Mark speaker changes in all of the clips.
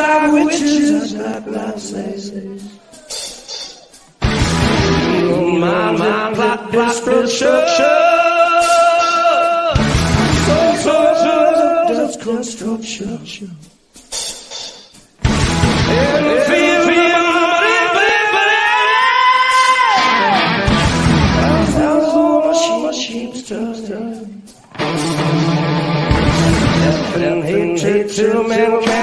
Speaker 1: like witches and black glasses. My mind like destruction. So, so, so, construction. And feel, feel, machines turn. And hate to mankind.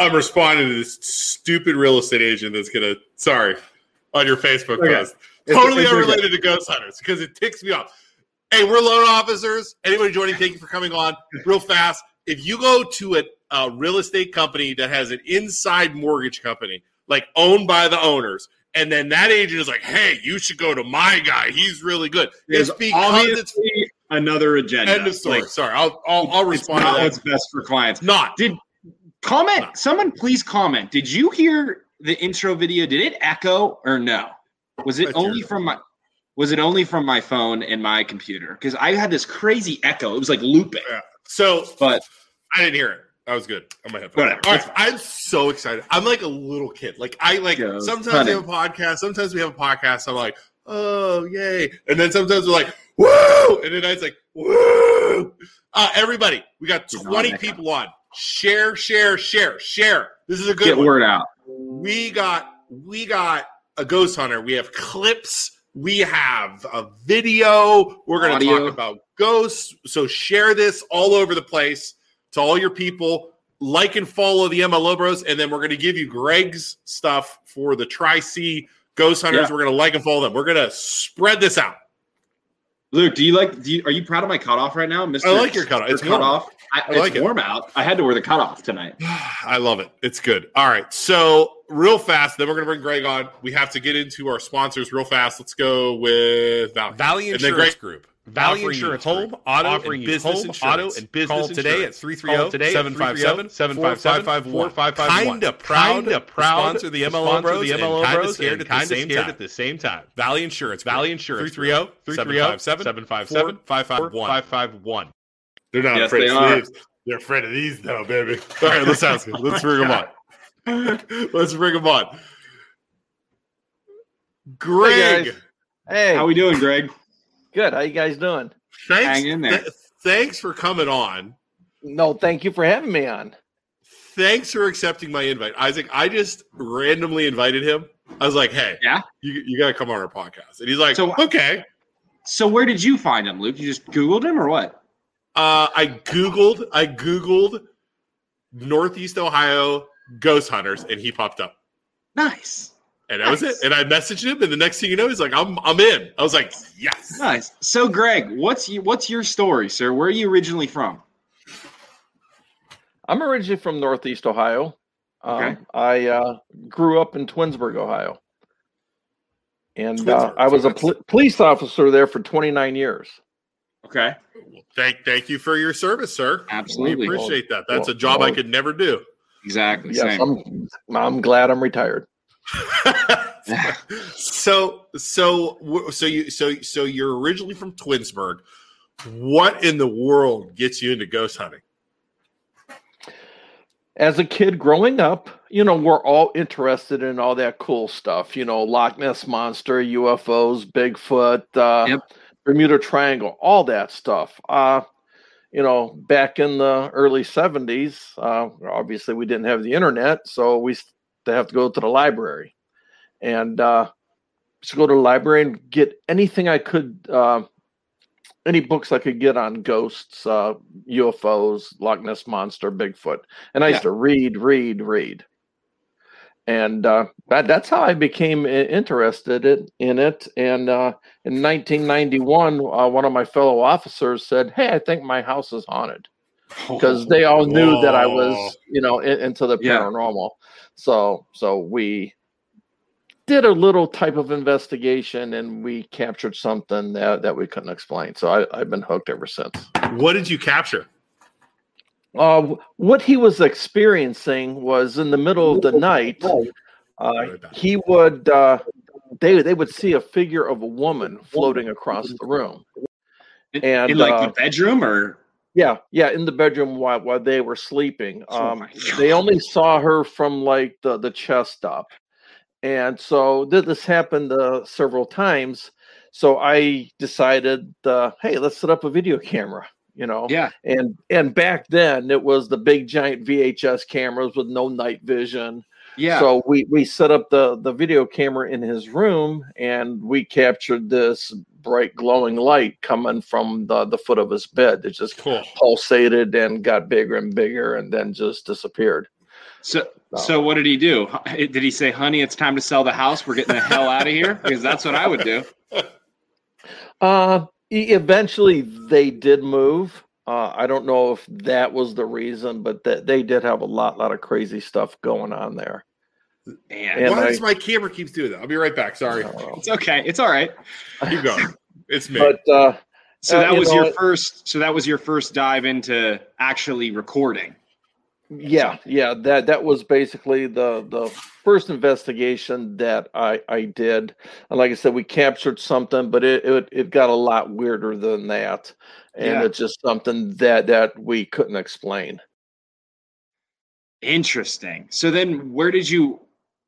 Speaker 2: I'm, responding to this stupid real estate agent that's gonna sorry on your Facebook
Speaker 3: Okay.
Speaker 2: post.
Speaker 3: It's-
Speaker 2: totally
Speaker 3: it's okay.
Speaker 2: unrelated to ghost hunters because it ticks me off. Hey, we're loan officers. Anybody joining, thank you for coming on. Real fast, if you go to a, a real estate company that has an inside mortgage company, like owned by the owners, and then that agent is like, "Hey, you should go to my guy. He's really good." It's because it's
Speaker 3: another agenda.
Speaker 2: end of story.
Speaker 3: Like,
Speaker 2: Sorry, I'll I'll, I'll
Speaker 3: it's
Speaker 2: respond
Speaker 3: not
Speaker 2: to that.
Speaker 3: what's best for clients.
Speaker 2: Not
Speaker 3: Did comment?
Speaker 2: No.
Speaker 3: Someone please comment. Did you hear the intro video? Did it echo or no? Was it only from my? Was it only from my phone and my computer? Because I had this crazy echo. It was like looping.
Speaker 2: Yeah. so.
Speaker 3: But
Speaker 2: I didn't hear it. That was good on my headphones.
Speaker 3: Whatever.
Speaker 2: All right, I'm so excited. I'm like a little kid. Like I like
Speaker 3: Yeah,
Speaker 2: sometimes
Speaker 3: funny.
Speaker 2: we have a podcast. Sometimes we have a podcast. I'm like, oh yay! And then sometimes we're like, woo! And then it's like, woo! Uh, everybody, we got 20 people on. Share, share, share, share. This is a good
Speaker 3: get
Speaker 2: one.
Speaker 3: word out.
Speaker 2: We got we got a ghost hunter. We have clips. We have a video. We're going to talk about ghosts. So share this all over the place to all your people. Like and follow the MLO Bros, and then we're going to give you Greg's stuff for the Tri C Ghost Hunters.
Speaker 3: Yeah.
Speaker 2: We're going to like and follow them. We're going to spread this out.
Speaker 3: Luke, do you like? Do you, are you proud of my cutoff right now, Mister?
Speaker 2: I like your cutoff. It's warm.
Speaker 3: cutoff. I,
Speaker 2: I like
Speaker 3: it's
Speaker 2: it.
Speaker 3: warm out. I had to wear the cutoff tonight.
Speaker 2: I love it. It's good. All right. So, real fast, then we're going to bring Greg on. We have to get into our sponsors real fast. Let's go with Valley.
Speaker 4: Valley
Speaker 2: And then
Speaker 4: Insurance
Speaker 2: Greg-
Speaker 4: Group. Valley
Speaker 2: Offering
Speaker 4: Insurance
Speaker 2: home,
Speaker 4: Group,
Speaker 2: auto,
Speaker 4: offering
Speaker 2: and business
Speaker 4: home,
Speaker 2: insurance.
Speaker 4: auto, and business
Speaker 2: Call today
Speaker 4: insurance.
Speaker 2: at 330
Speaker 4: today
Speaker 2: 757
Speaker 4: 757
Speaker 2: 4551. Kinda proud
Speaker 4: Kinda
Speaker 2: to
Speaker 4: proud
Speaker 2: sponsor the MLO
Speaker 4: sponsor
Speaker 2: Bros
Speaker 4: the
Speaker 2: and
Speaker 4: MLO
Speaker 2: kinda scared at the
Speaker 4: kinda
Speaker 2: same
Speaker 4: scared
Speaker 2: time.
Speaker 4: at the same time.
Speaker 2: Valley Insurance.
Speaker 4: Valley Insurance.
Speaker 2: 330
Speaker 4: 330
Speaker 2: 757 4551.
Speaker 4: 4551.
Speaker 2: They're not
Speaker 3: Yes,
Speaker 2: afraid
Speaker 3: they
Speaker 2: of
Speaker 3: are.
Speaker 2: sleeves. They're afraid of these though, baby. All right, let's ask him. Let's bring him on. Let's bring him on. Greg,
Speaker 5: guys. Hey,
Speaker 3: How we doing, Greg?
Speaker 5: Good. How you guys doing?
Speaker 2: thanks,
Speaker 3: Hang in there.
Speaker 2: th- thanks for coming on.
Speaker 5: No, thank you for having me on.
Speaker 2: Thanks for accepting my invite, Isaac. I just randomly invited him. I was like, "Hey,
Speaker 3: Yeah?
Speaker 2: you, you got to come on our podcast," and he's like,
Speaker 3: So-
Speaker 2: "Okay."
Speaker 3: So where did you find him, Luke? You just Googled him or what?
Speaker 2: Uh, I googled, I googled Northeast Ohio ghost hunters, and he popped up.
Speaker 3: Nice.
Speaker 2: And that was it. And I messaged him, and the next thing you know, he's like, "I'm, I'm in." I was like, "Yes."
Speaker 3: Nice. So Greg, what's you, what's your story, sir? Where are you originally from?
Speaker 5: I'm originally from Northeast Ohio. Um, I uh, grew up in Twinsburg, Ohio, and uh, I was
Speaker 2: so
Speaker 5: a
Speaker 2: that's-
Speaker 5: pol- police officer there for 29 years.
Speaker 3: Okay.
Speaker 2: Thank, thank you for your service, sir.
Speaker 3: Absolutely.
Speaker 2: We appreciate that. That's
Speaker 5: Well-
Speaker 2: a job I could never do.
Speaker 3: Exactly.
Speaker 5: Yes,
Speaker 3: Same.
Speaker 5: I'm. I'm glad I'm retired.
Speaker 2: So, so, so you, so, so you're originally from Twinsburg. What in the world gets you into ghost hunting?
Speaker 5: As a kid growing up, you know, we're all interested in all that cool stuff. You know, Loch Ness monster, UFOs, Bigfoot, uh,
Speaker 3: Yep.
Speaker 5: Bermuda Triangle, all that stuff. Uh, you know, back in the early 70s, uh, obviously we didn't have the internet, so we to have to go to the library. And uh, to go to the library and get anything I could, uh, any books I could get on ghosts, uh, UFOs, Loch Ness Monster, Bigfoot. And I used to read, read, read. And uh, that, that's how I became interested in, in it. And uh, in 1991, uh, one of my fellow officers said, Hey, I think my house is haunted because they all knew that I was, you know, in, into the
Speaker 3: Yeah.
Speaker 5: paranormal. So, so we did a little type of investigation and we captured something that, that we couldn't explain. So I, I've been hooked ever since.
Speaker 2: What did you capture?
Speaker 5: Uh, what he was experiencing was in the middle of the night. Uh, he would uh, they they would see a figure of a woman floating across the room.
Speaker 3: in,
Speaker 5: and,
Speaker 3: in like
Speaker 5: uh,
Speaker 3: the bedroom or
Speaker 5: Yeah, yeah, in the bedroom while while they were sleeping.
Speaker 3: Oh
Speaker 5: Um,
Speaker 3: my
Speaker 5: they only saw her from like the the chest up, and so th- this happened uh, several times. So I decided, uh, hey, let's set up a video camera. You know,
Speaker 3: yeah.
Speaker 5: and and back then it was the big giant VHS cameras with no night vision.
Speaker 3: Yeah.
Speaker 5: So we we set up the the video camera in his room and we captured this bright glowing light coming from the the foot of his bed. It just
Speaker 2: Cool.
Speaker 5: pulsated and got bigger and bigger and then just disappeared.
Speaker 3: So so what did he do? Did he say, "Honey, it's time to sell the house. We're getting the hell out of here"? Because that's what I would do.
Speaker 5: Uh eventually they did move. Uh, I don't know if that was the reason, but that they did have a lot, lot of crazy stuff going on there.
Speaker 3: Man,
Speaker 5: And
Speaker 2: Why
Speaker 5: I-
Speaker 2: does my camera keeps doing that? I'll be right back. Sorry.
Speaker 5: Uh,
Speaker 3: it's okay. It's all right.
Speaker 2: Keep going. It's me.
Speaker 5: but uh,
Speaker 3: So
Speaker 5: Uh,
Speaker 3: that
Speaker 5: you
Speaker 3: was
Speaker 5: know,
Speaker 3: your
Speaker 5: it-
Speaker 3: first. So that was your first dive into actually recording.
Speaker 5: yeah yeah that that was basically the the first investigation that i i did and like i said we captured something but it it, it got a lot weirder than that and
Speaker 3: Yeah.
Speaker 5: it's just something that that we couldn't explain
Speaker 3: Interesting. So then, where did you?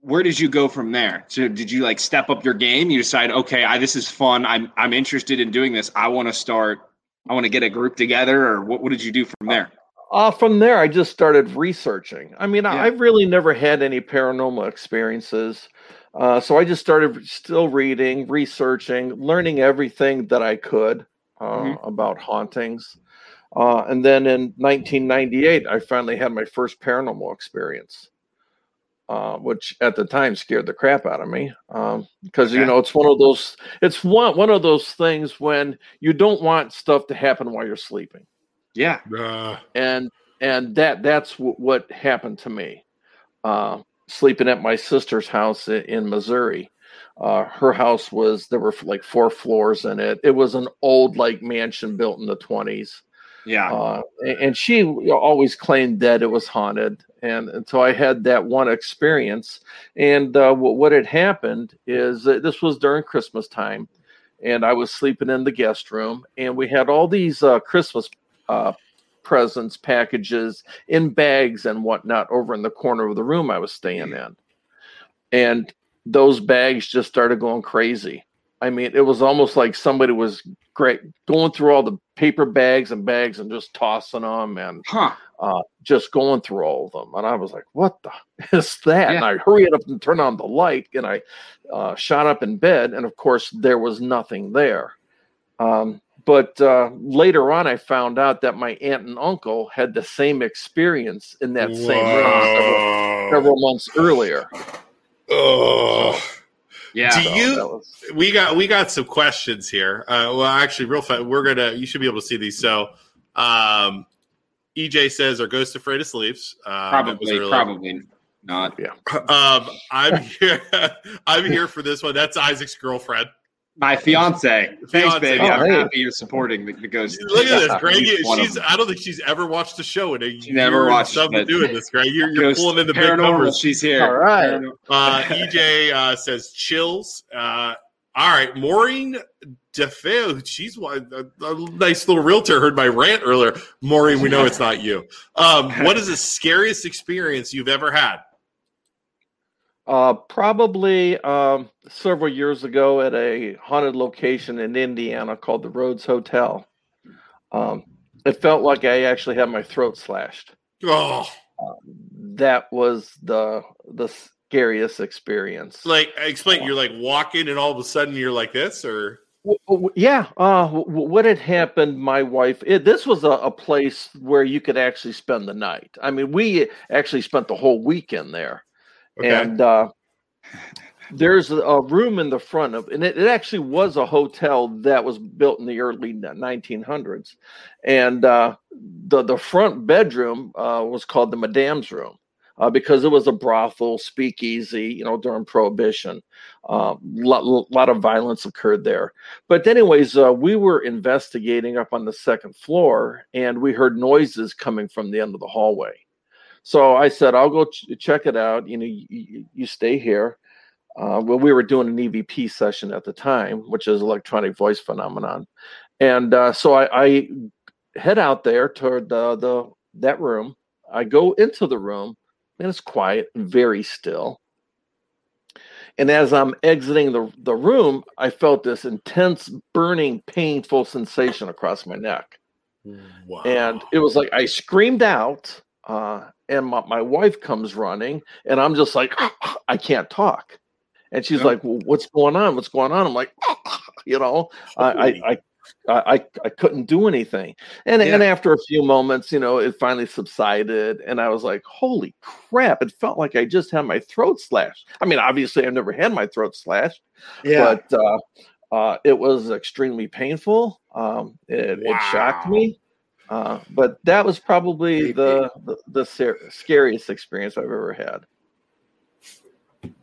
Speaker 3: Where did you go from there? So did you like step up your game? You decide, okay, I, this is fun. I'm I'm interested in doing this. I want to start. I want to get a group together, or what? What did you do from there?
Speaker 5: uh from there i just started researching i mean
Speaker 3: Yeah.
Speaker 5: I, i've really never had any paranormal experiences uh, so i just started still reading researching learning everything that i could uh,
Speaker 3: Mhm.
Speaker 5: about hauntings uh, and then in 1998 i finally had my first paranormal experience uh, which at the time scared the crap out of me because you know it's one of those it's one one of those things when you don't want stuff to happen while you're sleeping
Speaker 3: Yeah.
Speaker 2: Uh,
Speaker 5: and and that that's w- what happened to me uh, sleeping at my sister's house i- in missouri Uh, her house was there were like four floors in it. It was an old like mansion built in the twenties.
Speaker 3: Yeah.
Speaker 5: Uh, and she always claimed that it was haunted. And, and so I had that one experience. And uh, what, what had happened is that this was during Christmas time, and I was sleeping in the guest room, and we had all these uh, Christmas uh, presents, packages in bags and whatnot over in the corner of the room I was staying in. And those bags just started going crazy. I mean, it was almost like somebody was great going through all the paper bags and bags and just tossing them and
Speaker 3: Huh.
Speaker 5: uh, just going through all of them. And I was like, what the is that? And
Speaker 3: Yeah.
Speaker 5: I hurried up and turned on the light and I uh, shot up in bed. And of course, there was nothing there. Um, but uh, later on, I found out that my aunt and uncle had the same experience in that same room several, several months earlier.
Speaker 2: Oh.
Speaker 3: Yeah.
Speaker 2: Do
Speaker 5: So
Speaker 2: you-
Speaker 5: was-
Speaker 2: we got we got some questions here. Uh, well, actually, real fast, we're gonna. You should be able to see these. So, um, EJ says, "Are ghosts afraid of sleeps?" Uh,
Speaker 3: probably,
Speaker 2: earlier.
Speaker 3: probably not. Yeah.
Speaker 2: um, I'm here. I'm here for this one. That's Isaac's girlfriend.
Speaker 3: My fiance. Thanks,
Speaker 2: Fiance.
Speaker 3: baby.
Speaker 5: Oh,
Speaker 3: I'm
Speaker 5: hey.
Speaker 3: happy you're supporting the, the ghost.
Speaker 2: Look at this, Greg.
Speaker 3: Each one of
Speaker 2: She's.
Speaker 3: them.
Speaker 2: I don't think she's ever watched the show in a
Speaker 3: She never watched
Speaker 2: something
Speaker 3: it.
Speaker 2: doing this, Greg. You're, you're pulling in the big
Speaker 3: paranormal.
Speaker 2: numbers.
Speaker 3: She's here.
Speaker 5: All right.
Speaker 2: Uh, EJ uh, says chills. Uh, all right, Maureen DeFeo. She's one a, a nice little realtor. Heard my rant earlier. Maureen, we know it's not you. Um, what is the scariest experience you've ever had?
Speaker 5: Uh, probably um, several years ago at a haunted location in Indiana called the Rhodes Hotel. Um, it felt like I actually had my throat slashed.
Speaker 2: Oh,
Speaker 5: That was the the scariest experience.
Speaker 2: like explain. You're like walking, and all of a sudden you're like this, or
Speaker 5: yeah, uh, what had happened? My wife. It, this was a, a place where you could actually spend the night. I mean, we actually spent the whole weekend there.
Speaker 2: Okay.
Speaker 5: and uh, there's a- room in the front of and it, it actually was a hotel that was built in the early 1900s and uh, the the front bedroom uh, was called the madame's room uh, because it was a brothel speakeasy you know during prohibition. A uh, lot, lot of violence occurred there. But anyways uh, we were investigating up on the second floor and we heard noises coming from the end of the hallway so I said, I'll go ch- check it out. You know, you, you, stay here. Uh, well, we were doing an EVP session at the time, which is electronic voice phenomenon. And uh, so I, I head out there toward the, the that room. I go into the room, and it's quiet, and very still. And as I'm exiting the, the room, I felt this intense, burning, painful sensation across my neck
Speaker 2: wow.
Speaker 5: and it was like I screamed out, uh, and my, my wife comes running, and I'm just like, I can't talk. And she's
Speaker 3: Yeah.
Speaker 5: like, well, "What's going on? What's going on?" I'm like, you know, I, I, I, I, I couldn't do anything. And and after a few moments, you know, it finally subsided, and I was like, "Holy crap!" It felt like I just had my throat slashed. I mean, obviously, I've never had my throat slashed,
Speaker 1: Yeah.
Speaker 5: but uh, uh, it was extremely painful. Um, it, it shocked me. Uh, but that was probably the the, the scariest experience I've ever had.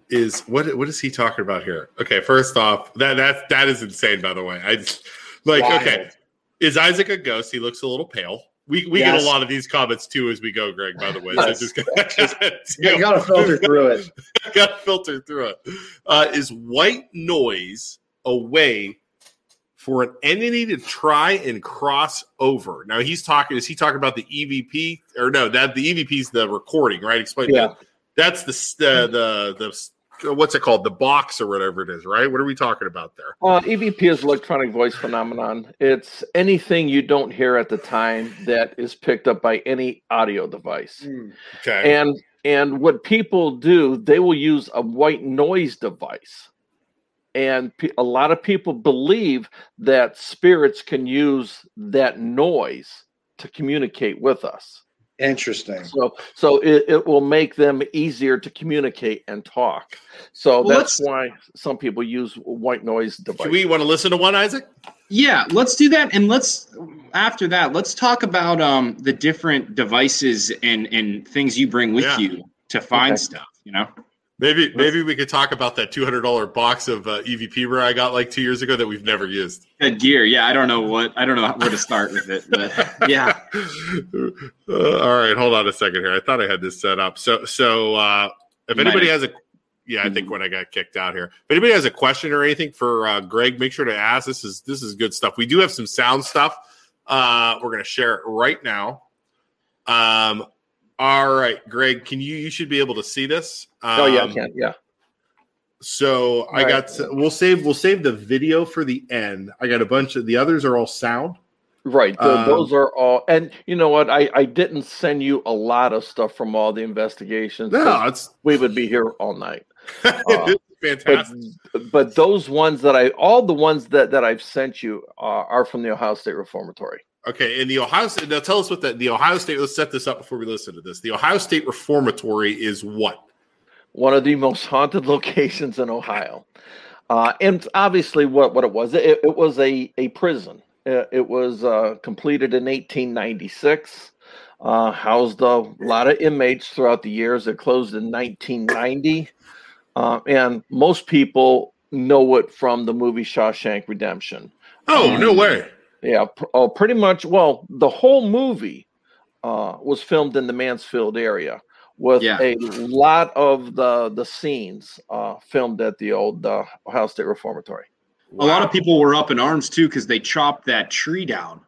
Speaker 2: is what what is he talking about here? Okay, first off, that that that is insane. By the way, I like okay. Is Isaac a ghost? He looks a little pale. We we get a lot of these comments too as we go, Greg. By the way,
Speaker 1: Yes.
Speaker 2: so just,
Speaker 1: You gotta filter through it.
Speaker 2: got to filter through it. Uh, is white noise a way for an entity to try and cross over? Now he's talking. Is he talking about the EVP or no? That the EVP is the recording, right? Explain
Speaker 5: Yeah.
Speaker 2: that. That's the the the the what's it called? The box or whatever it is, right? What are we talking about there?
Speaker 5: Uh, EVP is electronic voice phenomenon. It's anything you don't hear at the time that is picked up by any audio device.
Speaker 2: Okay.
Speaker 5: And and what people do, they will use a white noise device. And pe- a lot of people believe that spirits can use that noise to communicate with us.
Speaker 1: Interesting.
Speaker 5: So so it, it will make them easier to communicate and talk. So
Speaker 3: Well,
Speaker 5: that's why some people use white noise device.
Speaker 2: Do we want to listen to one, Isaac?
Speaker 3: Yeah, let's do that, and let's after that, let's talk about um the different devices and and things you bring with
Speaker 2: Yeah.
Speaker 3: you to find
Speaker 5: Okay.
Speaker 3: stuff. You know,
Speaker 2: Maybe maybe we could talk about that two hundred dollar box of uh, EVP where I got like two years ago that we've never used.
Speaker 3: That gear, yeah. I don't know what. I don't know where to start with it, but yeah.
Speaker 2: Uh, all right, hold on a second here. I thought I had this set up. So so uh, if
Speaker 3: You
Speaker 2: anybody has a yeah, I think when I got kicked out here. If anybody has a question or anything for uh, Greg, make sure to ask. This is this is good stuff. We do have some sound stuff. Uh, we're gonna share it right now. Um, all right, Greg, can you you should be able to see this? Um,
Speaker 5: oh yeah, I can. Yeah.
Speaker 2: So I
Speaker 5: Right.
Speaker 2: got we'll save we'll save the video for the end. I got a bunch of the others are all sound.
Speaker 5: Right. th-
Speaker 2: Um,
Speaker 5: those are all. And you know what? I, I didn't send you a lot of stuff from all the investigations.
Speaker 2: No, it's
Speaker 5: We would be here all night. But,
Speaker 2: fantastic.
Speaker 5: but those ones that I, all the ones that, that I've sent you are, are from the Ohio State Reformatory.
Speaker 2: Okay, and the Ohio State. Now tell us what the the Ohio State. Let's set this up before we listen to this. The Ohio State Reformatory is what?
Speaker 5: one of the most haunted locations in Ohio. Uh, and obviously, what, what it was, it, it was a, a prison. Uh, It was uh, completed in 1896, uh, housed a lot of inmates throughout the years. It closed in 1990. Uh, and most people know it from the movie Shawshank Redemption.
Speaker 2: Oh no way!
Speaker 5: Yeah, pr- oh, pretty much. Well, the whole movie uh, was filmed in the Mansfield area, with
Speaker 3: Yeah.
Speaker 5: a lot of the the scenes uh, filmed at the old uh, Ohio State Reformatory.
Speaker 3: A lot of people were up in arms too because they chopped that tree down.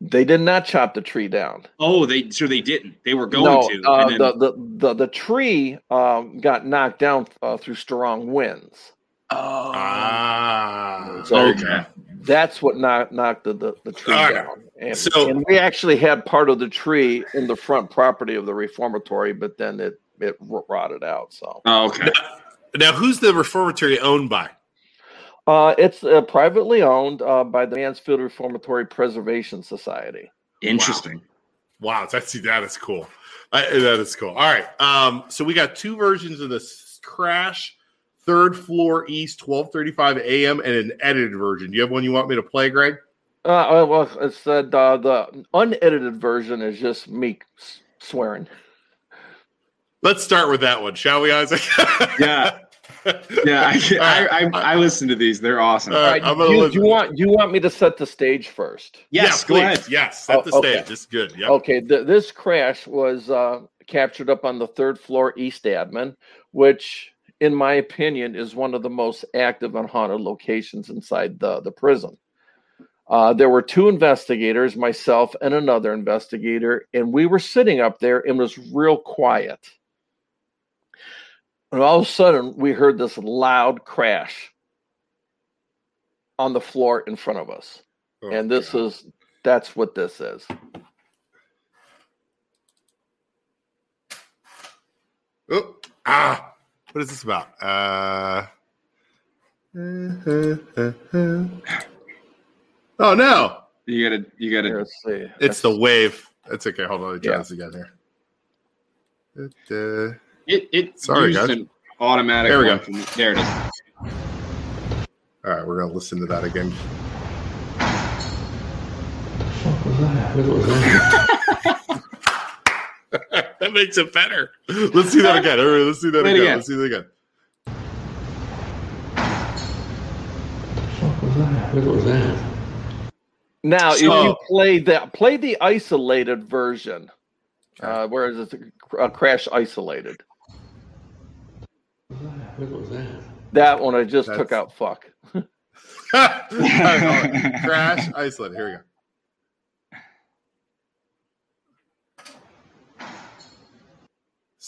Speaker 5: They did not chop the tree down.
Speaker 3: Oh, they so they didn't. They were going
Speaker 5: no,
Speaker 3: to.
Speaker 5: uh,
Speaker 3: and then,
Speaker 5: the, the the the tree um, got knocked down uh, through strong winds.
Speaker 3: oh,
Speaker 2: Ah,
Speaker 5: So
Speaker 3: okay.
Speaker 5: That's what knocked knocked the, the, the tree
Speaker 2: All right.
Speaker 5: down. And,
Speaker 2: So-
Speaker 5: and we actually had part of the tree in the front property of the reformatory, but then it it rotted out. So
Speaker 3: Oh, okay.
Speaker 2: Now, who's the reformatory owned by?
Speaker 5: uh, it's uh, privately owned uh, by the Mansfield Reformatory Preservation Society.
Speaker 3: Interesting.
Speaker 2: Wow, that's that is cool. I, that is cool. All right. Um, so we got two versions of this crash. Third floor east, twelve thirty-five a.m. and an edited version. Do you have one you want me to play, Greg?
Speaker 5: Uh, well, it said uh, the unedited version is just me swearing.
Speaker 2: Let's start with that one, shall we, Isaac?
Speaker 3: Yeah. Yeah, I, I, I, I listen to these. They're awesome.
Speaker 2: All right,
Speaker 5: All
Speaker 2: I'm
Speaker 5: do, you, do you want do you want me to set the stage first?
Speaker 3: yes,
Speaker 2: yeah,
Speaker 3: go
Speaker 2: please.
Speaker 3: ahead.
Speaker 2: Yes, set
Speaker 5: Oh,
Speaker 2: the
Speaker 5: okay.
Speaker 2: stage. This is good. Yep.
Speaker 5: Okay, th- this crash was uh, captured up on the third floor East Admin, which, in my opinion, is one of the most active and haunted locations inside the, the prison. Uh, there were two investigators, myself and another investigator, and we were sitting up there and it was real quiet. And all of a sudden, we heard this loud crash on the floor in front of us.
Speaker 2: Oh,
Speaker 5: and this
Speaker 2: God.
Speaker 5: is that's what this is.
Speaker 2: Oh, ah, what is this about? Uh, oh no,
Speaker 3: You gotta, you gotta.
Speaker 5: let's see.
Speaker 2: it's the wave. It's okay. Hold on, let me try
Speaker 5: Yeah.
Speaker 2: this again here. It, uh,
Speaker 3: It, it
Speaker 2: Sorry,
Speaker 3: used
Speaker 2: guys.
Speaker 3: an automatic.
Speaker 2: There we go.
Speaker 3: for me. There it is.
Speaker 2: all right, we're gonna listen to that again. that makes it better. Let's see that again. All right, let's see that again.
Speaker 3: again.
Speaker 2: Let's see that again.
Speaker 5: Now, if
Speaker 2: So-
Speaker 5: you play that, play the isolated version, uh, where is it? a crash isolated. That That one I just took out. Fuck.
Speaker 2: All right, hold. Crash, isolated. Here we go.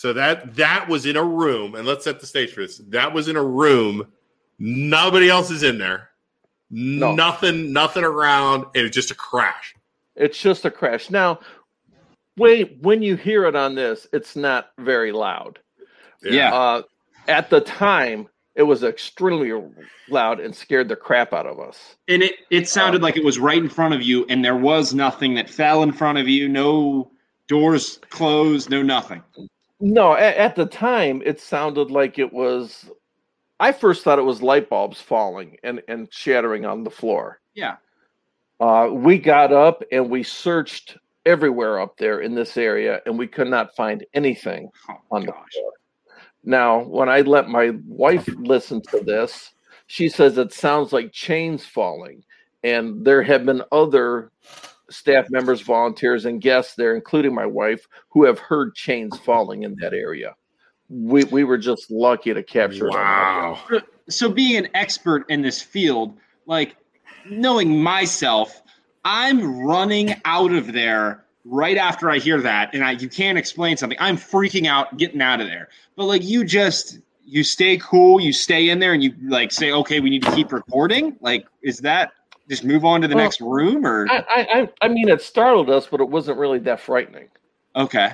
Speaker 2: So that that was in a room, and let's set the stage for this. That was in a room. Nobody else is in there.
Speaker 5: No.
Speaker 2: Nothing, nothing around, and it's just a crash.
Speaker 5: It's just a crash. Now, wait, when you hear it on this, it's not very loud.
Speaker 3: Yeah.
Speaker 5: Uh, at the time, it was extremely loud and scared the crap out of us.
Speaker 3: And it, it sounded like it was right in front of you, and there was nothing that fell in front of you. No doors closed. No nothing.
Speaker 5: No, at, at the time, it sounded like it was. I first thought it was light bulbs falling and, and shattering on the floor.
Speaker 3: Yeah.
Speaker 5: Uh, we got up and we searched everywhere up there in this area, and we could not find anything
Speaker 3: Oh
Speaker 5: on the floor. Now, when I let my wife listen to this, she says it sounds like chains falling. And there have been other staff members, volunteers, and guests there, including my wife, who have heard chains falling in that area. We, we were just lucky to capture it.
Speaker 2: Wow.
Speaker 5: audio.
Speaker 3: so being an expert in this field, like knowing myself, I'm running out of there right after I hear that, and I you can't explain something. I'm freaking out, getting out of there. But like you just you stay cool, you stay in there, and you like say, okay, we need to keep recording. Like, is that just move on to the
Speaker 5: Well,
Speaker 3: next room, or
Speaker 5: I, I, I- I mean, it startled us, but it wasn't really that frightening.
Speaker 3: okay?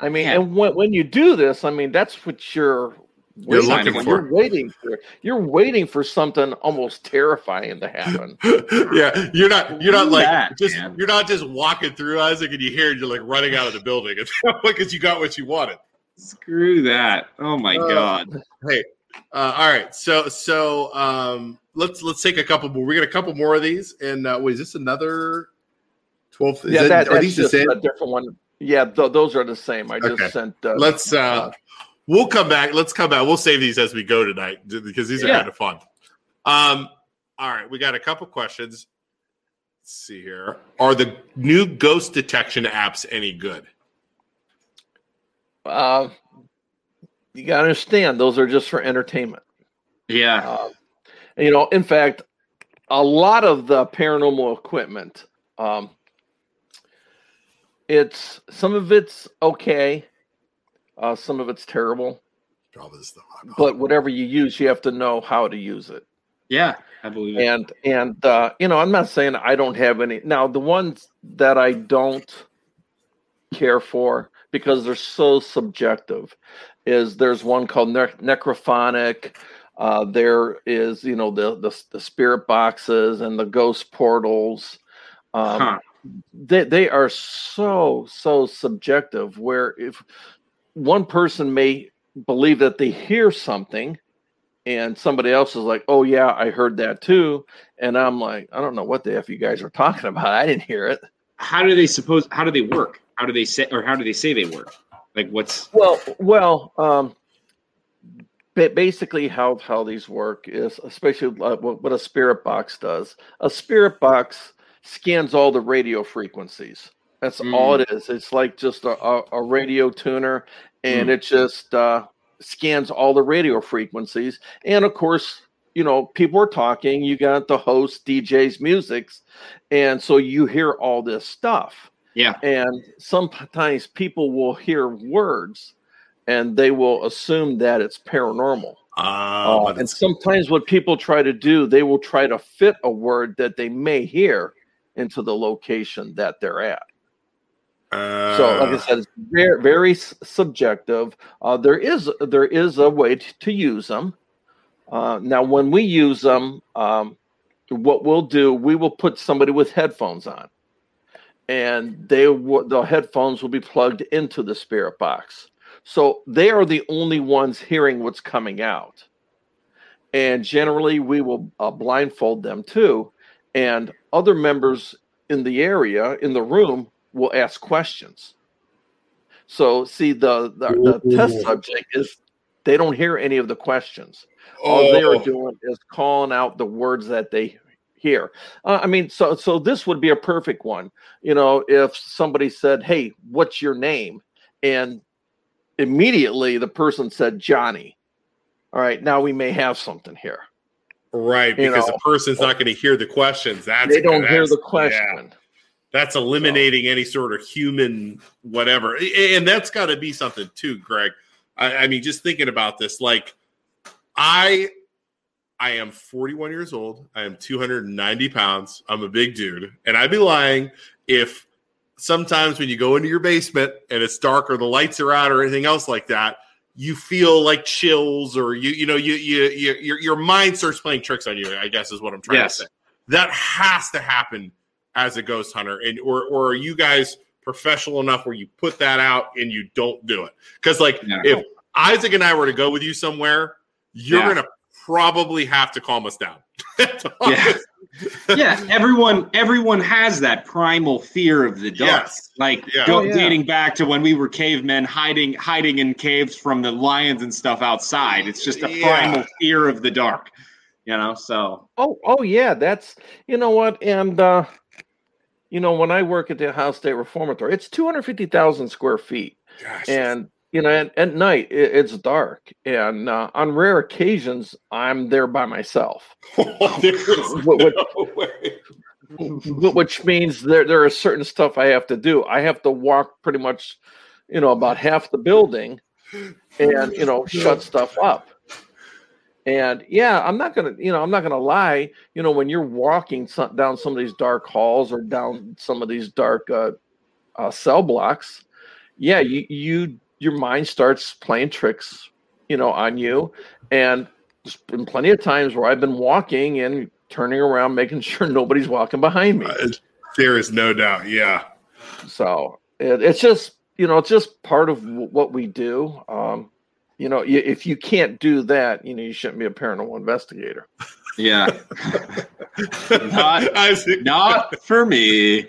Speaker 5: I mean,
Speaker 3: Yeah.
Speaker 5: and when, when you do this, I mean, that's what you're
Speaker 2: You're
Speaker 5: waiting
Speaker 2: looking
Speaker 5: for.
Speaker 2: for.
Speaker 5: You're waiting for. You're waiting for something almost terrifying to happen.
Speaker 2: yeah, you're not you're not like
Speaker 3: That,
Speaker 2: just
Speaker 3: man.
Speaker 2: you're not just walking through Isaac and you hear it, you're like running out of the building. It's because you got what you wanted.
Speaker 3: Screw that! Oh my
Speaker 2: Uh,
Speaker 3: god!
Speaker 2: Uh, all right, so so um, let's let's take a couple more. We got a couple more of these, and uh, wait, is this another twelve? is
Speaker 5: yeah,
Speaker 2: it-
Speaker 5: that,
Speaker 2: are
Speaker 5: that's
Speaker 2: these the
Speaker 5: just
Speaker 2: same?
Speaker 5: a different one. Yeah, th- those are the same. I just sent. Uh,
Speaker 2: Let's uh, we'll come back. Let's come back. We'll save these as we go tonight because these are
Speaker 5: Yeah.
Speaker 2: kind of fun. Um, all right, we got a couple questions. Let's see here. Are the new ghost detection apps any good?
Speaker 5: uh, you got to understand, those are just for entertainment.
Speaker 3: Yeah,
Speaker 5: Uh, you know, in fact, a lot of the paranormal equipment, um, it's some of it's okay, uh, some of it's terrible.
Speaker 2: Probably this stuff.
Speaker 5: But whatever you use, you have to know how to use it.
Speaker 3: yeah, I believe it.
Speaker 5: And and uh, you know, I'm not saying I don't have any. Now, the ones that I don't care for because they're so subjective is there's one called ne- necrophonic. Uh, there is you know the, the the spirit boxes and the ghost portals. Um,
Speaker 3: Huh.
Speaker 5: they they are so so subjective where if one person may believe that they hear something and somebody else is like oh yeah i heard that too and i'm like i don't know what the f you guys are talking about i didn't hear it
Speaker 3: How do they suppose? How do they work? How do they say, or how do they say they work? Like, what's
Speaker 5: well well um ba- basically how how these work is especially uh, what, what a spirit box does. A spirit box scans all the radio frequencies. That's all it is. It's like just a, a, a radio tuner and it just uh, scans all the radio frequencies. And of course you know people are talking. You got the host djs musics and so you hear all this stuff
Speaker 3: yeah?
Speaker 5: and sometimes people will hear words and they will assume that it's paranormal.
Speaker 2: Uh,
Speaker 5: Uh, and sometimes what people try to do, they will try to fit a word that they may hear into the location that they're at.
Speaker 2: uh,
Speaker 5: So, like I said, it's very, very subjective. Uh, there is there is a way t- to use them. Uh, now, when we use them, um, what we'll do, we will put somebody with headphones on, and they will, the headphones will be plugged into the spirit box, so they are the only ones hearing what's coming out. And generally, we will uh, blindfold them too, and other members in the area in the room will ask questions. So, see, the the, the test subject is they don't hear any of the questions. All they are
Speaker 2: Oh.
Speaker 5: doing is calling out the words that they hear. Uh, I mean, so so this would be a perfect one. You know, if somebody said, "Hey, what's your name?" and immediately the person said Johnny. All right, now we may have something here.
Speaker 2: right
Speaker 5: you
Speaker 2: because
Speaker 5: know,
Speaker 2: the person's not going to hear the questions. That's
Speaker 5: they don't hear the
Speaker 2: yeah.
Speaker 5: question.
Speaker 2: that's eliminating any sort of human whatever and that's got to be something too greg I, I mean just thinking about this like i i am 41 years old i am 290 pounds i'm a big dude and i'd be lying if sometimes when you go into your basement and it's dark or the lights are out or anything else like that you feel like chills or you you know you you, you your, your mind starts playing tricks on you i guess is what i'm trying
Speaker 3: Yes.
Speaker 2: to say that has to happen as a ghost hunter and or or are you guys professional enough where you put that out and you don't do it because like
Speaker 3: Yeah.
Speaker 2: if isaac and i were to go with you somewhere you're
Speaker 3: Yeah.
Speaker 2: gonna probably have to calm us down
Speaker 3: Yeah. yeah, everyone everyone has that primal fear of the dark.
Speaker 2: Yes.
Speaker 3: Like
Speaker 2: Yeah.
Speaker 3: go,
Speaker 5: Oh, yeah.
Speaker 3: dating back to when we were cavemen hiding hiding in caves from the lions and stuff outside. It's just a
Speaker 2: Yeah.
Speaker 3: primal fear of the dark. You know, so
Speaker 5: Oh, oh yeah, that's you know what, and uh, you know when I work at the Ohio State Reformatory, it's two hundred fifty thousand square feet,
Speaker 2: Gosh.
Speaker 5: and you know at, at night it, it's dark, and uh, on rare occasions I'm there by myself,
Speaker 2: There is
Speaker 5: What- what-
Speaker 2: no
Speaker 5: which means there there are certain stuff I have to do. I have to walk pretty much, you know, about half the building, and you know shut stuff up. And yeah, I'm not gonna, you know, I'm not gonna lie. You know, when you're walking some, down some of these dark halls or down some of these dark uh, uh, cell blocks, yeah, you you your mind starts playing tricks, you know, on you. And there's been plenty of times where I've been walking and turning around, making sure nobody's walking behind me.
Speaker 2: Uh, There is no doubt. Yeah.
Speaker 5: So it, it's just you know it's just part of w- what we do. Um, you know, if you can't do that, you know, you shouldn't be a paranormal investigator.
Speaker 3: yeah. Not-
Speaker 2: Isaac,
Speaker 3: Not for me.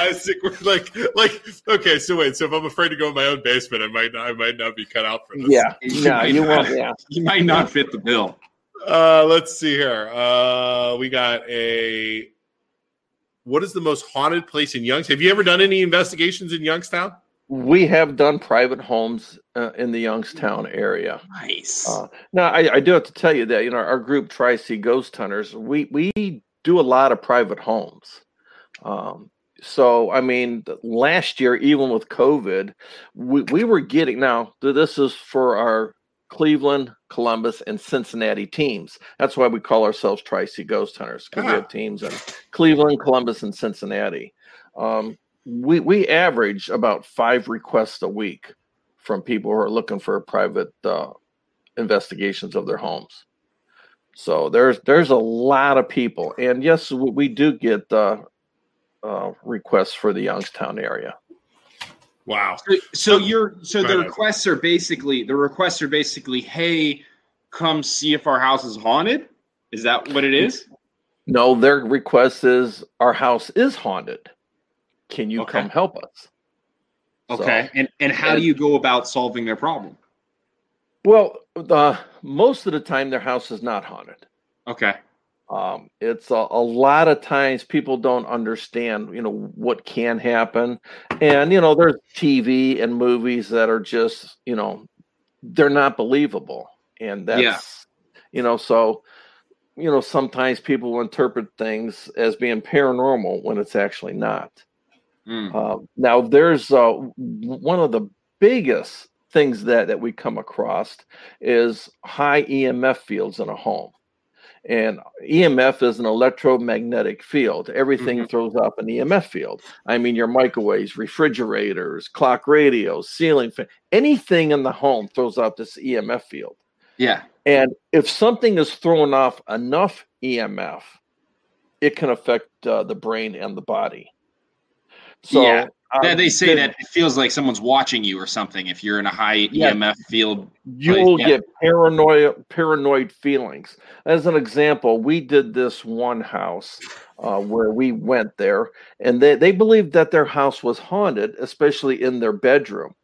Speaker 2: Isaac, we're like, like, okay. So wait. So if I'm afraid to go in my own basement, I might, not, I might not be cut out for this.
Speaker 5: Yeah, no, you won't. Yeah,
Speaker 3: You might not fit the bill.
Speaker 2: Uh, let's see here. Uh, we got a. What is the most haunted place in Youngstown? Have you ever done any investigations in Youngstown?
Speaker 5: we have done private homes uh, in the Youngstown area.
Speaker 3: Nice.
Speaker 5: Uh, now, I, I do have to tell you that you know our group Tri C Ghost Hunters, we we do a lot of private homes. Um, so I mean, last year, even with COVID, we, we were getting now. This is for our Cleveland, Columbus, and Cincinnati teams. That's why we call ourselves Tri C Ghost Hunters because we
Speaker 2: Ah.
Speaker 5: have teams in Cleveland, Columbus, and Cincinnati. Um, we we average about five requests a week from people who are looking for private uh, investigations of their homes. So there's there's a lot of people, and yes, we, we do get uh, uh, requests for the Youngstown area.
Speaker 2: Wow.
Speaker 3: So, so you're so
Speaker 2: Go
Speaker 3: the
Speaker 2: ahead.
Speaker 3: requests are basically the requests are basically, hey, come see if our house is haunted. Is that what it is?
Speaker 5: No, their request is our house is haunted. Can you
Speaker 3: Okay.
Speaker 5: come help us? So-
Speaker 3: Okay. and and how do you go about solving their problem?
Speaker 5: well, uh, most of the time their house is not haunted.
Speaker 3: Okay.
Speaker 5: um, it's a, a lot of times people don't understand you know what can happen and you know there's tv and movies that are just you know they're not believable and that's
Speaker 3: Yeah.
Speaker 5: you know so you know sometimes people will interpret things as being paranormal when it's actually not
Speaker 3: Mm.
Speaker 5: uh, now, there's uh, one of the biggest things that that we come across is high EMF fields in a home, and EMF is an electromagnetic field. Everything throws off an EMF field. I mean, your microwaves, refrigerators, clock radios, ceiling fan, anything in the home throws out this EMF field.
Speaker 3: Yeah.
Speaker 5: And if something is throwing off enough EMF, it can affect uh, the brain and the body. So
Speaker 3: Yeah.
Speaker 5: um,
Speaker 3: they say that it feels like someone's watching you or something if you're in a high
Speaker 5: Yeah.
Speaker 3: EMF field.
Speaker 5: You will
Speaker 3: yeah.
Speaker 5: get paranoid paranoid feelings. As an example, we did this one house uh, where we went there, and they they believed that their house was haunted, especially in their bedroom.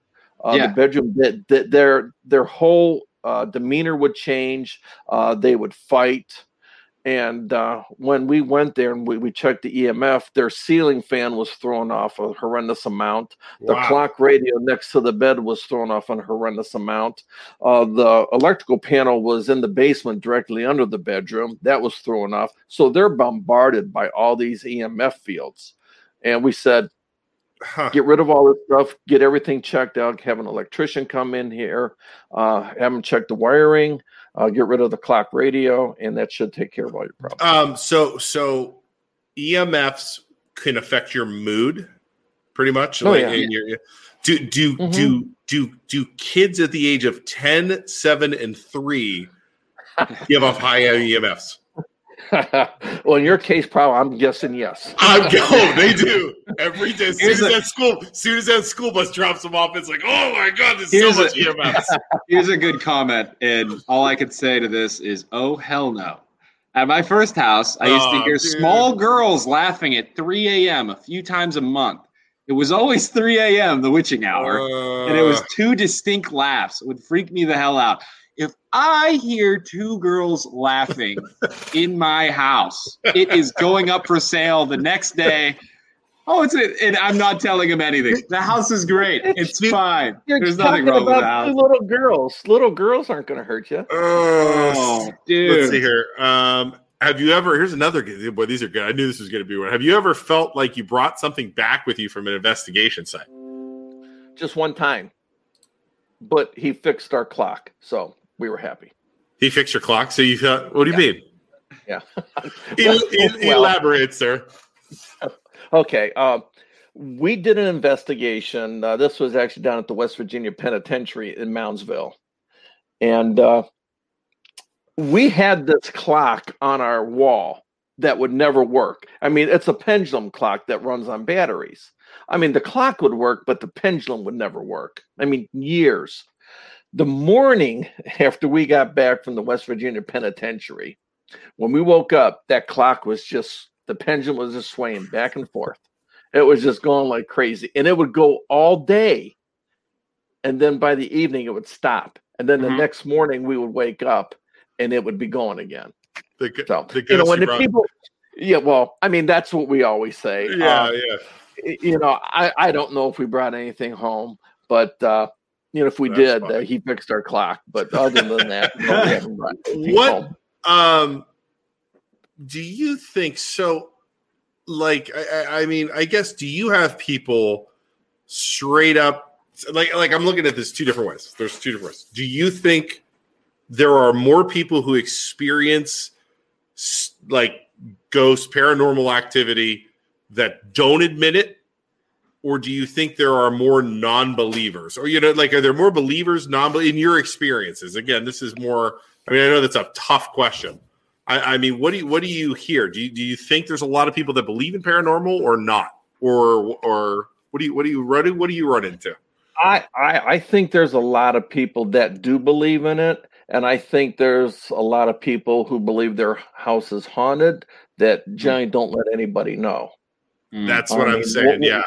Speaker 5: Uh,
Speaker 3: Yeah.
Speaker 5: The bedroom that, that their their whole uh, demeanor would change. Uh, they would fight. And uh, when we went there and we, we checked the EMF, their ceiling fan was thrown off a horrendous amount. The
Speaker 2: Wow.
Speaker 5: clock radio next to the bed was thrown off a horrendous amount. Uh, the electrical panel was in the basement directly under the bedroom. That was thrown off. So they're bombarded by all these EMF fields. And we said,
Speaker 2: Huh.
Speaker 5: get rid of all this stuff, get everything checked out, have an electrician come in here, uh, have them check the wiring, uh, get rid of the clock radio, and that should take care of all your problems.
Speaker 2: Um, so so EMFs can affect your mood pretty much.
Speaker 5: Oh,
Speaker 2: like,
Speaker 5: yeah.
Speaker 2: your- do do
Speaker 5: Mhm.
Speaker 2: do do do kids at the age of 10, 7, and 3 give off high EMFs?
Speaker 5: well, in your case, probably, I'm guessing yes.
Speaker 2: I'm go. They do every day. As soon as
Speaker 3: a-
Speaker 2: that school, as soon as that school bus drops them off, it's like, oh my god, there's
Speaker 3: Here's
Speaker 2: so
Speaker 3: a-
Speaker 2: much EMFs.
Speaker 3: Here's a good comment, and all I can say to this is, "Oh hell no." At my first house, I used to
Speaker 2: Oh,
Speaker 3: hear
Speaker 2: dude.
Speaker 3: small girls laughing at 3 a.m. a few times a month. It was always 3 a.m., the witching hour, and it was
Speaker 2: Uh,
Speaker 3: two distinct laughs. It would freak me the hell out. If I hear two girls laughing in my house, it is going up for sale the next day. Oh, it's a, and I'm not telling him anything. The house is great. It's fine.
Speaker 5: You're
Speaker 3: There's nothing
Speaker 5: talking
Speaker 3: wrong with the
Speaker 5: about two
Speaker 3: house.
Speaker 5: little girls. Little girls aren't going to hurt you.
Speaker 3: Oh, dude.
Speaker 2: Let's see here. Um, have you ever? Here's another. good- Boy, these are good. I knew this was going to be one. Have you ever felt like you brought something back with you from an investigation site?
Speaker 5: Just one time, but he fixed our clock, so we were happy.
Speaker 2: He fixed your clock, so you thought. What do you mean?
Speaker 5: Yeah.
Speaker 2: El- el-
Speaker 5: Well-
Speaker 2: elaborate, sir.
Speaker 5: Okay. Uh, we did an investigation. Uh, this was actually down at the West Virginia Penitentiary in Moundsville. And uh, we had this clock on our wall that would never work. I mean, it's a pendulum clock that runs on batteries. I mean, the clock would work, but the pendulum would never work. I mean, years. The morning after we got back from the West Virginia Penitentiary, when we woke up, that clock was just the pendulum was just swaying back and forth. It was just going like crazy, and it would go all day, and then by the evening it would stop, and then the
Speaker 3: Mhm.
Speaker 5: next morning we would wake up, and it would be going again.
Speaker 2: The,
Speaker 5: So
Speaker 2: the
Speaker 5: you know when the people, yeah, well, I mean that's what we always say.
Speaker 2: Yeah,
Speaker 5: Uh,
Speaker 2: yeah.
Speaker 5: you know, I I don't know if we brought anything home, but uh, you know if we
Speaker 2: That's
Speaker 5: did, uh, he fixed our clock. But other than that, no, we haven't brought anything
Speaker 2: What- Um, do you think so? Like, I, I- I mean, I guess, do you have people straight up like like I'm looking at this two different ways. There's two different ways. Do you think there are more people who experience like ghost paranormal activity that don't admit it? Or do you think there are more non-believers? Or you know, like are there more believers, non in your experiences? Again, this is more I mean, I know that's a tough question. I, I mean, what do you what do you hear? Do you do you think there's a lot of people that believe in paranormal or not? Or or what do you what do you run what do you run into?
Speaker 5: I, I I think there's a lot of people that do believe in it, and I think there's a lot of people who believe their house is haunted that hmm. generally don't let anybody know.
Speaker 2: That's what I'm saying.
Speaker 5: what-
Speaker 2: yeah.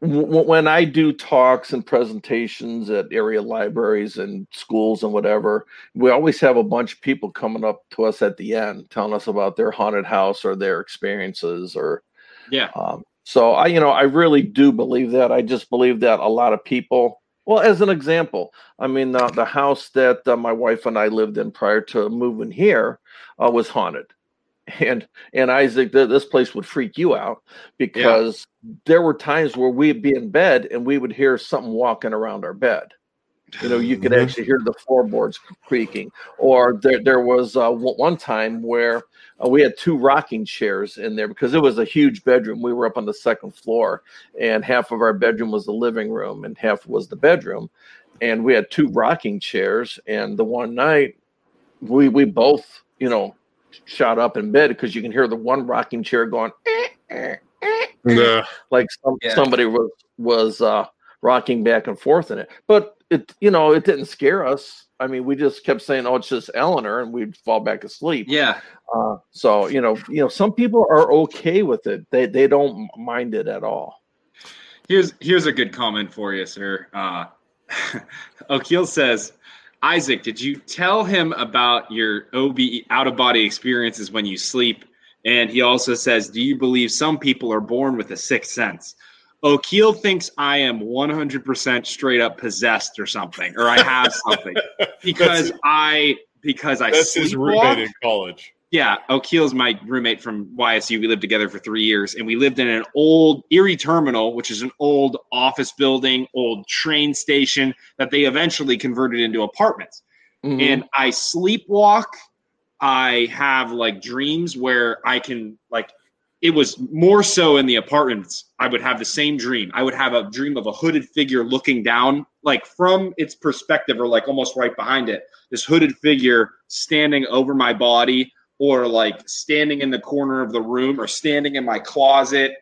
Speaker 5: When I do talks and presentations at area libraries and schools and whatever, we always have a bunch of people coming up to us at the end telling us about their haunted house or their experiences or
Speaker 3: yeah.
Speaker 5: um, so I, you know, I really do believe that. I just believe that a lot of people. Well, as an example, I mean, the, the house that uh, my wife and I lived in prior to moving here uh, was haunted, and and Isaac, th- this place would freak you out because there were times where we'd be in bed and we would hear something walking around our bed. You know, you could
Speaker 2: Mhm.
Speaker 5: actually hear the floorboards creaking. Or there, there was uh, one one time where uh, we had two rocking chairs in there because it was a huge bedroom. We were up on the second floor, and half of our bedroom was the living room, and half was the bedroom. And we had two rocking chairs. And the one night, we we both, you know, shot up in bed because you can hear the one rocking chair going. "Eh, eh, eh,
Speaker 2: Yeah.
Speaker 5: like some,
Speaker 3: Yeah.
Speaker 5: somebody was was uh rocking back and forth in it but it you know it didn't scare us i mean we just kept saying oh it's just eleanor and we'd fall back asleep
Speaker 3: Yeah.
Speaker 5: uh so you know you know some people are okay with it they they don't mind it at all
Speaker 3: Here's here's a good comment for you, sir. Uh, O'Keel says, Isaac, did you tell him about your OB out of body experiences when you sleep? And he also says, Do you believe some people are born with a sixth sense? O'Keel thinks I am 100% straight up possessed or something, or I have something because I because I
Speaker 2: That's his roommate in college.
Speaker 3: Yeah, O'Keel's my roommate from YSU. We lived together for three years, and we lived in an old Erie Terminal, which is an old office building, old train station that they eventually converted into apartments.
Speaker 5: Mhm.
Speaker 3: And I sleepwalk. I have like dreams where I can like. It was more so in the apartments. I would have the same dream. I would have a dream of a hooded figure looking down, like from its perspective, or like almost right behind it. This hooded figure standing over my body, or like standing in the corner of the room or standing in my closet.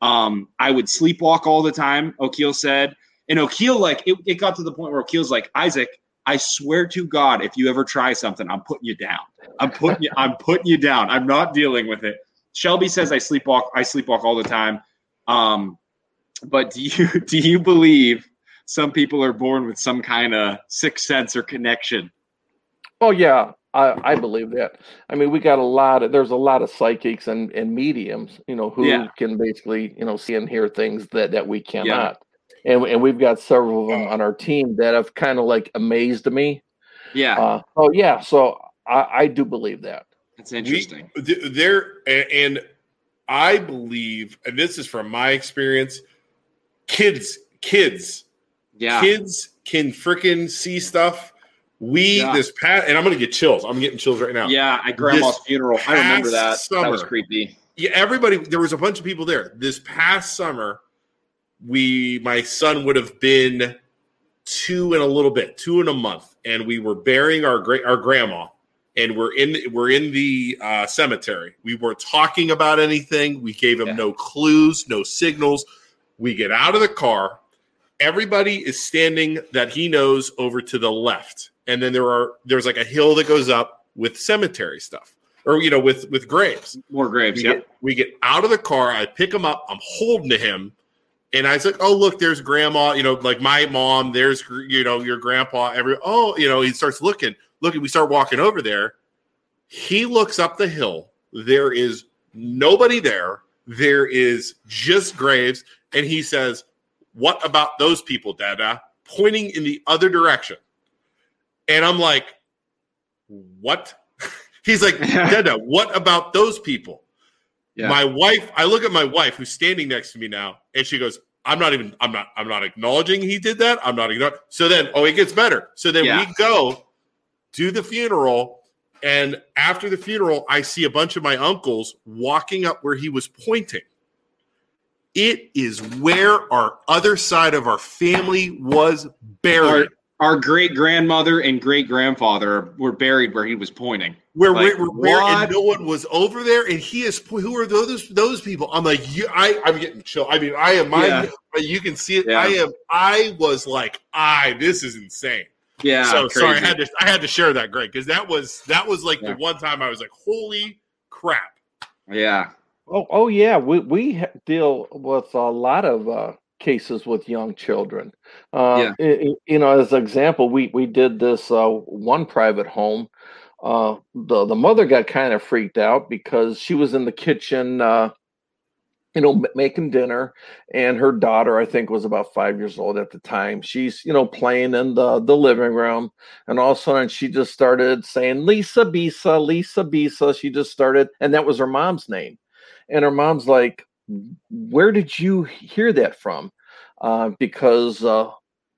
Speaker 3: Um, I would sleepwalk all the time, O'Keel said. And O'Keel, like, it, it got to the point where O'Keel's like, Isaac, I swear to God, if you ever try something, I'm putting you down. I'm putting you. I'm putting you down. I'm not dealing with it. Shelby says I sleepwalk. I sleepwalk all the time. Um, but do you do you believe some people are born with some kind of sixth sense or connection?
Speaker 5: Oh yeah, I, I believe that. I mean, we got a lot of there's a lot of psychics and, and mediums, you know, who
Speaker 3: Yeah.
Speaker 5: can basically, you know, see and hear things that that we cannot. And and we've got several of them on our team that have kind of like amazed me.
Speaker 3: Yeah,
Speaker 5: Uh, oh yeah, so I, I do believe that.
Speaker 3: that's interesting.
Speaker 2: We, there and I believe, and this is from my experience, kids, kids,
Speaker 3: yeah,
Speaker 2: kids can freaking see stuff. We
Speaker 3: Yeah.
Speaker 2: this past, and I'm gonna get chills. I'm getting chills right now.
Speaker 3: yeah. At grandma's
Speaker 2: This
Speaker 3: funeral, I remember that.
Speaker 2: past
Speaker 3: That was creepy.
Speaker 2: yeah, everybody. There was a bunch of people there. This past summer, we my son would have been two and a little bit, two and a month, and we were burying our great our grandma, and we're in we're in the uh, cemetery. We weren't talking about anything. We gave him
Speaker 3: Yeah.
Speaker 2: no clues, no signals. We get out of the car. Everybody is standing that he knows over to the left, and then there are there's like a hill that goes up with cemetery stuff, or you know, with with graves.
Speaker 3: More graves.
Speaker 2: We get, we get out of the car. I pick him up. I'm holding to him. And I was like, oh, look, there's grandma, you know, like my mom, there's, you know, your grandpa, every, oh, you know, he starts looking, looking. We start walking over there. He looks up the hill. There is nobody there. There is just graves. And he says, what about those people, Dada? Pointing in the other direction. And I'm like, what? He's like, Dada, what about those people?
Speaker 3: Yeah.
Speaker 2: My wife, I look at my wife who's standing next to me now, and she goes, I'm not even, I'm not, I'm not acknowledging he did that. I'm not ignoring. So then, oh, it gets better. So then
Speaker 3: Yeah.
Speaker 2: we go to the funeral, and after the funeral, I see a bunch of my uncles walking up where he was pointing. It is where our other side of our family was buried.
Speaker 3: Our great grandmother and great grandfather were buried where he was pointing.
Speaker 2: where
Speaker 3: Like,
Speaker 2: where, where
Speaker 3: what?
Speaker 2: and no one was over there, and he is who are those those people? I'm like, you, I I'm getting chill. I mean, I am my
Speaker 3: Yeah.
Speaker 2: you can see it.
Speaker 3: Yeah.
Speaker 2: I am. I was like, I this is insane.
Speaker 3: Yeah.
Speaker 2: so sorry, I had to I had to share that, Greg, because that was that was like
Speaker 3: Yeah.
Speaker 2: the one time I was like, holy crap.
Speaker 3: Yeah.
Speaker 5: Oh, oh yeah, we we deal with a lot of uh, cases with young children. Uh, i- i- you know, as an example, we we did this uh, one private home. Uh, the the mother got kind of freaked out because she was in the kitchen, uh, you know, making dinner, and her daughter, I think, was about five years old at the time. She's you know playing in the the living room, and all of a sudden she just started saying Lisa Bisa, Lisa Bisa. She just started, and that was her mom's name. And her mom's like, Where did you hear that from? Uh, because uh,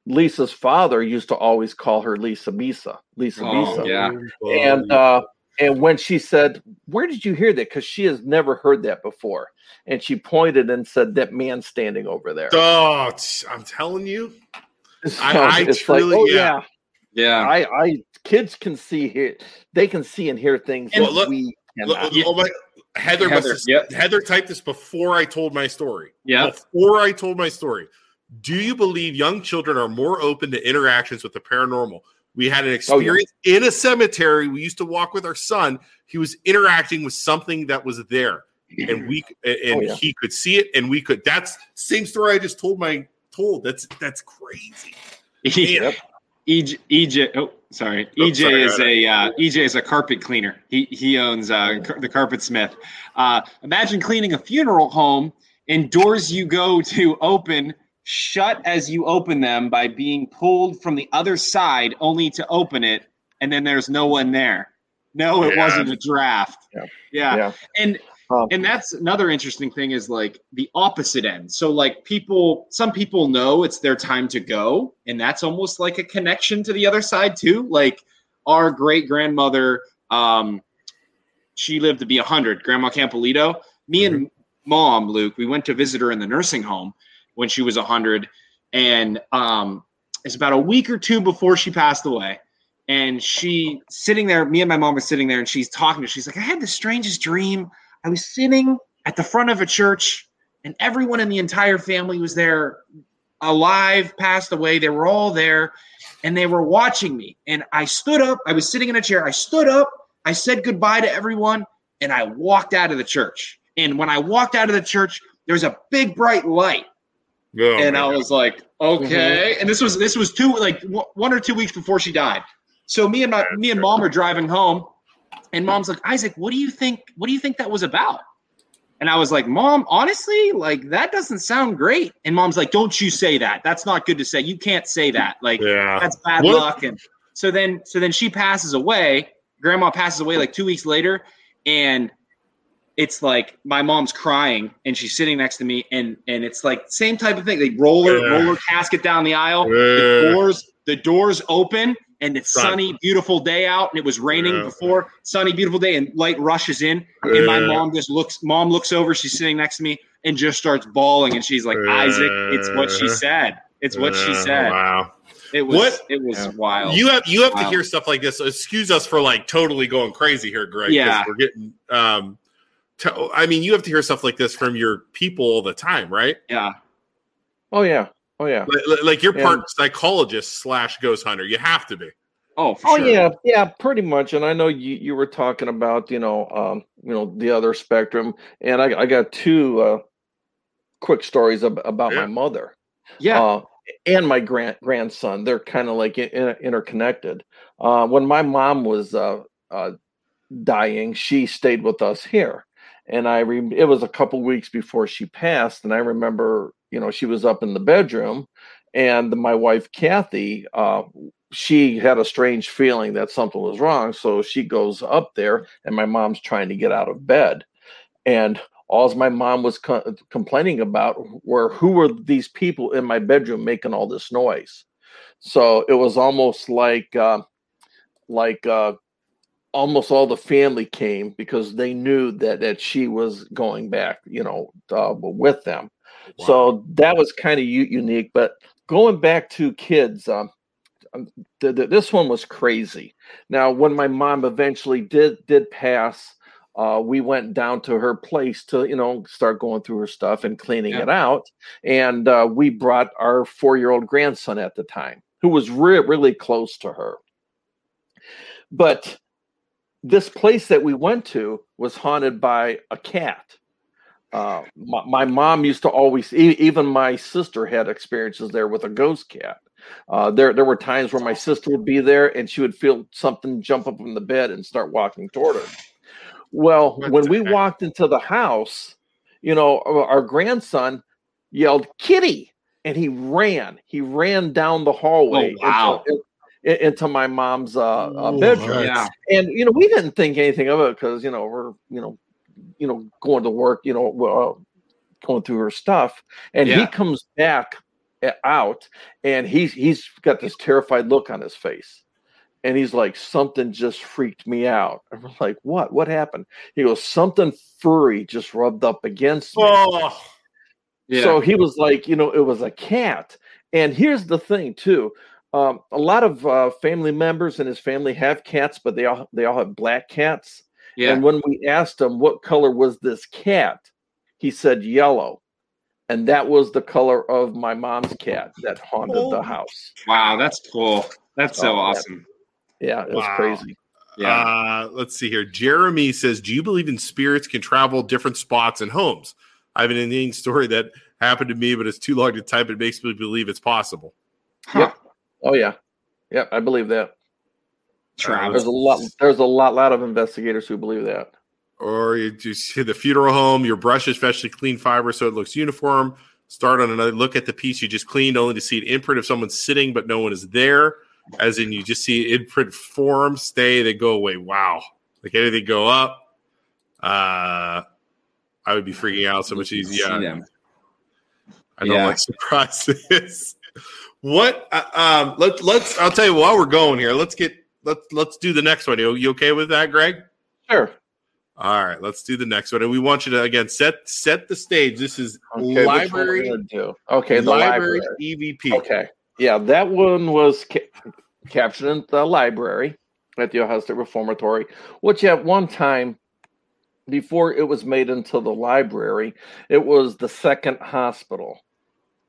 Speaker 5: Lisa's father used to always call her Lisa Bisa, Lisa
Speaker 3: Oh,
Speaker 5: Bisa.
Speaker 3: yeah.
Speaker 5: And uh, and when she said, Where did you hear that? Because she has never heard that before. And she pointed and said, That man standing over there.
Speaker 2: Oh, I'm telling you,
Speaker 5: So
Speaker 2: I- I
Speaker 5: it's
Speaker 2: truly-
Speaker 5: like, oh,
Speaker 2: yeah.
Speaker 5: yeah.
Speaker 3: Yeah.
Speaker 5: I, I, kids can see here, they can see and hear things
Speaker 2: And
Speaker 5: that
Speaker 2: look-
Speaker 5: we
Speaker 2: Look,
Speaker 5: cannot.
Speaker 2: Oh my, Heather, must
Speaker 3: Heather,
Speaker 2: have-
Speaker 3: yep.
Speaker 2: Heather typed this before I told my story.
Speaker 3: Yeah.
Speaker 2: Before I told my story, do you believe young children are more open to interactions with the paranormal? We had an
Speaker 5: Oh, yeah.
Speaker 2: experience in a cemetery. We used to walk with our son. He was interacting with something that was there, and we and
Speaker 5: Oh, yeah.
Speaker 2: he could see it, and we could. That's same story I just told my told. That's that's crazy.
Speaker 5: Yep.
Speaker 3: EJ, EJ oh sorry
Speaker 2: Oh,
Speaker 3: EJ
Speaker 2: sorry,
Speaker 3: is a uh, EJ is a carpet cleaner. He he owns uh, car- the Carpet Smith. Uh, imagine cleaning a funeral home and doors you go to open shut as you open them by being pulled from the other side only to open it and then there's no one there. No, it
Speaker 2: Yeah.
Speaker 3: wasn't a draft.
Speaker 5: Yeah.
Speaker 3: yeah.
Speaker 5: Yeah.
Speaker 3: And
Speaker 5: Um,
Speaker 3: and that's another interesting thing is like the opposite end. So like people some people know it's their time to go and that's almost like a connection to the other side too. Like our great grandmother um she lived to be 100 grandma campolito. Me and mom luke we went to visit her in the nursing home when she was 100 and um it's about a week or two before she passed away and she sitting there me and my mom were sitting there and she's talking to she's like i had the strangest dream I was sitting at the front of a church, and everyone in the entire family was there alive, passed away. They were all there and they were watching me. And I stood up. I was sitting in a chair. I stood up. I said goodbye to everyone and I walked out of the church. And when I walked out of the church, there was a big bright light.
Speaker 2: Oh,
Speaker 3: and
Speaker 2: my
Speaker 3: I
Speaker 2: God.
Speaker 3: was like, okay. Mm-hmm. And this was this was two like w- one or two weeks before she died. So me and my me and mom are driving home, and mom's like, Isaac, what do you think? What do you think that was about? And I was like, Mom, honestly, like that doesn't sound great. And mom's like, Don't you say that? That's not good to say. You can't say that. Like
Speaker 2: yeah.
Speaker 3: that's bad
Speaker 2: What-
Speaker 3: luck. And so then so then she passes away. Grandma passes away like two weeks later, and it's like my mom's crying and she's sitting next to me and and it's like same type of thing. They roller
Speaker 2: Yeah.
Speaker 3: roller casket down the aisle. The doors the doors open and it's
Speaker 2: Sun.
Speaker 3: sunny, beautiful day out, and it was raining
Speaker 2: Yeah.
Speaker 3: before. Sunny, beautiful day, and light rushes in, and my mom just looks. Mom looks over. She's sitting next to me and just starts bawling, and she's like, "Isaac, it's what she said. It's what she said."
Speaker 2: Wow.
Speaker 3: It was.
Speaker 2: What-
Speaker 3: It was
Speaker 5: Yeah.
Speaker 3: wild.
Speaker 2: You have you have to hear stuff like this. So excuse us for like totally going crazy here, Greg.
Speaker 3: Yeah.
Speaker 2: we're getting. Um, to, I mean, you have to hear stuff like this from your people all the time, right?
Speaker 3: yeah.
Speaker 5: Oh yeah. Oh yeah.
Speaker 2: Like, like you're
Speaker 5: Yeah.
Speaker 2: part psychologist slash ghost hunter. You have to be.
Speaker 3: Oh, for
Speaker 5: Oh
Speaker 3: sure.
Speaker 5: yeah, yeah, pretty much. And I know you you were talking about you know um, you know the other spectrum, and I I got two uh, quick stories ab- about
Speaker 2: Yeah.
Speaker 5: my mother.
Speaker 3: Yeah.
Speaker 5: uh, and my grand grandson. They're kind of like in, in- interconnected. Uh, when my mom was uh, uh, dying, she stayed with us here, and I re- it was a couple weeks before she passed, and I remember you know she was up in the bedroom, and my wife Kathy. Uh, she had a strange feeling that something was wrong, so she goes up there, and my mom's trying to get out of bed, and all my mom was co- complaining about were who were these people in my bedroom making all this noise. So it was almost like uh, like uh, almost all the family came because they knew that that she was going back, you know, uh, with them. So that was kind of unique. But going back to kids, um, um, th- th- this one was crazy. Now, when my mom eventually did did pass, uh, we went down to her place to you know start going through her stuff and cleaning
Speaker 3: Yeah.
Speaker 5: it out, and uh, we brought our four year old grandson at the time, who was re- really close to her. But this place that we went to was haunted by a cat. Uh, my, my mom used to always, e- even my sister had experiences there with a ghost cat. Uh, there, there were times where my sister would be there and she would feel something jump up in the bed and start walking toward her. Well,
Speaker 2: What
Speaker 5: when we
Speaker 2: heck?
Speaker 5: walked into the house, you know, our our grandson yelled "Kitty!" and he ran. He ran down the hallway
Speaker 3: Oh, wow.
Speaker 5: into, into my mom's uh, uh,
Speaker 2: Ooh,
Speaker 5: bedroom
Speaker 3: Yeah.
Speaker 5: and you know we didn't think anything of it because you know we're you know you know going to work you know uh, going through her stuff and he comes back out and he's he's got this terrified look on his face and he's like something just freaked me out and we're like what what happened he goes something furry just rubbed up against me
Speaker 2: Oh,
Speaker 3: Yeah.
Speaker 5: so he was like, you know, it was a cat. And here's the thing, too. Um, a lot of uh, family members in his family have cats, but they all they all have black cats.
Speaker 3: Yeah.
Speaker 5: And when we asked him what color was this cat, he said yellow, and that was the color of my mom's cat that haunted
Speaker 2: Oh.
Speaker 5: the house.
Speaker 3: wow. That's cool. That's so
Speaker 5: Oh,
Speaker 3: awesome.
Speaker 5: Yeah, it was
Speaker 2: Wow.
Speaker 5: crazy.
Speaker 3: Yeah.
Speaker 2: Uh, let's see here. Jeremy says, "Do you believe in spirits can travel different spots and homes?" I have an Indian story that happened to me, but it's too long to type. It makes me believe it's possible.
Speaker 3: Huh.
Speaker 5: Oh yeah, Yep. I believe that.
Speaker 3: Travel.
Speaker 5: There's a lot. There's a lot, lot of investigators who believe that.
Speaker 2: Or you just hit the funeral home. Your brush is freshly clean fiber, so it looks uniform. Start on another look at the piece you just cleaned, only to see an imprint of someone sitting, but no one is there. As in, you just see imprint form, stay, they go away. Wow, like anything go up. Uh, I would be freaking out so much easier. Yeah. I don't
Speaker 3: Yeah.
Speaker 2: like surprises. what? Uh, um, let let's. I'll tell you while we're going here. Let's get let's let's do the next one. You, you okay with that, Greg?
Speaker 5: Sure.
Speaker 2: All right, let's do the next one, and we want you to again set set the stage. This is
Speaker 5: Okay, which one we're
Speaker 2: library?
Speaker 5: Okay, the
Speaker 2: library,
Speaker 5: library.
Speaker 2: EVP.
Speaker 5: Okay. Yeah, that one was ca- captured in the library at the Ohio State Reformatory, which at one time, before it was made into the library, it was the second hospital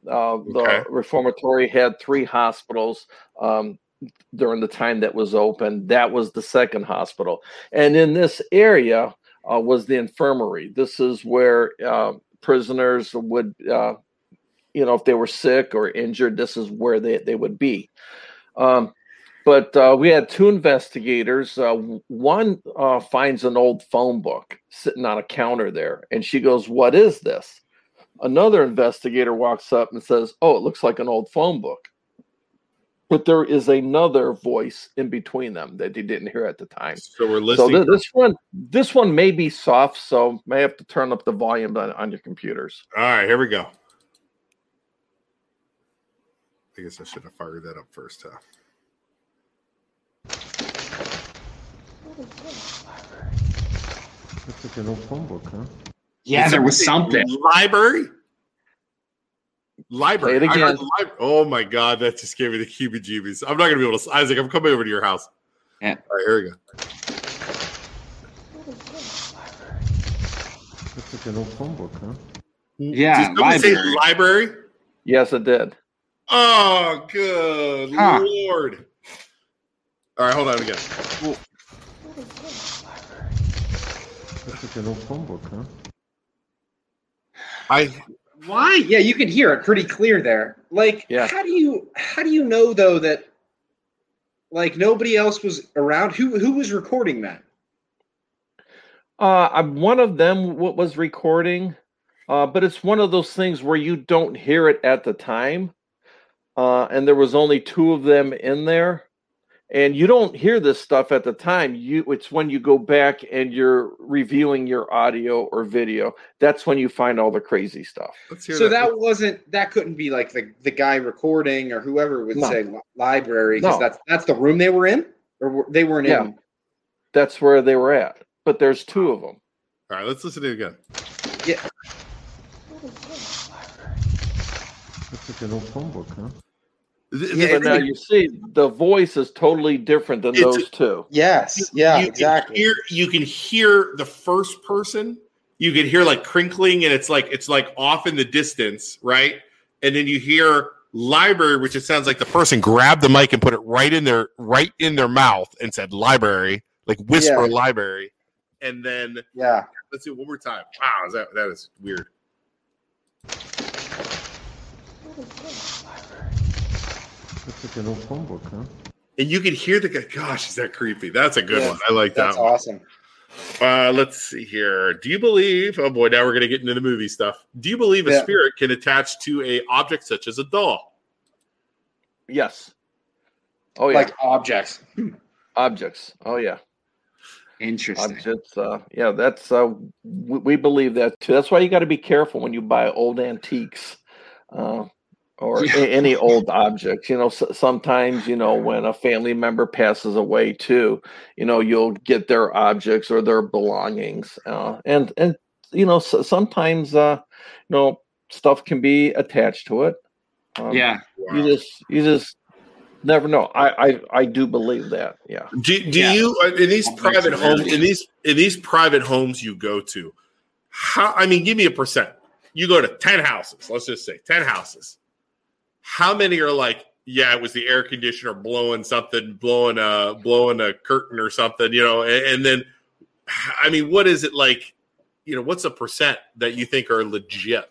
Speaker 5: Uh, the
Speaker 2: Okay.
Speaker 5: reformatory had three hospitals um, during the time that was open. That was the second hospital, and in this area uh, was the infirmary. This is where uh, prisoners would, uh, you know, if they were sick or injured, this is where they, they would be. Um, but uh, we had two investigators. Uh, one uh, finds an old phone book sitting on a counter there, and she goes, "What is this?" Another investigator walks up and says, "Oh, it looks like an old phone book." But there is another voice in between them that they didn't hear at the time.
Speaker 2: So we're
Speaker 5: So
Speaker 2: listening.
Speaker 5: th- this one, this one may be soft, so may have to turn up the volume on, on your computers.
Speaker 2: All right, here we go. I guess I should have fired that up first, huh?
Speaker 6: Looks like an old phone book, huh?
Speaker 3: Yeah, there was something.
Speaker 2: Library. Library.
Speaker 5: Play it
Speaker 2: I
Speaker 5: again.
Speaker 2: the lib- oh my god, that just gave me the heebie-jeebies. I'm not gonna be able to. Isaac, I'm coming over to your house.
Speaker 3: Yeah.
Speaker 2: All right, here we go.
Speaker 6: Looks like an old phone book, huh?
Speaker 3: Yeah,
Speaker 2: Did somebody say
Speaker 3: library.
Speaker 2: library?
Speaker 5: Yes, it did.
Speaker 2: Oh, good
Speaker 3: Huh.
Speaker 2: lord! All right, hold on again.
Speaker 6: Looks like an old phone book, huh?
Speaker 2: I
Speaker 7: Why? Yeah, you can hear it pretty clear there. Like,
Speaker 5: Yeah.
Speaker 7: how do you how do you know though that like nobody else was around? Who who was recording that?
Speaker 5: Uh, I'm one of them what was recording, uh, but it's one of those things where you don't hear it at the time. Uh, and there was only two of them in there, and you don't hear this stuff at the time. You it's when you go back and you're reviewing your audio or video. That's when you find all the crazy stuff.
Speaker 2: let's hear
Speaker 7: So
Speaker 2: that.
Speaker 7: that wasn't that couldn't be like the the guy recording or whoever would
Speaker 5: No.
Speaker 7: say library because
Speaker 5: No.
Speaker 7: that's that's the room they were in or were, they weren't
Speaker 5: Yeah.
Speaker 7: in.
Speaker 5: That's where they were at. But there's two of them.
Speaker 2: All right, let's listen to it again.
Speaker 6: Looks like an old phone book, huh?
Speaker 2: Th-
Speaker 7: Yeah,
Speaker 5: But now you see the voice is totally different than those two.
Speaker 7: Yes.
Speaker 2: you Can hear, you can hear the first person. You can hear like crinkling, and it's like it's like off in the distance, right? And then you hear library, which it sounds like the person grabbed the mic and put it right in their right in their mouth and said library, like whisper
Speaker 7: Yeah.
Speaker 2: library. And then
Speaker 7: Yeah.
Speaker 2: let's do it one more time. Wow, is that that is weird.
Speaker 6: Looks like an old phone book, huh?
Speaker 2: And you can hear the guy. Gosh, is that creepy? That's a good
Speaker 7: Yeah,
Speaker 2: one. I like that
Speaker 7: That's
Speaker 2: one.
Speaker 7: awesome.
Speaker 2: Uh, let's see here. Do you believe? Oh boy, now we're gonna get into the movie stuff. Do you believe a
Speaker 7: Yeah.
Speaker 2: spirit can attach to a object such as a doll?
Speaker 5: Yes. Oh yeah.
Speaker 7: Like objects.
Speaker 5: objects. Oh yeah.
Speaker 3: Interesting.
Speaker 5: Objects. Uh, yeah, that's uh, we, we believe that too. That's why you got to be careful when you buy old antiques, uh, or
Speaker 3: Yeah.
Speaker 5: any old objects. You know, sometimes you know when a family member passes away too, you know, you'll get their objects or their belongings, uh, and and you know s- sometimes uh, you know stuff can be attached to it. Um,
Speaker 3: Yeah.
Speaker 2: Wow.
Speaker 5: you just you just never know. I I, I do believe that. Yeah.
Speaker 2: Do, do
Speaker 3: Yeah.
Speaker 2: you uh, in these private homes in these in these private homes you go to? How I mean, give me a percent. You go to ten houses. Let's just say ten houses. How many are like, yeah, it was the air conditioner blowing something, blowing a blowing a curtain or something, you know? And, and then, I mean, what is it like? You know, what's a percent that you think are legit?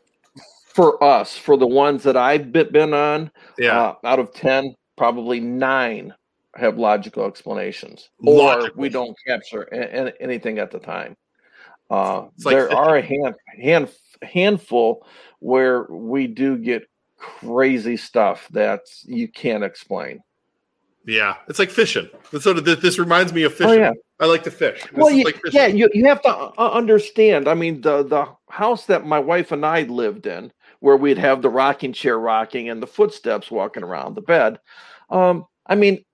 Speaker 5: For us, for the ones that I've been on,
Speaker 2: Yeah,
Speaker 5: uh, out of 10 probably nine have logical explanations or
Speaker 2: Logical.
Speaker 5: we don't capture a- a- anything at the time uh,
Speaker 2: like
Speaker 5: there are a hand, hand handful where we do get crazy stuff that you can't explain
Speaker 2: yeah. It's like fishing. That's sort of this, this reminds me of fishing.
Speaker 5: oh yeah
Speaker 2: I like to fish. This
Speaker 5: well you,
Speaker 2: like
Speaker 5: yeah you, you have to uh, understand i mean the the house that my wife and i lived in where we'd have the rocking chair rocking and the footsteps walking around the bed um i mean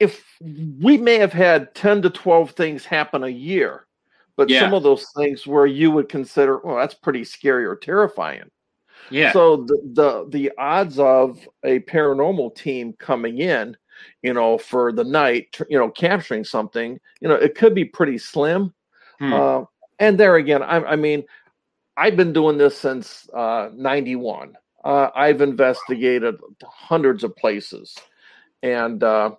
Speaker 5: if we may have had 10 to 12 things happen a year but
Speaker 3: Yeah.
Speaker 5: some of those things where you would consider well that's pretty scary or terrifying
Speaker 3: Yeah.
Speaker 5: so the, the the odds of a paranormal team coming in, you know, for the night, you know, capturing something, you know, it could be pretty slim.
Speaker 3: Hmm.
Speaker 5: Uh, and there again, I, I mean, I've been doing this since uh, '91. uh, I've investigated hundreds of places, and uh,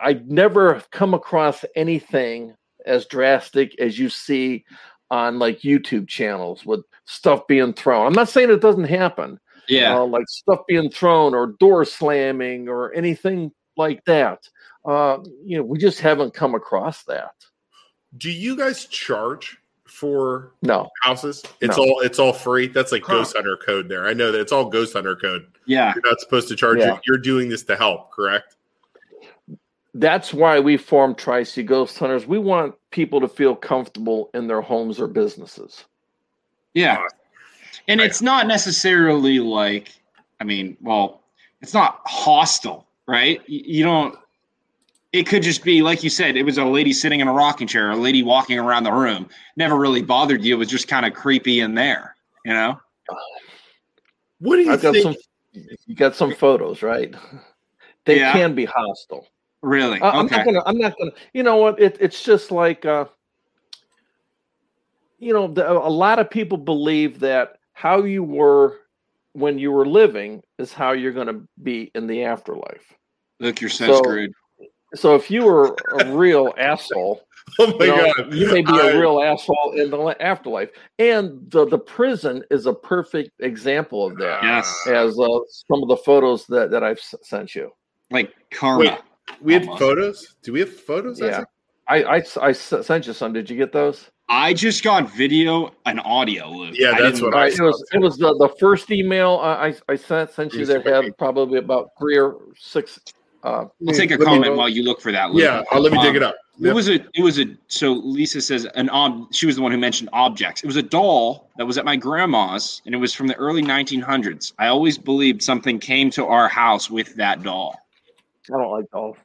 Speaker 5: I never come across anything as drastic as you see on like YouTube channels with stuff being thrown. I'm not saying it doesn't happen,
Speaker 3: Yeah.
Speaker 5: uh, like stuff being thrown or door slamming or anything like that. Uh, you know, we just haven't come across that.
Speaker 2: Do you guys charge for
Speaker 5: No,
Speaker 2: houses? It's
Speaker 5: No.
Speaker 2: all it's all free. That's like
Speaker 3: Huh.
Speaker 2: Ghost Hunter code there. I know that it's all Ghost Hunter code.
Speaker 3: yeah.
Speaker 2: You're not supposed to charge
Speaker 5: Yeah.
Speaker 2: it. You're doing this to help, correct?
Speaker 5: That's why we formed Tri C Ghost Hunters. We want people to feel comfortable in their homes or businesses.
Speaker 3: Yeah. And it's not necessarily like, I mean, well, it's not hostile, right? Y- You don't, it could just be, like you said, it was a lady sitting in a rocking chair, a lady walking around the room. Never really bothered you. It was just kind of creepy in there, you know?
Speaker 2: What do you
Speaker 5: I've got some. You got some photos, right? They
Speaker 3: Yeah.
Speaker 5: can be hostile.
Speaker 3: Really?
Speaker 5: Uh, I'm not gonna. I'm not gonna. You know what? It, it's just like, uh, you know, the, a lot of people believe that how you were when you were living is how you're going to be in the afterlife.
Speaker 3: Look, you're so,
Speaker 5: so-
Speaker 3: screwed.
Speaker 5: So if you were a real asshole,
Speaker 2: oh my
Speaker 5: you, know,
Speaker 2: god!
Speaker 5: you may be
Speaker 2: I-
Speaker 5: a real asshole in the afterlife. And the the prison is a perfect example of that.
Speaker 3: Yes.
Speaker 5: As uh, some of the photos that that I've sent you.
Speaker 3: Like karma.
Speaker 2: Wait, we had
Speaker 3: Almost.
Speaker 2: photos. Do we have photos?
Speaker 5: Yeah.
Speaker 2: Isaac?
Speaker 5: I, I, s- I s- sent you some. Did you get those?
Speaker 3: I just got video and audio, Luke.
Speaker 2: Yeah,
Speaker 3: I
Speaker 2: that's
Speaker 3: didn't-
Speaker 2: what I
Speaker 5: Right, it was it was the, the first email I I- I sent sent you that had probably about three or six. Uh,
Speaker 3: We'll take a
Speaker 2: Let me
Speaker 3: comment
Speaker 2: know.
Speaker 3: while you look for that. Luke.
Speaker 2: Yeah. Uh, let me dig
Speaker 3: Um,
Speaker 2: it up.
Speaker 3: It
Speaker 2: Yep.
Speaker 3: was a. It was a. So Lisa says an ob. She was the one who mentioned objects. It was a doll that was at my grandma's, and it was from the early 1900s. I always believed something came to our house with that doll.
Speaker 5: I don't like dolls.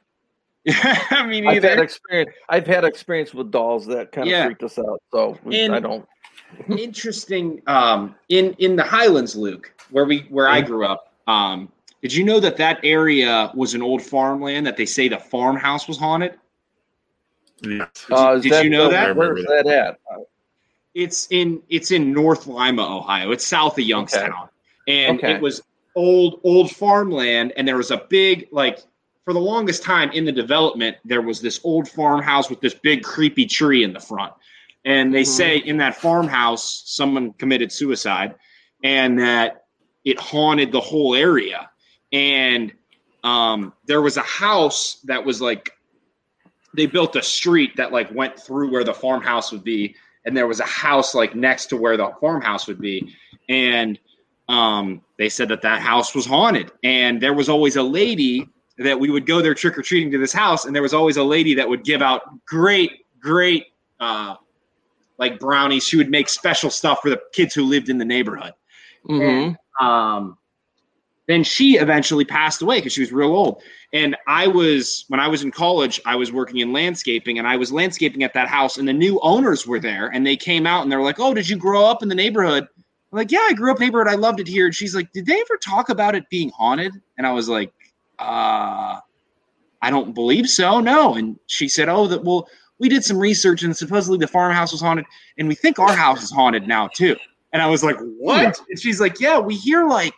Speaker 3: I mean,
Speaker 5: I've had experience. I've had experience with dolls that kind of
Speaker 3: Yeah.
Speaker 5: freaked us out. So we,
Speaker 3: And-
Speaker 5: I don't.
Speaker 3: Interesting. Um, in in the Highlands, Luke, where we where I grew up. Um, did you know that that area was an old farmland that they say the farmhouse was haunted?
Speaker 2: Yes.
Speaker 5: Uh, is
Speaker 3: did you know that?
Speaker 5: Where's that at?
Speaker 3: It's in it's in North Lima, Ohio. It's south of Youngstown, and
Speaker 5: Okay.
Speaker 3: it was old old farmland. And there was a big like for the longest time in the development, there was this old farmhouse with this big creepy tree in the front. And they
Speaker 5: Mhm.
Speaker 3: say in that farmhouse, someone committed suicide, and that it haunted the whole area. And um, there was a house that was like they built a street that like went through where the farmhouse would be and there was a house like next to where the farmhouse would be and um, they said that that house was haunted and there was always a lady that we would go there trick-or-treating to this house and there was always a lady that would give out great great uh, like brownies she would make special stuff for the kids who lived in the neighborhood
Speaker 5: Mhm.
Speaker 3: um, then she eventually passed away because she was real old. And I was when I was in college, I was working in landscaping, and I was landscaping at that house, and the new owners were there, and they came out and they're like, "Oh, did you grow up in the neighborhood?" I'm like, "Yeah, I grew up in the neighborhood. I loved it here." And she's like, "Did they ever talk about it being haunted?" And I was like, "Uh, I don't believe so. No." And she said, "Oh, that well." We did some research and supposedly the farmhouse was haunted, and we think our house is haunted now too. And I was like, "What?" And she's like, "Yeah, we hear like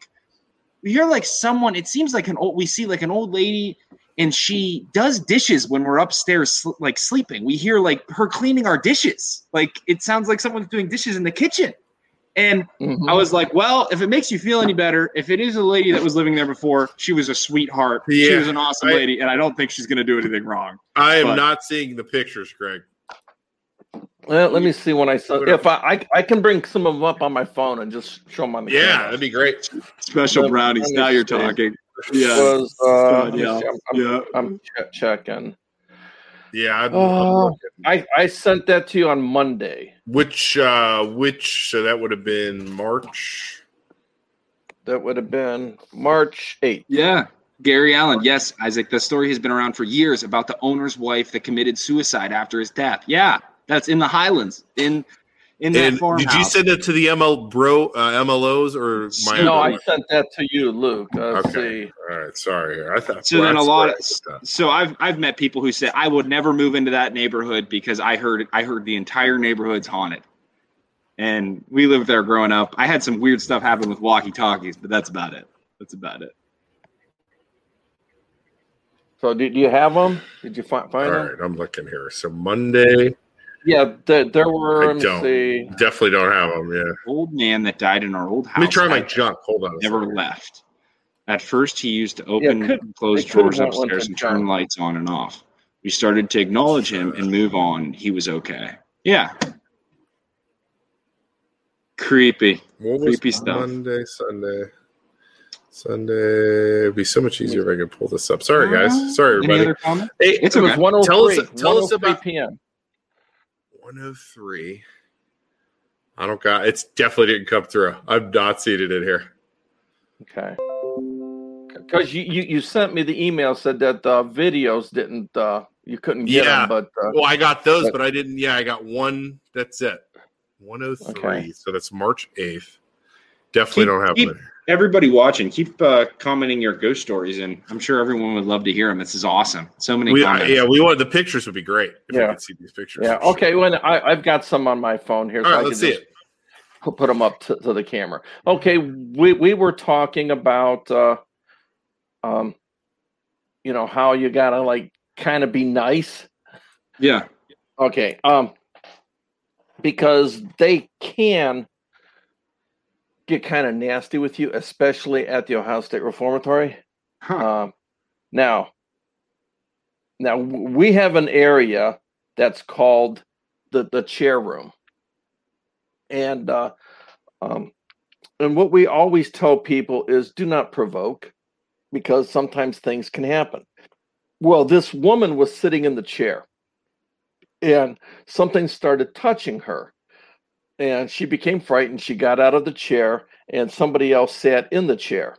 Speaker 3: we hear like someone it seems like an old we see like an old lady and she does dishes when we're upstairs like sleeping we hear like her cleaning our dishes like it sounds like someone's doing dishes in the kitchen and
Speaker 5: Mhm.
Speaker 3: i was like well if it makes you feel any better if it is a lady that was living there before she was a sweetheart she was an awesome
Speaker 2: I-
Speaker 3: lady and i don't think she's going to do anything wrong
Speaker 2: I am
Speaker 3: but-
Speaker 2: not seeing the pictures, Greg.
Speaker 5: Well, let me see when I saw. If I, I I can bring some of them up on my phone and just show them on the
Speaker 2: Yeah,
Speaker 5: camera.
Speaker 2: that'd be great.
Speaker 3: special brownies now you're talking yeah
Speaker 5: was uh, let
Speaker 3: yeah
Speaker 5: see, I'm, I'm,
Speaker 3: yeah
Speaker 5: I'm che- checking.
Speaker 2: Yeah, I'd,
Speaker 5: Uh, I I sent that to you on Monday.
Speaker 2: which uh which so that would have been March.
Speaker 5: That would have been March eighth.
Speaker 3: Yeah. Gary Allen. Yes, Isaac. The story has been around for years about the owner's wife that committed suicide after his death. Yeah, that's in the Highlands in in that
Speaker 2: And
Speaker 3: farmhouse.
Speaker 2: did you send it to the ML bro uh, MLOs or my?
Speaker 5: No,
Speaker 2: other
Speaker 5: I sent that to you, Luke. Uh, Let's
Speaker 2: Okay.
Speaker 5: see.
Speaker 2: All right, sorry. I thought
Speaker 3: So then a lot of- so I've I've met people who say I would never move into that neighborhood because I heard I heard the entire neighborhood's haunted. and we lived there growing up. I had some weird stuff happen with walkie talkies, but that's about it. That's about it.
Speaker 5: So do, do you have them? Did you find,
Speaker 2: All
Speaker 5: find them?
Speaker 2: right, I'm looking here. So Monday,
Speaker 5: Yeah, there, there were.
Speaker 2: I don't.
Speaker 5: see.
Speaker 2: definitely don't have them. Yeah.
Speaker 3: Old man that died in our old house.
Speaker 2: Let me try my junk. Hold on.
Speaker 3: never
Speaker 2: second.
Speaker 3: left. At first, he used to open
Speaker 5: could-
Speaker 3: and close drawers upstairs and turn
Speaker 5: John.
Speaker 3: lights on and off. We started to acknowledge him and move on. He was okay. Yeah. Creepy.
Speaker 2: What was
Speaker 3: Creepy stuff.
Speaker 2: Monday, Sunday. Sunday. It'd be so much easier if I could pull this up. Sorry, guys. Uh, Sorry,
Speaker 3: Any
Speaker 2: everybody.
Speaker 3: other comment?
Speaker 2: Hey,
Speaker 3: It's
Speaker 5: It was
Speaker 3: okay.
Speaker 5: 103.
Speaker 2: Tell us- tell us
Speaker 5: 103
Speaker 2: about- oh
Speaker 5: p.m.
Speaker 2: 103. I don't got. It's definitely didn't come through. I'm not it in here.
Speaker 5: Okay. Because you, you you sent me the email said that uh, videos didn't uh, you couldn't get
Speaker 2: Yeah.
Speaker 5: them, but uh,
Speaker 2: Well, I got those,
Speaker 5: But-
Speaker 2: but I didn't. Yeah, I got one. That's it. 103.
Speaker 5: Okay.
Speaker 2: So that's March 8th. Definitely
Speaker 3: Keep-
Speaker 2: don't have
Speaker 3: keep-
Speaker 2: one.
Speaker 3: Everybody watching, keep uh, commenting your ghost stories, and I'm sure everyone would love to hear them. This is awesome. So many
Speaker 2: We,
Speaker 3: comments.
Speaker 2: yeah, we want the pictures would be great if
Speaker 5: Yeah.
Speaker 2: we could see these pictures.
Speaker 5: yeah.
Speaker 2: for sure.
Speaker 5: Okay. When I I've got some on my phone here,
Speaker 2: All
Speaker 5: so
Speaker 2: right,
Speaker 5: I
Speaker 2: let's
Speaker 5: can
Speaker 2: see
Speaker 5: just
Speaker 2: it.
Speaker 5: put, put them up to, to the camera. Okay. We we were talking about uh, um, you know how you gotta like kind of be nice.
Speaker 3: yeah.
Speaker 5: Okay. Um, because they can get kind of nasty with you, especially at the Ohio State Reformatory.
Speaker 3: Huh.
Speaker 5: Um, now, now we have an area that's called the the chair room, and uh, um, and what we always tell people is do not provoke, because sometimes things can happen. Well, this woman was sitting in the chair, and something started touching her, and she became frightened. She got out of the chair, and somebody else sat in the chair.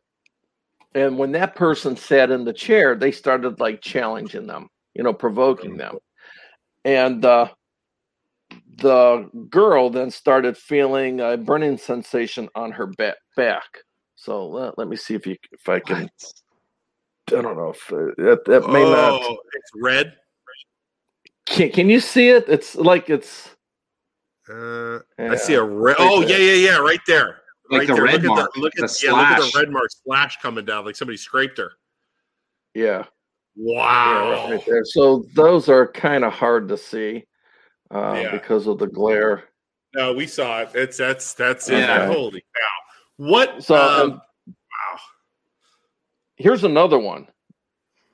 Speaker 5: And when that person sat in the chair they started like challenging them you know provoking them. And uh the girl then started feeling a burning sensation on her ba- back. So let, let me see if you if i can i don't know if uh, that, that may not
Speaker 2: Oh, it's red.
Speaker 5: can, can you see it? It's like it's
Speaker 2: Uh,
Speaker 5: yeah.
Speaker 2: I see a red.
Speaker 5: Right
Speaker 2: Oh,
Speaker 5: there.
Speaker 2: yeah, yeah, yeah, right there.
Speaker 3: Like
Speaker 2: right
Speaker 3: the
Speaker 2: there.
Speaker 3: red
Speaker 2: look
Speaker 3: mark,
Speaker 2: At the, look
Speaker 3: the
Speaker 2: at yeah, look at the red mark splash coming down, like somebody scraped her.
Speaker 5: yeah Yeah,
Speaker 2: Wow.
Speaker 5: right, right there. So those are kind of hard to see uh,
Speaker 2: Yeah.
Speaker 5: because of the glare.
Speaker 2: No, we saw it. It's that's that's it.
Speaker 3: Yeah.
Speaker 2: Holy cow! What?
Speaker 5: So
Speaker 2: um,
Speaker 5: um, here's another one.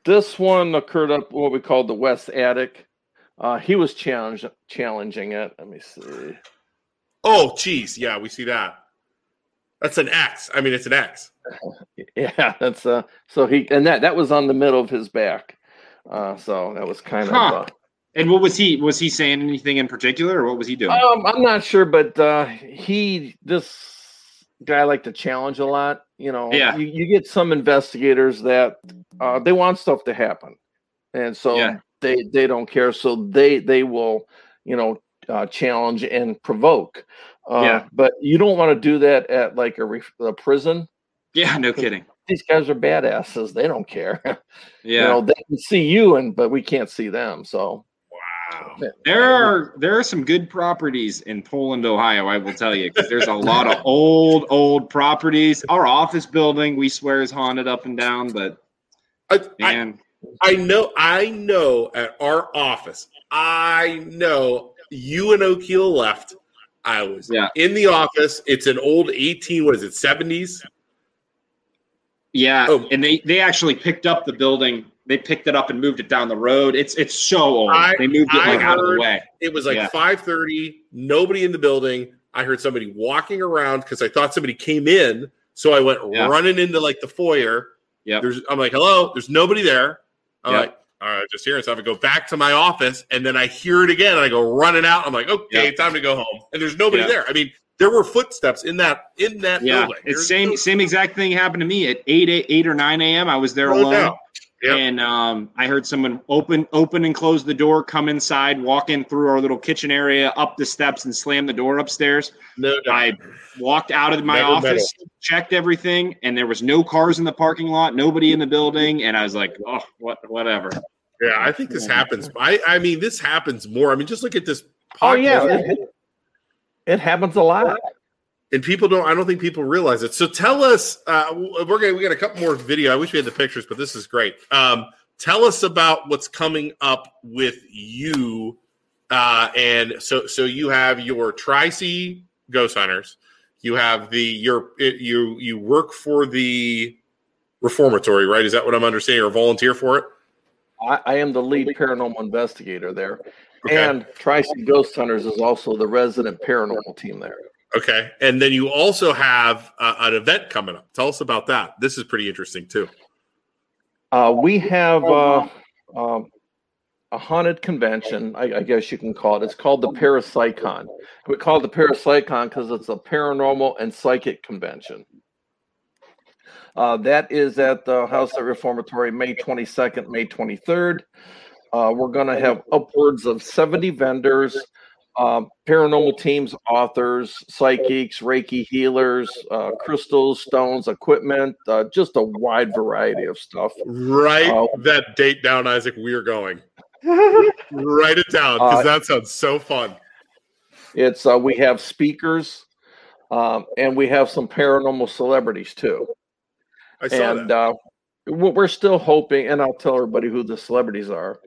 Speaker 5: This one occurred up what we call the West Attic. Uh, he was challenge, challenging it. Let me see.
Speaker 2: oh, geez, yeah, we see that. That's an X. I mean, it's an X.
Speaker 5: Yeah, that's uh. So he and that that was on the middle of his back. Uh, so that was kind
Speaker 3: Huh.
Speaker 5: of. Uh,
Speaker 3: And what was he? Was he saying anything in particular, or what was he doing?
Speaker 5: Um, I'm not sure, but uh, he this guy like to challenge a lot. You know,
Speaker 3: Yeah.
Speaker 5: you, you get some investigators that uh, they want stuff to happen, and so
Speaker 3: Yeah.
Speaker 5: They they don't care. So they they will you know uh, challenge and provoke. Uh,
Speaker 3: Yeah.
Speaker 5: but you don't want to do that at like a, ref- a prison.
Speaker 3: yeah, no kidding.
Speaker 5: These guys are badasses. They don't care.
Speaker 3: Yeah.
Speaker 5: You know, they can see you, and but we can't see them. So
Speaker 2: Wow.
Speaker 3: There are there are some good properties in Poland, Ohio. I will tell you because there's a lot of old old properties. Our office building, we swear, is haunted up and down. But
Speaker 2: I, I,
Speaker 3: man,
Speaker 2: I know. I know. At our office, I know you and O'Keel left. I was
Speaker 3: Yeah.
Speaker 2: in the office. It's an old eighteen. What is it? Seventies.
Speaker 3: yeah,
Speaker 2: Oh.
Speaker 3: and they they actually picked up the building. They picked it up and moved it down the road. It's it's so old.
Speaker 2: I-
Speaker 3: they moved it
Speaker 2: I
Speaker 3: like out of the way.
Speaker 2: It was like
Speaker 3: Yeah.
Speaker 2: five thirty. Nobody in the building. I heard somebody walking around because I thought somebody came in. So I went
Speaker 3: Yeah.
Speaker 2: running into like the foyer.
Speaker 3: Yeah.
Speaker 2: There's. I'm like, hello. There's nobody there. I'm
Speaker 3: Yep.
Speaker 2: like, all right, just hearing stuff. I go back to my office, and then I hear it again, and I go running out. I'm like, okay,
Speaker 3: Yep.
Speaker 2: time to go home. And there's nobody
Speaker 3: Yeah.
Speaker 2: there. I mean, there were footsteps in that in that
Speaker 3: Yeah,
Speaker 2: building.
Speaker 3: it's
Speaker 2: There's
Speaker 3: same
Speaker 2: no-
Speaker 3: same exact thing happened to me at 8, 8, 8 or nine a.m. I was there alone.
Speaker 2: Yep.
Speaker 3: and um, I heard someone open open and close the door, come inside, walk in through our little kitchen area, up the steps, and slam the door upstairs.
Speaker 2: No doubt.
Speaker 3: I walked out of my
Speaker 2: Never
Speaker 3: office, checked everything, and there was no cars in the parking lot, nobody in the building, and I was like, "Oh, what, whatever."
Speaker 2: yeah, I think this happens. I I mean, this happens more. I mean, just look at this.
Speaker 5: Oh yeah,
Speaker 2: podcast.
Speaker 5: It happens a lot.
Speaker 2: And people don't. I don't think people realize it. So tell us. Uh, we're gonna we got a couple more video. I wish we had the pictures, but this is great. Um, tell us about what's coming up with you. Uh, and so so you have your Tri C Ghost Hunters. You have the your you you work for the reformatory, right? Is that what I'm understanding, or volunteer for it?
Speaker 5: I, I am the lead paranormal investigator there.
Speaker 2: Okay.
Speaker 5: And Tri City Ghost Hunters is also the resident paranormal team there.
Speaker 2: Okay, and then you also have uh, an event coming up. Tell us about that. This is pretty interesting too.
Speaker 5: Uh, we have uh, um, a haunted convention, I, I guess you can call it. It's called the Parapsychon. We call it the Parapsychon because it's a paranormal and psychic convention. Uh, that is at the House of Reformatory, May 22nd, May 23rd. Uh, we're going to have upwards of 70 vendors, um, paranormal teams, authors, psychics, Reiki healers, uh, crystals, stones, equipment, uh, just a wide variety of stuff.
Speaker 2: Write
Speaker 5: Uh,
Speaker 2: that date down, Isaac. We're going. Write it down because
Speaker 5: Uh,
Speaker 2: that sounds so fun.
Speaker 5: It's uh, we have speakers, um, and we have some paranormal celebrities too.
Speaker 2: I saw
Speaker 5: and
Speaker 2: that.
Speaker 5: uh, we- we're still hoping, and I'll tell everybody who the celebrities are.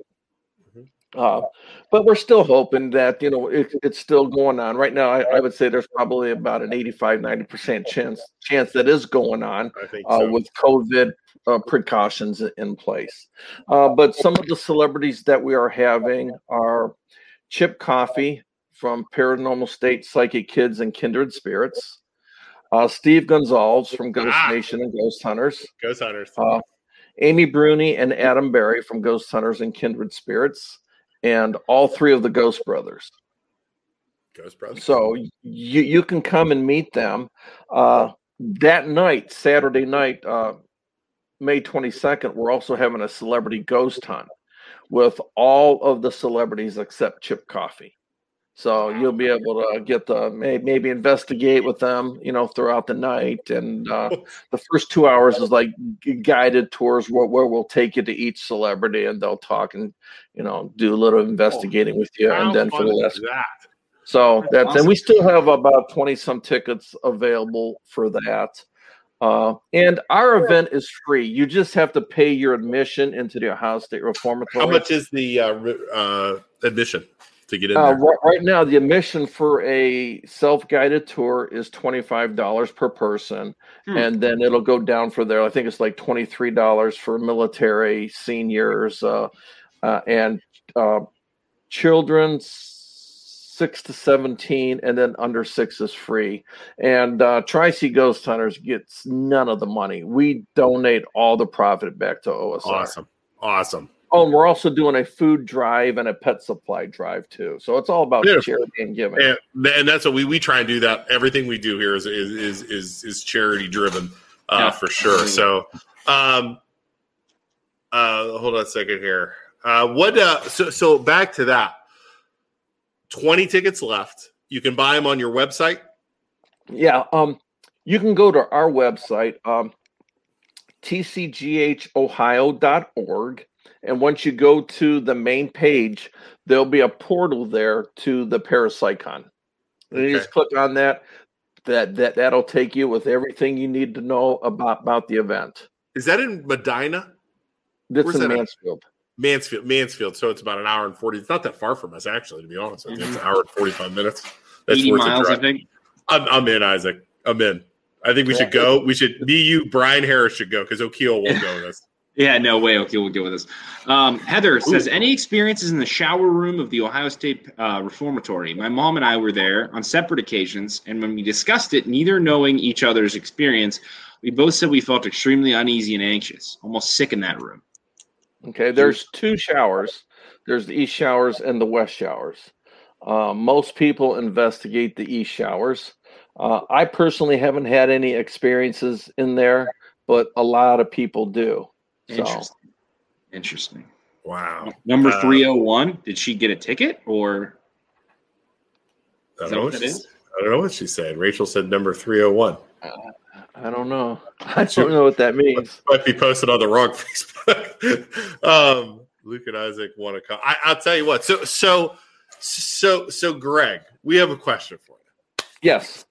Speaker 5: Uh, but we're still hoping that you know it, it's still going on right now. I, I would say there's probably about an 85, 90 percent chance chance that is going on uh,
Speaker 2: so.
Speaker 5: with COVID uh, precautions in place. Uh, but some of the celebrities that we are having are Chip Coffey from Paranormal State Psychic Kids and Kindred Spirits, uh, Steve Gonsalves from Ghost
Speaker 2: Ah.
Speaker 5: Nation and Ghost Hunters,
Speaker 2: Ghost Hunters.
Speaker 5: uh, Amy Bruni and Adam Berry from Ghost Hunters and Kindred Spirits, and all three of the Ghost Brothers.
Speaker 2: Ghost Brothers.
Speaker 5: So you you can come and meet them uh, that night, Saturday night, uh, May twenty second. We're also having a celebrity ghost hunt with all of the celebrities except Chip Coffey. So you'll be able to get the may, maybe investigate with them, you know, throughout the night. And uh, the first two hours is like guided tours where, where we'll take you to each celebrity and they'll talk and you know do a little investigating with you. And then for the last
Speaker 2: that?
Speaker 5: so
Speaker 3: That's
Speaker 5: that's
Speaker 3: awesome.
Speaker 5: and we still have about 20 some tickets available for that. Uh, and our event is free. You just have to pay your admission into the Ohio State Reformatory.
Speaker 2: How much is the uh, uh, admission to get in
Speaker 5: Uh, right, right now, the admission for a self-guided tour is twenty-five dollars per person,
Speaker 3: Hmm.
Speaker 5: and then it'll go down for there. I think it's like twenty-three dollars for military seniors, uh, uh, and uh, children six to seventeen, and then under six is free. And uh, Tri C Ghost Hunters gets none of the money. We donate all the profit back to OSR.
Speaker 2: Awesome. Awesome.
Speaker 5: Oh, and we're also doing a food drive and a pet supply drive too. So it's all about
Speaker 2: Beautiful.
Speaker 5: charity and giving.
Speaker 2: And, and that's what we, we try and do that. Everything we do here is is is is, is charity driven uh,
Speaker 3: Yeah.
Speaker 2: for sure. So um uh hold on a second here. Uh what uh so so back to that. 20 tickets left. You can buy them on your website.
Speaker 5: Yeah. Um, you can go to our website, um, tcghohio.org. And once you go to the main page, there'll be a portal there to the Parapsychon. And you just click on that. That that that'll take you with everything you need to know about about the event.
Speaker 2: Is that in Medina?
Speaker 5: That's
Speaker 2: Where's
Speaker 5: in
Speaker 2: that at?
Speaker 5: Mansfield.
Speaker 2: Mansfield, Mansfield. So it's about an hour and 40. It's not that far from us, actually, to be honest with you. It's an mm-hmm. hour and 45 minutes. That's
Speaker 3: 80 miles, I think.
Speaker 2: I'm, I'm in, Isaac. I'm in. I think we should go. We should, me, you, Brian Harris should go because O'Keel won't go with us.
Speaker 3: Yeah, no way. Okay, we'll go with this. Um, Heather says, any experiences in the shower room of the Ohio State uh, Reformatory? My mom and I were there on separate occasions, and when we discussed it, neither knowing each other's experience, we both said we felt extremely uneasy and anxious, almost sick in that room.
Speaker 5: Okay, there's two showers. There's the east showers and the west showers. Uh, most people investigate the east showers. Uh, I personally haven't had any experiences in there, but a lot of people do. So
Speaker 3: Interesting. Interesting.
Speaker 2: Wow.
Speaker 3: Number
Speaker 2: Uh,
Speaker 3: 301, did she get a ticket or?
Speaker 2: I don't, know
Speaker 3: what
Speaker 2: what she. I don't know what she said. Rachel said number 301.
Speaker 5: I don't know. I don't know what that means.
Speaker 2: Might be posted on the wrong Facebook. um, Luke and Isaac want to come. I, I'll tell you what. So, so, so, so, Greg, we have a question for you.
Speaker 5: Yes.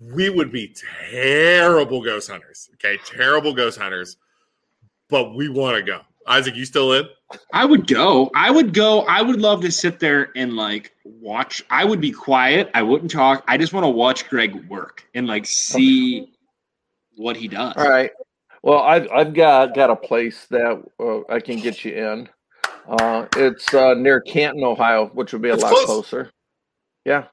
Speaker 2: we would be terrible ghost hunters. Okay, terrible ghost hunters, but we want to go. Isaac, you still in?
Speaker 3: I would go. I would go. I would love to sit there and like watch. I would be quiet. I wouldn't talk. I just want to watch Greg work and like see what he does.
Speaker 5: All right. Well, I've I've got got a place that uh, I can get you in. Uh, it's uh, near Canton, Ohio, which would be a
Speaker 2: That's
Speaker 5: lot
Speaker 2: close.
Speaker 5: closer. Yeah.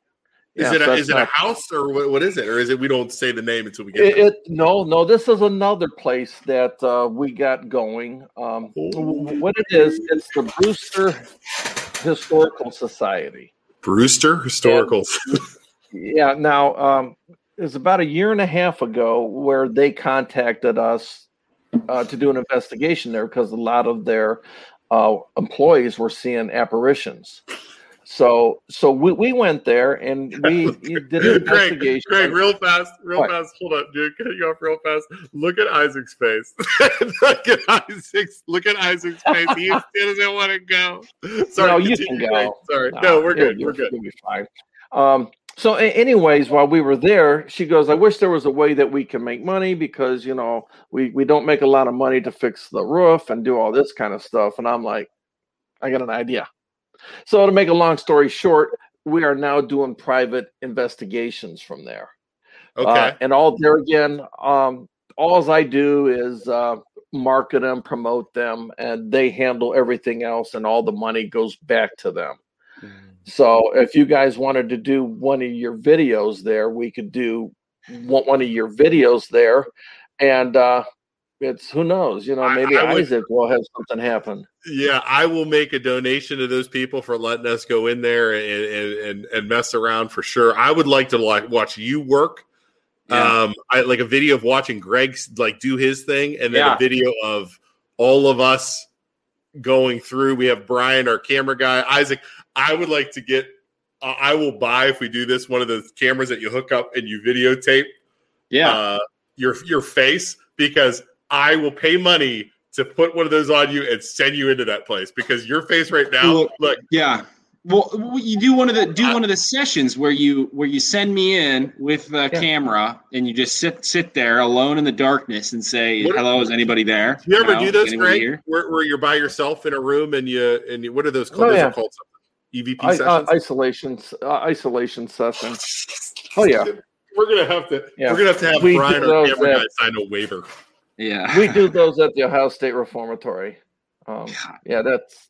Speaker 2: Is
Speaker 5: Yeah,
Speaker 2: it a, is it a house or what, what is it? Or is it we don't say the name until we get
Speaker 5: It, it no no. This is another place that uh, we got going. Um, w- what it is, it's the Brewster Historical Society.
Speaker 2: Brewster Historical.
Speaker 5: Yeah. Now, um, it's about a year and a half ago where they contacted us uh, to do an investigation there because a lot of their uh, employees were seeing apparitions. So, so we, we went there and we did an investigation.
Speaker 2: Greg, real fast, real
Speaker 5: What?
Speaker 2: fast. Hold up, dude. Cut you off real fast. Look at Isaac's face. look at Isaac's. Look at Isaac's face. He still doesn't want to go. Sorry,
Speaker 5: No, you can
Speaker 2: Greg.
Speaker 5: go.
Speaker 2: Sorry,
Speaker 5: Nah,
Speaker 2: no, we're good. We're good.
Speaker 5: You'll be fine. Um, so, anyways, while we were there, she goes, "I wish there was a way that we can make money because you know we we don't make a lot of money to fix the roof and do all this kind of stuff." And I'm like, "I got an idea." So, to make a long story short, we are now doing private investigations from there.
Speaker 2: Okay.
Speaker 5: Uh, and all there again, um, all I do is uh, market them, promote them, and they handle everything else, and all the money goes back to them. So if you guys wanted to do one of your videos there, we could do one, one of your videos there, and uh, it's who knows, you know, maybe
Speaker 2: I would-
Speaker 5: Isaac will have something happen.
Speaker 2: Yeah, I will make a donation to those people for letting us go in there and and, and, mess around for sure. I would like to like watch you work.
Speaker 3: Yeah.
Speaker 2: Um, I like a video of watching Greg like do his thing, and then
Speaker 3: Yeah.
Speaker 2: a video of all of us going through. We have Brian, our camera guy, Isaac. I would like to get. Uh, I will buy if we do this one of those cameras that you hook up and you videotape
Speaker 3: Yeah.
Speaker 2: uh, your your face because I will pay money to put one of those on you and send you into that place because your face right now,
Speaker 3: Well,
Speaker 2: look,
Speaker 3: Yeah. Well, you do one of the do one of the sessions where you where you send me in with the
Speaker 5: Yeah.
Speaker 3: camera and you just sit sit there alone in the darkness and say
Speaker 2: What-
Speaker 3: hello is anybody there?
Speaker 2: do you ever
Speaker 3: know,
Speaker 2: do those,
Speaker 3: anybody
Speaker 2: Greg? Where, where you're by yourself in a room and you and you, what are those called?
Speaker 5: Oh,
Speaker 2: those
Speaker 5: yeah.
Speaker 2: are called something. EVP
Speaker 5: I, uh,
Speaker 2: sessions.
Speaker 5: isolation, uh, isolation session. Oh yeah,
Speaker 2: We're gonna have to.
Speaker 5: Yeah.
Speaker 2: We're gonna have to have
Speaker 5: We
Speaker 2: Brian,
Speaker 5: do
Speaker 2: our
Speaker 5: those
Speaker 2: camera
Speaker 5: at-
Speaker 2: guy, sign a waiver.
Speaker 3: Yeah.
Speaker 5: we do those at the Ohio State Reformatory. Um, yeah, that's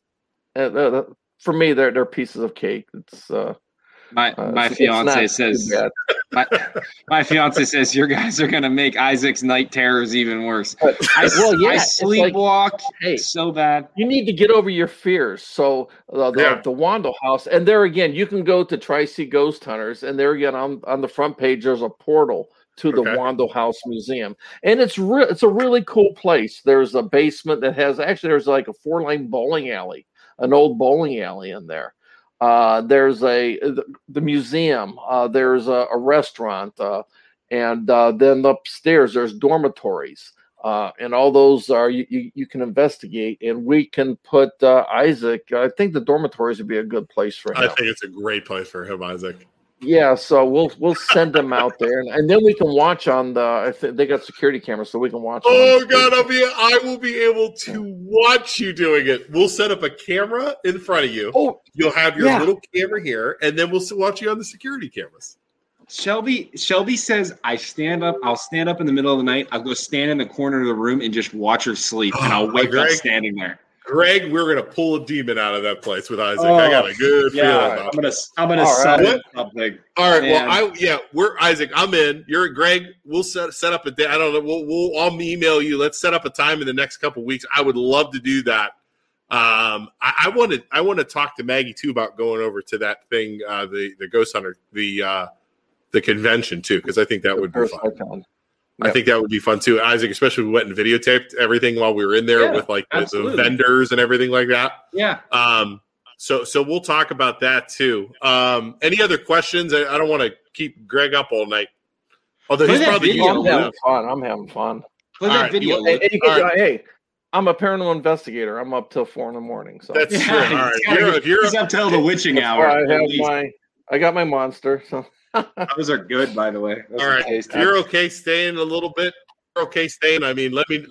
Speaker 5: uh, uh, that- for me. They're they're pieces of cake. It's uh,
Speaker 3: My
Speaker 5: uh,
Speaker 3: my
Speaker 5: it's- it's
Speaker 3: fiance
Speaker 5: not
Speaker 3: says my, my fiance says your guys are gonna make Isaac's night terrors even worse.
Speaker 5: But-
Speaker 3: I,
Speaker 5: well, yeah,
Speaker 3: I
Speaker 5: it's like,
Speaker 3: sleepwalk
Speaker 5: hey,
Speaker 3: so bad.
Speaker 5: you need to get over your fears. So uh, the,
Speaker 2: Yeah.
Speaker 5: the Wandle House, and there again, you can go to Tri C Ghost Hunters, and there again on on the front page, there's a portal to the
Speaker 2: Okay.
Speaker 5: Wandle House Museum, and it's real. It's a really cool place. There's a basement that has actually there's like a four lane bowling alley, an old bowling alley in there. Uh, there's a the, the museum. Uh, there's a, a restaurant, uh, and uh, then upstairs there's dormitories uh, and all those are you, you, you can investigate and we can put uh, isaac i think the dormitories would be a good place for him.
Speaker 2: I think it's a great place for him, Isaac.
Speaker 5: Yeah so we'll we'll send them out there and, and then we can watch on the I think they got security cameras so we can watch
Speaker 2: Oh
Speaker 5: on-
Speaker 2: God, I'll be I will be able to watch you doing it. We'll set up a camera in front of you.
Speaker 5: oh
Speaker 2: You'll have your
Speaker 5: Yeah.
Speaker 2: little camera here, and then we'll watch you on the security cameras.
Speaker 3: Shelby Shelby says I stand up. I'll stand up in the middle of the night. I'll go stand in the corner of the room and just watch her sleep, and oh, I'll wake up standing there.
Speaker 2: Greg, we're gonna pull a demon out of that place with Isaac. I got a good feeling
Speaker 3: Yeah,
Speaker 2: about
Speaker 3: I'm
Speaker 2: it.
Speaker 3: gonna I'm gonna
Speaker 5: All right.
Speaker 3: summon something.
Speaker 2: All right,
Speaker 3: Man.
Speaker 2: well, I yeah, we're Isaac. I'm in. You're Greg. We'll set set up a day. I don't know. We'll, we'll I'll email you. Let's set up a time in the next couple weeks. I would love to do that. Um, I, I want to I want to talk to Maggie too about going over to that thing, uh, the the Ghost Hunter, the uh, the convention too, because I think that would be fun.
Speaker 5: icon.
Speaker 2: I think that would be fun too, Isaac. Especially we went and videotaped everything while we were in there
Speaker 3: Yeah,
Speaker 2: with like the, the vendors and everything like that.
Speaker 3: Yeah.
Speaker 2: Um, so so we'll talk about that too. Um, any other questions? I, I don't want to keep Greg up all night. Although
Speaker 3: Play
Speaker 2: he's probably
Speaker 3: video.
Speaker 5: Oh, I'm having fun i'm having fun
Speaker 3: Play
Speaker 2: All
Speaker 3: that
Speaker 2: right,
Speaker 3: video.
Speaker 2: you-
Speaker 5: and, and you can,
Speaker 2: All right.
Speaker 5: hey i'm a paranormal investigator i'm up till four in the morning so
Speaker 2: That's
Speaker 3: Yeah,
Speaker 2: true. All right,
Speaker 3: he's
Speaker 2: if you're, you're
Speaker 3: he's up till the witching hour.
Speaker 5: i have my i got my monster so
Speaker 3: Those are good, by the way. Those
Speaker 2: All
Speaker 3: are
Speaker 2: right,
Speaker 3: tasty.
Speaker 2: you're okay staying a little bit. You're okay staying. I mean, let me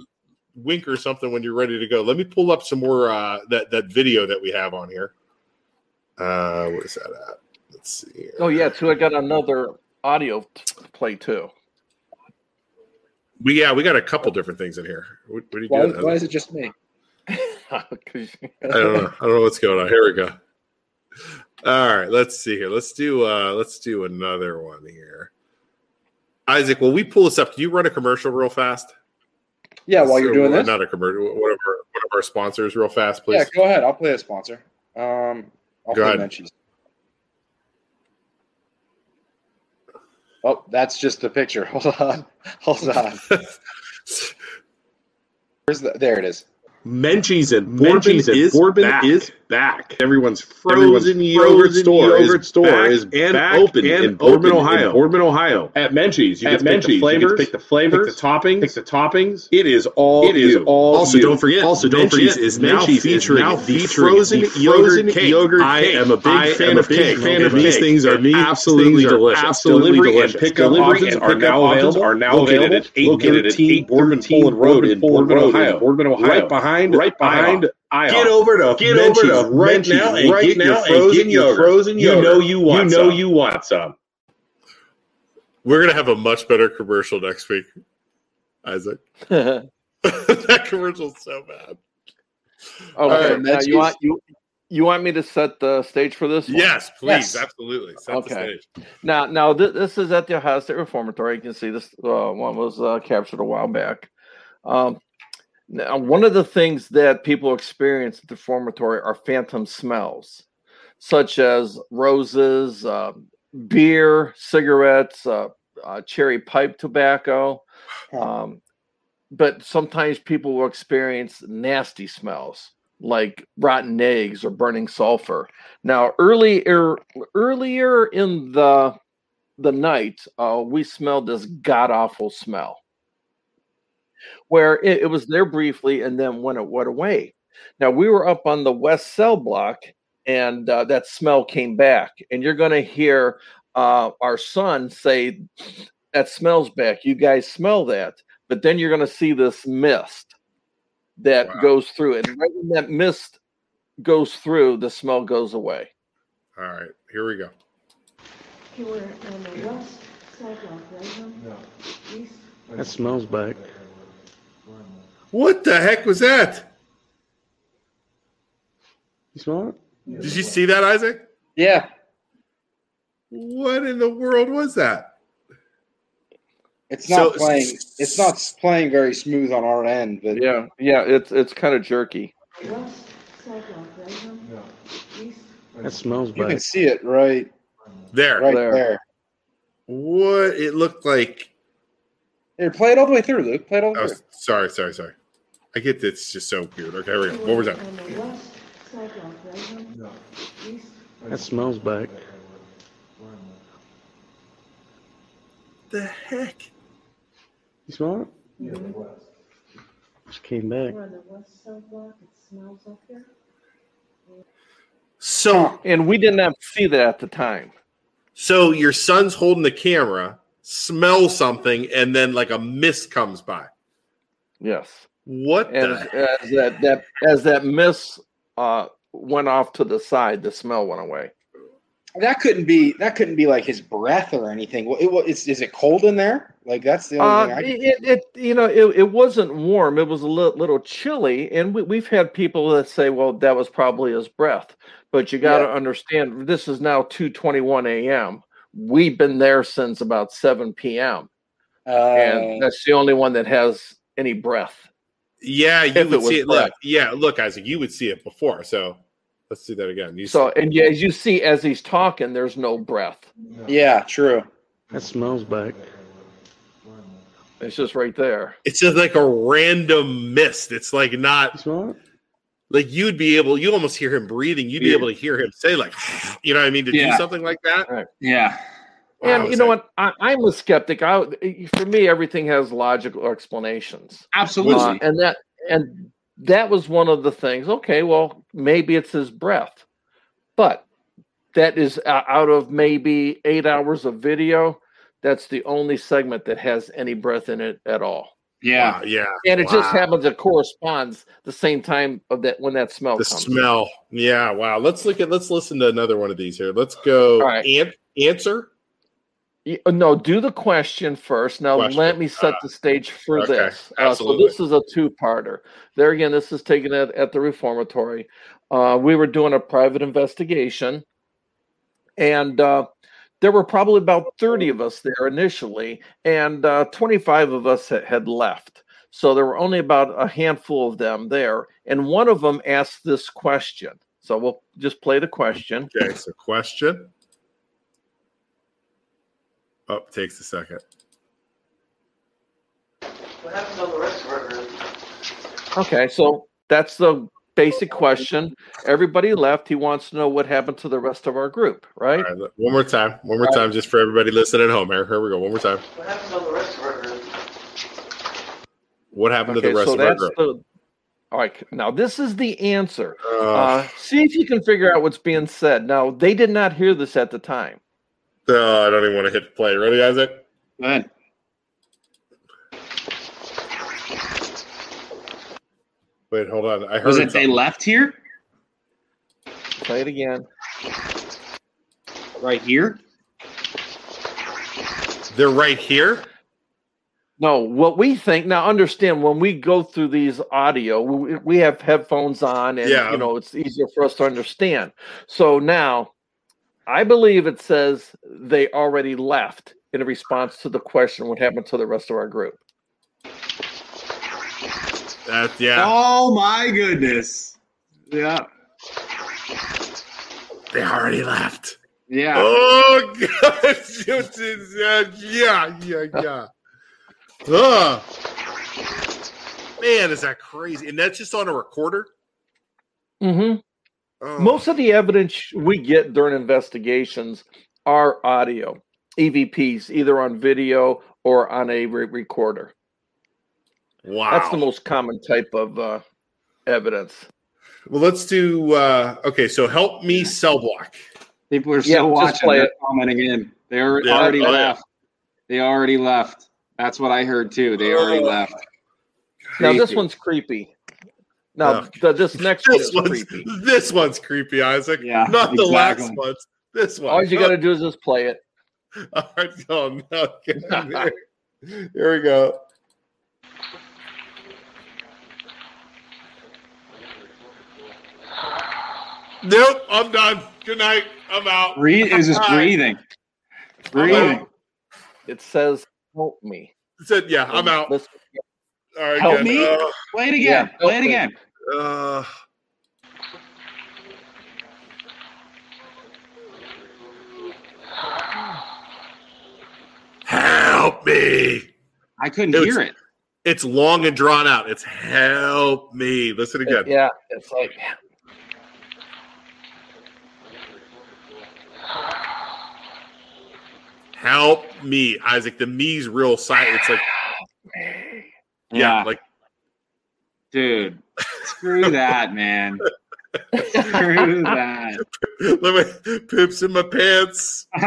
Speaker 2: wink or something when you're ready to go. Let me pull up some more uh, that that video that we have on here. Uh, where is that at? Let's see. Here.
Speaker 5: Oh yeah, too. I got another audio t- play too.
Speaker 2: We yeah, we got a couple different things in here. What, what are you
Speaker 7: Why,
Speaker 2: doing?
Speaker 7: why is it just me?
Speaker 2: I don't know. I don't know what's going on. Here we go. All right, let's see here. Let's do uh let's do another one here. Isaac, will we pull this up? Can you run a commercial real fast?
Speaker 7: Yeah, while you're doing this.
Speaker 2: not a commercial. One of our one of our sponsors, real fast, please.
Speaker 7: Yeah, go ahead. I'll play a sponsor. Um, I'll
Speaker 2: Go ahead.
Speaker 7: Menchie's. Oh, that's just the picture. Hold on. Hold on. Where's the? There it is.
Speaker 8: Menchie's and Bourbon
Speaker 9: Menchie's
Speaker 8: is
Speaker 9: Bourbon
Speaker 8: back.
Speaker 9: is back.
Speaker 8: Everyone's
Speaker 9: Everyone's
Speaker 8: frozen, yogurt store,
Speaker 9: yogurt
Speaker 8: is
Speaker 9: store
Speaker 8: back
Speaker 9: is
Speaker 8: and
Speaker 9: back
Speaker 8: open
Speaker 9: and
Speaker 8: in Boardman,
Speaker 9: open in
Speaker 8: Ohio.
Speaker 9: Boardman, Ohio.
Speaker 8: At Menchie's, you
Speaker 9: At
Speaker 8: to pick the
Speaker 9: you get to
Speaker 8: flavors,
Speaker 9: pick the flavors,
Speaker 8: pick the toppings,
Speaker 9: pick the toppings.
Speaker 8: It is all
Speaker 9: It is
Speaker 8: you.
Speaker 9: all
Speaker 8: Also,
Speaker 9: you.
Speaker 8: don't forget.
Speaker 9: Also, don't
Speaker 8: Menchie's
Speaker 9: forget,
Speaker 8: is now
Speaker 9: Menchie's is
Speaker 8: featuring
Speaker 9: now
Speaker 8: the
Speaker 9: featuring
Speaker 8: frozen
Speaker 9: the
Speaker 8: yogurt
Speaker 9: frozen
Speaker 8: cake.
Speaker 9: yogurt
Speaker 8: I am a big
Speaker 9: I
Speaker 8: fan of cake.
Speaker 9: fan of
Speaker 8: these
Speaker 9: cake.
Speaker 8: things are absolutely delicious.
Speaker 9: absolutely delicious.
Speaker 8: and pickup options are now available.
Speaker 9: are now available.
Speaker 8: at
Speaker 9: Located at
Speaker 8: 813 Boardman Road in Boardman, Ohio.
Speaker 9: Boardman, Ohio.
Speaker 8: Right behind,
Speaker 9: Right behind
Speaker 8: IHOP.
Speaker 9: IHOP.
Speaker 8: Get over to
Speaker 9: Get
Speaker 8: Menchie's
Speaker 9: over to
Speaker 8: right
Speaker 9: Menchie's
Speaker 8: now and
Speaker 9: right
Speaker 8: get
Speaker 9: now
Speaker 8: your
Speaker 9: and
Speaker 8: frozen
Speaker 9: get
Speaker 8: yogurt.
Speaker 9: frozen
Speaker 8: You know you want
Speaker 9: You know
Speaker 8: some.
Speaker 9: you want some.
Speaker 2: We're gonna have a much better commercial next week, Isaac. that commercial's so bad.
Speaker 5: Okay,
Speaker 2: right,
Speaker 5: now you want you you want me to set the stage for this? one?
Speaker 2: Yes, please,
Speaker 7: Yes.
Speaker 2: absolutely. Set
Speaker 5: Okay.
Speaker 2: the stage.
Speaker 5: Now, now th- this is at the Ohio State Reformatory. You can see this uh, one was uh, captured a while back. Um, now, one of the things that people experience at the reformatory are phantom smells, such as roses, uh, beer, cigarettes, uh, uh, cherry pipe tobacco. Um, but sometimes people will experience nasty smells like rotten eggs or burning sulfur. Now, earlier earlier in the the night, uh, we smelled this god awful smell, where it, it was there briefly and then when it went away. Now we were up on the west cell block, and uh, that smell came back, and you're going to hear uh, our son say, "That smells back. You guys smell that." But then you're going to see this mist that
Speaker 2: Wow.
Speaker 5: goes through and right when that mist goes through, the smell goes away.
Speaker 2: All right, here we go.
Speaker 10: You were on the west sidewalk, right, huh? East?
Speaker 6: That smells back.
Speaker 2: What the heck was that?
Speaker 6: You smell it?
Speaker 2: Did you see that, Isaac?
Speaker 7: Yeah,
Speaker 2: What in the world was that?
Speaker 7: it's not
Speaker 2: So-
Speaker 7: playing. It's not playing very smooth on our end, but
Speaker 5: Yeah, yeah, it's it's kind of jerky.
Speaker 10: West sidewalk, right, huh? East?
Speaker 6: That smells
Speaker 7: you can see it right,
Speaker 2: There.
Speaker 7: right
Speaker 5: There.
Speaker 7: there.
Speaker 2: What it looked like.
Speaker 7: Here, play it all the way through, Luke. Play it all the
Speaker 2: Oh,
Speaker 7: way through.
Speaker 2: sorry, sorry, sorry. I get that it's just so weird. Okay, here we go.
Speaker 10: You
Speaker 2: One more
Speaker 10: were
Speaker 2: time.
Speaker 10: on the west sidewalk, right, huh? East?
Speaker 6: That smells back.
Speaker 2: The heck?
Speaker 6: You smell it?
Speaker 10: Mhm.
Speaker 6: Just came back.
Speaker 10: You're on the west sidewalk, it smells up here?
Speaker 2: So,
Speaker 5: And we did not see that at the time.
Speaker 2: so your son's holding the camera, smells something, and then like a mist comes by.
Speaker 5: Yes,
Speaker 2: What
Speaker 5: and
Speaker 2: the?
Speaker 5: as, as that that as that mist uh, went off to the side, the smell went away.
Speaker 7: That couldn't be. That couldn't be like his breath or anything. Well, it, wa- it's, is it cold in there? Like that's the only
Speaker 5: Uh,
Speaker 7: thing. I,
Speaker 5: it, it you know it, it wasn't warm. It was a little, little chilly, and we, we've had people that say, "Well, that was probably his breath." But you got to
Speaker 7: Yeah.
Speaker 5: understand, this is now two twenty one a.m. We've been there since about seven p.m.
Speaker 7: uh,
Speaker 5: and that's the only one that has any breath.
Speaker 2: Yeah, you
Speaker 5: if it
Speaker 2: would see it. Look, yeah, look, Isaac, you would see it before. So let's do that again. You
Speaker 5: So, and yeah, as you see, as he's talking, there's no breath.
Speaker 7: yeah, true.
Speaker 6: That smells back.
Speaker 5: It's just right there.
Speaker 2: it's just like a random mist. It's like not
Speaker 6: it?
Speaker 2: like you'd be able. You almost hear him breathing. You'd be
Speaker 3: Yeah.
Speaker 2: able to hear him say like, you know, what I mean, to do something like that.
Speaker 3: Yeah.
Speaker 2: Wow,
Speaker 5: And you know
Speaker 2: like-
Speaker 5: what? I, I'm a skeptic. I, for me, everything has logical explanations.
Speaker 3: Absolutely.
Speaker 5: Uh, and that and that was one of the things. Okay, well, maybe it's his breath, but that is uh, out of maybe eight hours of video. That's the only segment that has any breath in it at all.
Speaker 3: Yeah.
Speaker 2: Wow, yeah.
Speaker 5: And it just happens. It corresponds the same time of that when that smell
Speaker 2: The
Speaker 5: comes.
Speaker 2: smell. Yeah. Wow. Let's look at. Let's listen to another one of these here. Let's go.
Speaker 5: All right.
Speaker 2: An- answer.
Speaker 5: Uh, No, do the question first. Now
Speaker 2: Question.
Speaker 5: let me set the stage for this. Uh, so this is a two-parter. There again, this is taken at, at the reformatory. Uh, we were doing a private investigation, and uh, there were probably about 30 of us there initially, and uh, 25 of us ha- had left. So there were only about a handful of them there, and one of them asked this question. So we'll just play the question.
Speaker 2: Okay. So question. Oh, takes a second.
Speaker 6: What happens on the rest of our group?
Speaker 5: Okay, so that's the basic question. Everybody left. He wants to know what happened to the rest of our group, right?
Speaker 2: All right. One more time. One more time, just for everybody listening at home. Here, here we go. One more time.
Speaker 6: What happens on the rest of our group?
Speaker 2: What happened to the rest
Speaker 5: so
Speaker 2: of our group?
Speaker 5: the. All right, now this is the answer.
Speaker 2: Uh,
Speaker 5: Uh, see if you can figure out what's being said. Now they did not hear this at the time.
Speaker 2: Oh, I don't even want to hit play. Ready, Isaac?
Speaker 3: Go ahead.
Speaker 2: Wait, hold on. I heard
Speaker 3: Was it they left here?
Speaker 5: Play it again.
Speaker 3: Right here?
Speaker 2: They're right here.
Speaker 5: No, what we think now. Understand when we go through these audio, we, we have headphones on, and
Speaker 2: Yeah.
Speaker 5: you know it's easier for us to understand. So now, I believe it says they already left in response to the question, "What happened to the rest of our group?"
Speaker 2: That yeah.
Speaker 3: Oh my goodness. Yeah.
Speaker 2: They already left.
Speaker 3: Yeah.
Speaker 2: Oh god. yeah, yeah, yeah. Ugh. Man, is that crazy? And that's just on a recorder.
Speaker 5: hmm
Speaker 2: Oh.
Speaker 5: Most of the evidence we get during investigations are audio, EVPs, either on video or on a re- recorder.
Speaker 2: wow.
Speaker 5: That's the most common type of uh, evidence.
Speaker 2: Well, let's do. uh Okay, so help me cell block.
Speaker 3: People are still
Speaker 5: just
Speaker 3: watching.
Speaker 5: play
Speaker 3: They're
Speaker 5: it.
Speaker 3: commenting in. They are
Speaker 2: Yeah.
Speaker 3: already
Speaker 2: Oh, yeah.
Speaker 3: left. They already left. That's what I heard too. They already
Speaker 2: Oh.
Speaker 3: left.
Speaker 5: Now this one's creepy. Now the, this next one
Speaker 2: This
Speaker 5: is
Speaker 2: one's
Speaker 5: creepy.
Speaker 2: this one's creepy, Isaac.
Speaker 3: Yeah,
Speaker 2: not the last
Speaker 3: exactly.
Speaker 2: one. This one.
Speaker 5: All you got to do is just play it.
Speaker 2: All right, no. Get in there. Here we go. Nope, I'm done. Good night. I'm out.
Speaker 3: Breathe. It was just breathing. Breathing.
Speaker 5: It says, "Help me."
Speaker 2: It Said, yeah, I'm out.
Speaker 5: Listen,
Speaker 2: All right,
Speaker 3: Help
Speaker 2: good.
Speaker 3: me?
Speaker 2: Uh,
Speaker 3: Play it again.
Speaker 5: Yeah,
Speaker 3: Play it
Speaker 5: me.
Speaker 3: again.
Speaker 2: Uh, help me.
Speaker 3: I couldn't
Speaker 2: It was-
Speaker 3: hear it.
Speaker 2: It's long and drawn out. It's help me. Listen again.
Speaker 5: Yeah, it's like
Speaker 2: Help me, Isaac. The me's real silent. It's like, yeah, like
Speaker 3: dude. Screw that, man. Screw that.
Speaker 2: let me poops in my pants.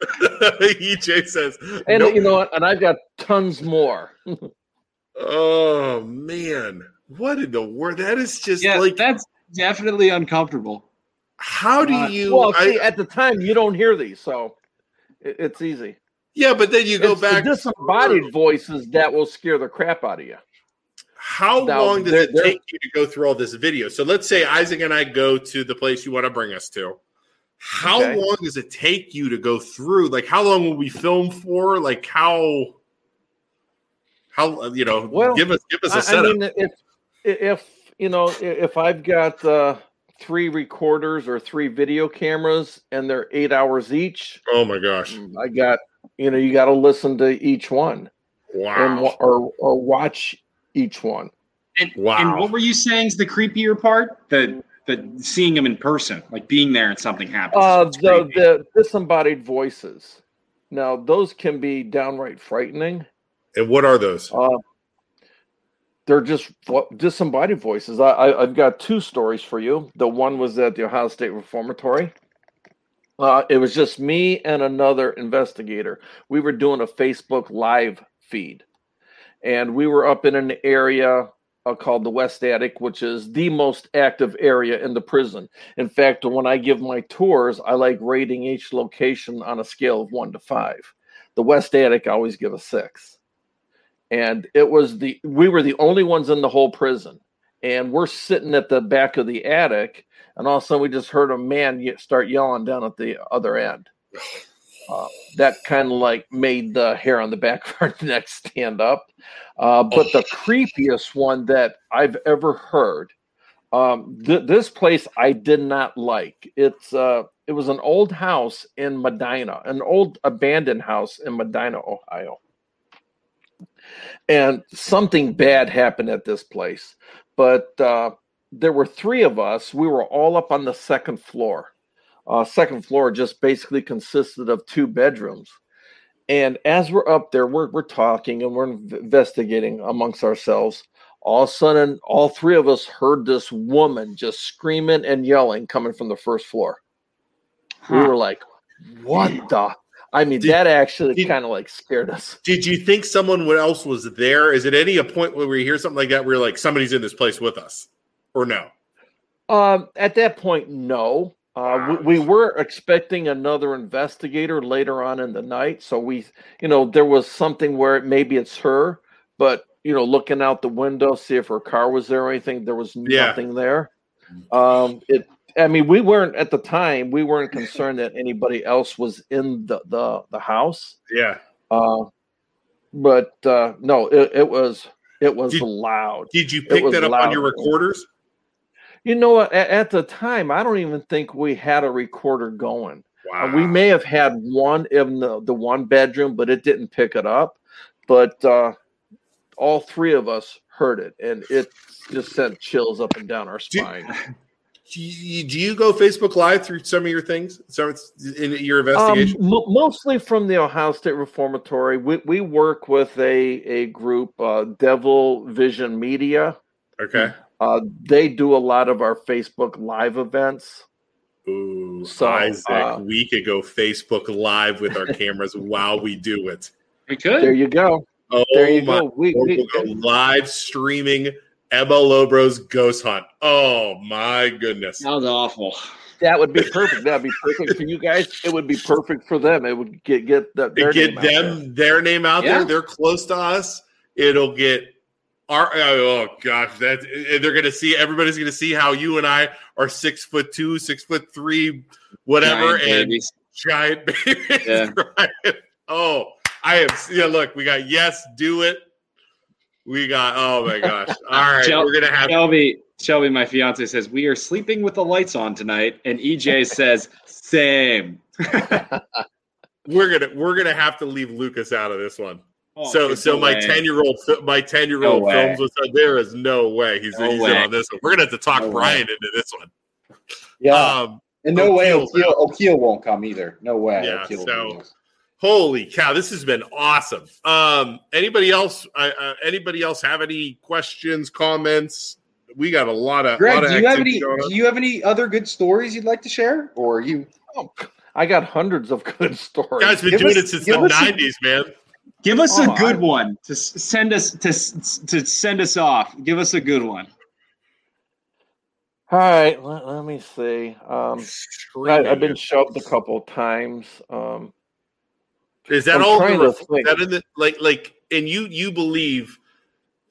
Speaker 2: EJ says,
Speaker 5: And
Speaker 2: nope.
Speaker 5: you know what? And I've got tons more.
Speaker 2: "Oh man, what in the world? That is just
Speaker 3: yeah,
Speaker 2: like,
Speaker 3: that's definitely uncomfortable.
Speaker 2: how do
Speaker 3: uh,
Speaker 2: you?
Speaker 5: well,
Speaker 2: I-
Speaker 5: see, at the time you don't hear these, so it, it's easy.
Speaker 2: yeah, but then you go
Speaker 5: it's
Speaker 2: back.
Speaker 5: the disembodied voices that will scare the crap out of you.
Speaker 2: How
Speaker 5: Now,
Speaker 2: long does it take you to go through all this video? So let's say Isaac and I go to the place you want to bring us to. How
Speaker 5: Okay.
Speaker 2: long does it take you to go through? Like, how long will we film for? Like, how, how you know?
Speaker 5: Well,
Speaker 2: give us give us a
Speaker 5: I, I
Speaker 2: setup.
Speaker 5: mean, if if you know if I've got uh, three recorders or three video cameras and they're eight hours each,
Speaker 2: oh my gosh!
Speaker 5: I got you know you got to listen to each one
Speaker 2: Wow!
Speaker 5: wa- or or watch each one.
Speaker 3: And,
Speaker 2: Wow.
Speaker 3: and what were you saying is the creepier part? The the seeing them in person, like being there and something happens.
Speaker 5: Uh, the
Speaker 3: creepy.
Speaker 5: the disembodied voices. Now those can be downright frightening.
Speaker 2: and what are those?
Speaker 5: Uh, they're just vo- disembodied voices. I, I I've got two stories for you. The one was at the Ohio State Reformatory. Uh, it was just me and another investigator. We were doing a Facebook live feed, and we were up in an area uh, called the West Attic, which is the most active area in the prison. In fact, when I give my tours, I like rating each location on a scale of one to five. The West Attic, I always give a six. And it was the we were the only ones in the whole prison, and we're sitting at the back of the attic, and all of a sudden we just heard a man start yelling down at the other end. Uh, that kind of like made the hair on the back of our neck stand up. Uh, but the creepiest one that I've ever heard, um, th- this place I did not like. It's uh, it was an old house in Medina, an old abandoned house in Medina, Ohio. And something bad happened at this place, but uh, there were three of us. We were all up on the second floor. Uh, second floor just basically consisted of two bedrooms. And as we're up there, we're, we're talking and we're investigating amongst ourselves. All of a sudden, all three of us heard this woman just screaming and yelling coming from the first floor. We were like, what the? I mean, that actually kind of like scared us.
Speaker 2: Did you think someone else was there? Is it any a point where we hear something like that where you're like somebody's in this place with us, or no?
Speaker 5: Um, at that point, no. Uh, we, we were expecting another investigator later on in the night, so we, you know, there was something where maybe it's her, but you know, looking out the window, see if her car was there or anything, there was
Speaker 2: Yeah.
Speaker 5: nothing there. Um, it, I mean, we weren't at the time, we weren't concerned that anybody else was in the the, the house.
Speaker 2: Yeah.
Speaker 5: Uh, but uh, no, it, it was it was
Speaker 2: Did-
Speaker 5: loud.
Speaker 2: Did you pick that up on your recorders?
Speaker 5: You know what? At, at the time, I don't even think we had a recorder going. Uh,
Speaker 2: Wow.
Speaker 5: we may have had one in the, the one bedroom, but it didn't pick it up. But uh, all three of us heard it, and it just sent chills up and down our spine.
Speaker 2: Do you, do you go Facebook Live through some of your things? Some in your
Speaker 5: Um,
Speaker 2: investigation?
Speaker 5: mostly from the Ohio State Reformatory. We, we work with a, a group, uh, Devil Vision Media.
Speaker 2: okay.
Speaker 5: Uh, they do a lot of our Facebook Live events.
Speaker 2: Ooh,
Speaker 5: So,
Speaker 2: Isaac,
Speaker 5: uh,
Speaker 2: we could go Facebook Live with our cameras while we do it.
Speaker 3: We could.
Speaker 5: There you go.
Speaker 2: Oh
Speaker 5: There you
Speaker 2: my!
Speaker 5: go. We,
Speaker 2: We'll
Speaker 5: we,
Speaker 2: go live streaming MLO Bros Ghost Hunt. Oh my goodness!
Speaker 3: That was awful.
Speaker 5: That would be perfect. That'd be perfect for you guys. It would be perfect for them. It would get get the, their
Speaker 2: get
Speaker 5: name out there.
Speaker 2: them their name out
Speaker 3: Yeah.
Speaker 2: there. They're close to us. It'll get our oh, oh gosh, that eh, they're gonna see everybody's gonna see how you and I are six foot two, six foot three, whatever,
Speaker 3: Giant
Speaker 2: and
Speaker 3: babies.
Speaker 2: giant babies.
Speaker 3: Yeah.
Speaker 2: right? Oh, I have yeah, look, we got yes, do it. We got oh my gosh. All right,
Speaker 3: Shel-
Speaker 2: we're gonna have
Speaker 3: Shelby, Shelby, my fiance says we are sleeping with the lights on tonight, and EJ says same.
Speaker 2: we're gonna we're gonna have to leave Lucas out of this one.
Speaker 3: Oh,
Speaker 2: so
Speaker 3: no
Speaker 2: so my ten year old my ten year old
Speaker 3: way.
Speaker 2: films with her. There is no way he's,
Speaker 3: No
Speaker 2: he's in on this one. We're gonna have to talk
Speaker 3: No way.
Speaker 2: Brian into this one.
Speaker 7: Yeah.
Speaker 2: Um,
Speaker 7: and no way
Speaker 2: O'Keel's
Speaker 7: O'Keel, O'Keel won't come either. No way.
Speaker 2: Yeah,
Speaker 7: O'Keel
Speaker 2: so- holy cow, this has been awesome. Um, anybody else? Uh, uh, anybody else have any questions, comments? We got a lot of.
Speaker 7: Greg,
Speaker 2: lot of
Speaker 7: do you have any? Do you have any other good stories you'd like to share, or you?
Speaker 5: Oh, I got hundreds of good stories.
Speaker 2: Guys been
Speaker 7: Give
Speaker 2: doing
Speaker 7: us-
Speaker 2: it since the nineties, man.
Speaker 3: Give us
Speaker 5: Oh,
Speaker 3: a good
Speaker 5: I-
Speaker 3: one to send us to to send us off. Give us a good one.
Speaker 5: All right, let, let me see. Um, I, I've been shoved a couple times. Um,
Speaker 2: Is that
Speaker 5: I'm
Speaker 2: all? The,
Speaker 5: to
Speaker 2: ref-
Speaker 5: think.
Speaker 2: that in the, like like and you you believe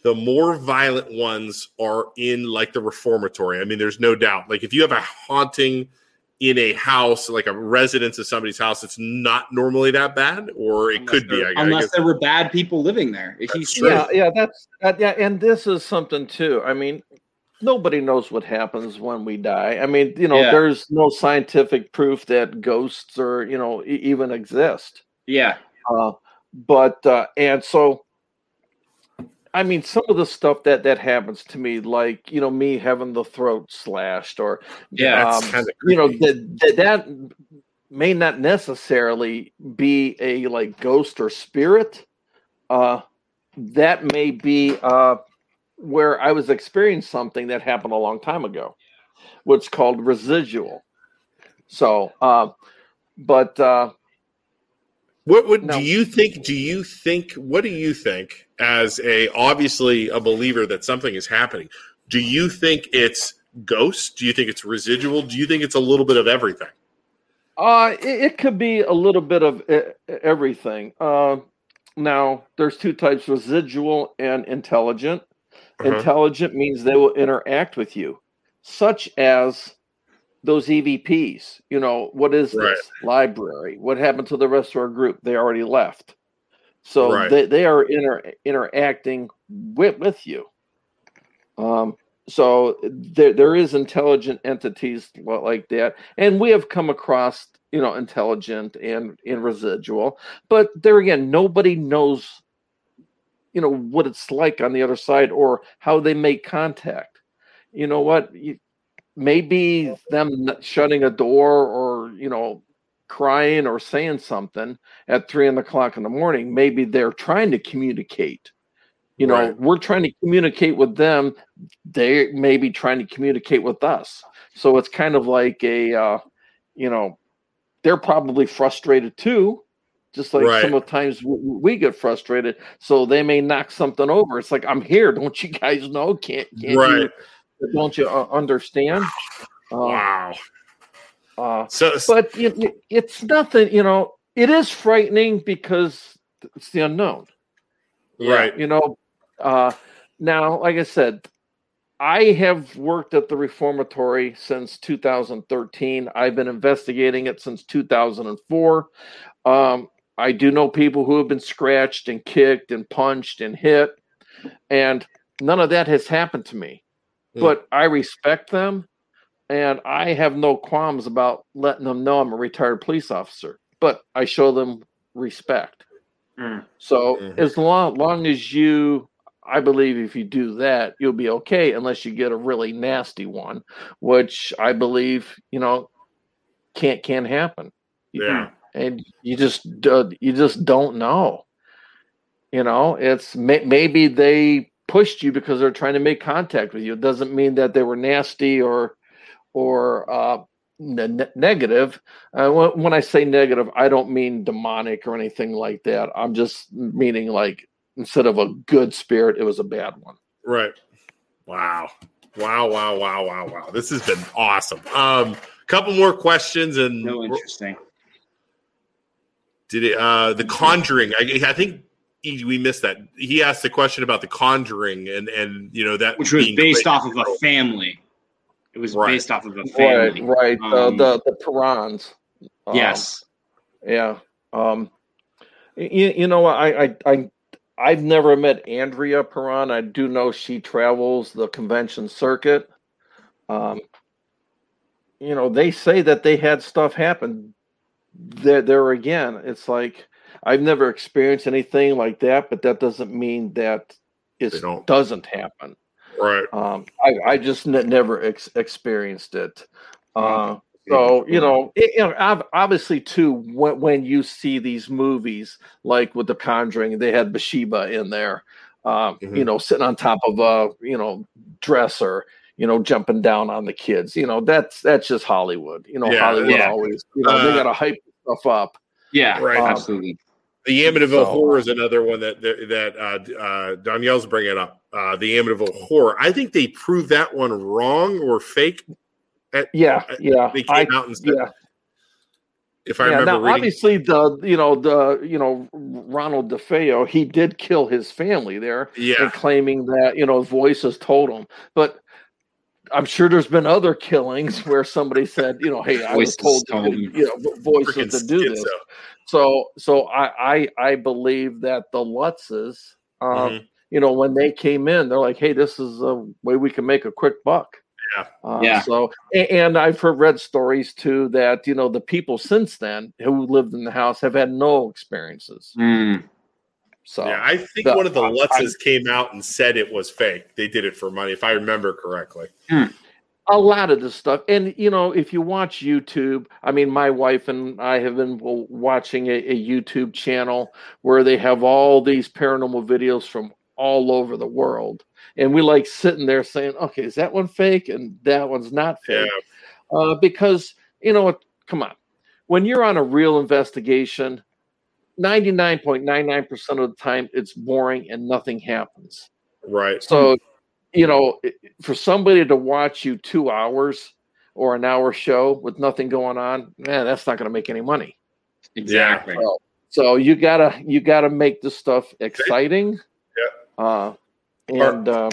Speaker 2: the more violent ones are in like the reformatory. I mean, there's no doubt. Like if you have a haunting in a house, like a residence of somebody's house, it's not normally that bad, or it
Speaker 3: Unless
Speaker 2: could be.
Speaker 3: there-
Speaker 2: I, I
Speaker 3: unless
Speaker 2: guess.
Speaker 3: there were bad people living there. If
Speaker 2: That's true.
Speaker 5: yeah, yeah, that's that, yeah, and this is something too. I mean, nobody knows what happens when we die. I mean, you know,
Speaker 3: Yeah.
Speaker 5: there's no scientific proof that ghosts or you know e- even exist.
Speaker 3: yeah,
Speaker 5: Uh, but uh, and so, I mean, some of the stuff that that happens to me, like you know, me having the throat slashed, or
Speaker 3: Yeah,
Speaker 5: um, you know, that, that that may not necessarily be a like ghost or spirit. Uh, that may be uh, where I was experiencing something that happened a long time ago, what's called residual. So, uh, but uh,
Speaker 2: What would
Speaker 5: No.
Speaker 2: do you think? Do you think? What do you think? As a obviously a believer that something is happening, do you think it's ghosts? Do you think it's residual? Do you think it's a little bit of everything?
Speaker 5: Uh, it, it could be a little bit of everything. Uh, now, there's two types: residual and intelligent.
Speaker 2: Uh-huh.
Speaker 5: Intelligent means they will interact with you, such as those EVPs. You know, what is
Speaker 2: Right.
Speaker 5: this library? What happened to the rest of our group? They already left. So
Speaker 2: Right.
Speaker 5: they, they are inter- interacting with, with you. Um, so there, there is intelligent entities like that and we have come across you know intelligent and and residual but there again nobody knows you know what it's like on the other side or how they make contact you know what you, maybe them shutting a door or you know crying or saying something at three in the clock in the morning maybe they're trying to communicate. You know
Speaker 2: Right.
Speaker 5: we're trying to communicate with them they may be trying to communicate with us. So it's kind of like a uh, you know they're probably frustrated too just like
Speaker 2: Right.
Speaker 5: some of the times we, get frustrated. So they may knock something over. It's like i'm here. Don't you guys know? Can't, can't
Speaker 2: Right.
Speaker 5: you don't you uh, understand? Uh,
Speaker 2: Wow.
Speaker 5: uh,
Speaker 2: So
Speaker 5: but it, it- it's nothing you know it is frightening because it's the unknown.
Speaker 2: Right.
Speaker 5: you know uh now like i said i have worked at the reformatory since 2013 i've been investigating it since 2004 um i do know people who have been scratched and kicked and punched and hit and none of that has happened to me
Speaker 2: Hmm.
Speaker 5: but i respect them and i have no qualms about letting them know i'm a retired police officer but i show them respect
Speaker 3: Mm.
Speaker 5: so
Speaker 2: Mhm.
Speaker 5: as long, long as you, I believe if you do that, you'll be okay unless you get a really nasty one, which I believe, you know, can't can happen. You-
Speaker 2: Yeah.
Speaker 5: And you just uh, you just don't know. You know, it's may, maybe they pushed you because they're trying to make contact with you. It doesn't mean that they were nasty or or uh, ne- ne- negative. Uh, when, when I say negative, I don't mean demonic or anything like that. I'm just meaning like instead of a good spirit, it was a bad one.
Speaker 2: Right. Wow. Wow. Wow. Wow. Wow. Wow. This has been awesome. Um, couple more questions and
Speaker 3: No interesting.
Speaker 2: did it uh the conjuring I, I think he, we missed that he asked the question about the conjuring and and you know that
Speaker 3: Which was
Speaker 2: being
Speaker 3: based off of a family. It was
Speaker 2: Right.
Speaker 3: based off of a family.
Speaker 5: right.
Speaker 3: Um,
Speaker 5: the the the Perrons. Um,
Speaker 3: yes.
Speaker 5: Yeah. Um you, you know I, I I I've never met Andrea Perron. I do know she travels the convention circuit. Um you know, they say that they had stuff happen. There there again, it's like I've never experienced anything like that, but that doesn't mean that it doesn't happen.
Speaker 2: right
Speaker 5: Um, I, I just ne- never ex- experienced it. Uh, so you know, it, you know, obviously too, when when you see these movies like with The Conjuring, they had Bathsheba in there, um,
Speaker 2: Mhm.
Speaker 5: you know, sitting on top of a you know dresser, you know, jumping down on the kids. You know, that's that's just Hollywood. You know,
Speaker 2: Yeah,
Speaker 5: Hollywood
Speaker 3: yeah.
Speaker 5: always, you know, they
Speaker 2: Uh,
Speaker 5: gotta hype stuff up.
Speaker 3: Yeah.
Speaker 2: Right.
Speaker 3: Absolutely.
Speaker 2: The Amityville
Speaker 5: So-
Speaker 2: horror is another one that that, uh, uh, Danielle's bringing up. Uh, the Amityville horror. I think they proved that one wrong or fake.
Speaker 5: Yeah, yeah.
Speaker 2: They
Speaker 5: I,
Speaker 2: came out and said,
Speaker 5: yeah.
Speaker 2: if I
Speaker 5: yeah,
Speaker 2: remember
Speaker 5: now
Speaker 2: reading,
Speaker 5: obviously the you know the you know Ronald DeFeo he did kill his family there
Speaker 2: yeah,
Speaker 5: and claiming that you know voices told him, but I'm sure there's been other killings where somebody said you know hey I was told to, you know voices
Speaker 2: freaking
Speaker 5: to do this. So so I I I believe that the Lutzes um,
Speaker 2: Mhm.
Speaker 5: you know when they came in they're like hey this is a way we can make a quick buck.
Speaker 2: Yeah.
Speaker 5: Uh,
Speaker 3: Yeah.
Speaker 5: So, a- and I've heard read stories too that you know the people since then who lived in the house have had no experiences.
Speaker 3: Mm.
Speaker 5: So,
Speaker 2: Yeah, I think
Speaker 5: the-
Speaker 2: one of the
Speaker 5: I-
Speaker 2: Lutzes came out and said it was fake. They did it for money, if I remember correctly.
Speaker 5: A lot of this stuff, and you know, if you watch YouTube, I mean, my wife and I have been watching a, a YouTube channel where they have all these paranormal videos from all over the world, and we like sitting there saying, "Okay, is that one fake?" and that one's not
Speaker 2: Yeah,
Speaker 5: fake. uh, because you know what? Come on, when you're on a real investigation, 99.99% of the time it's boring and nothing happens.
Speaker 2: Right.
Speaker 5: So, you know, for somebody to watch you two hours or an hour show with nothing going on, man, that's not going to make any money.
Speaker 3: Exactly.
Speaker 5: So, so you gotta you gotta make this stuff exciting.
Speaker 2: Yeah.
Speaker 5: Uh, and uh,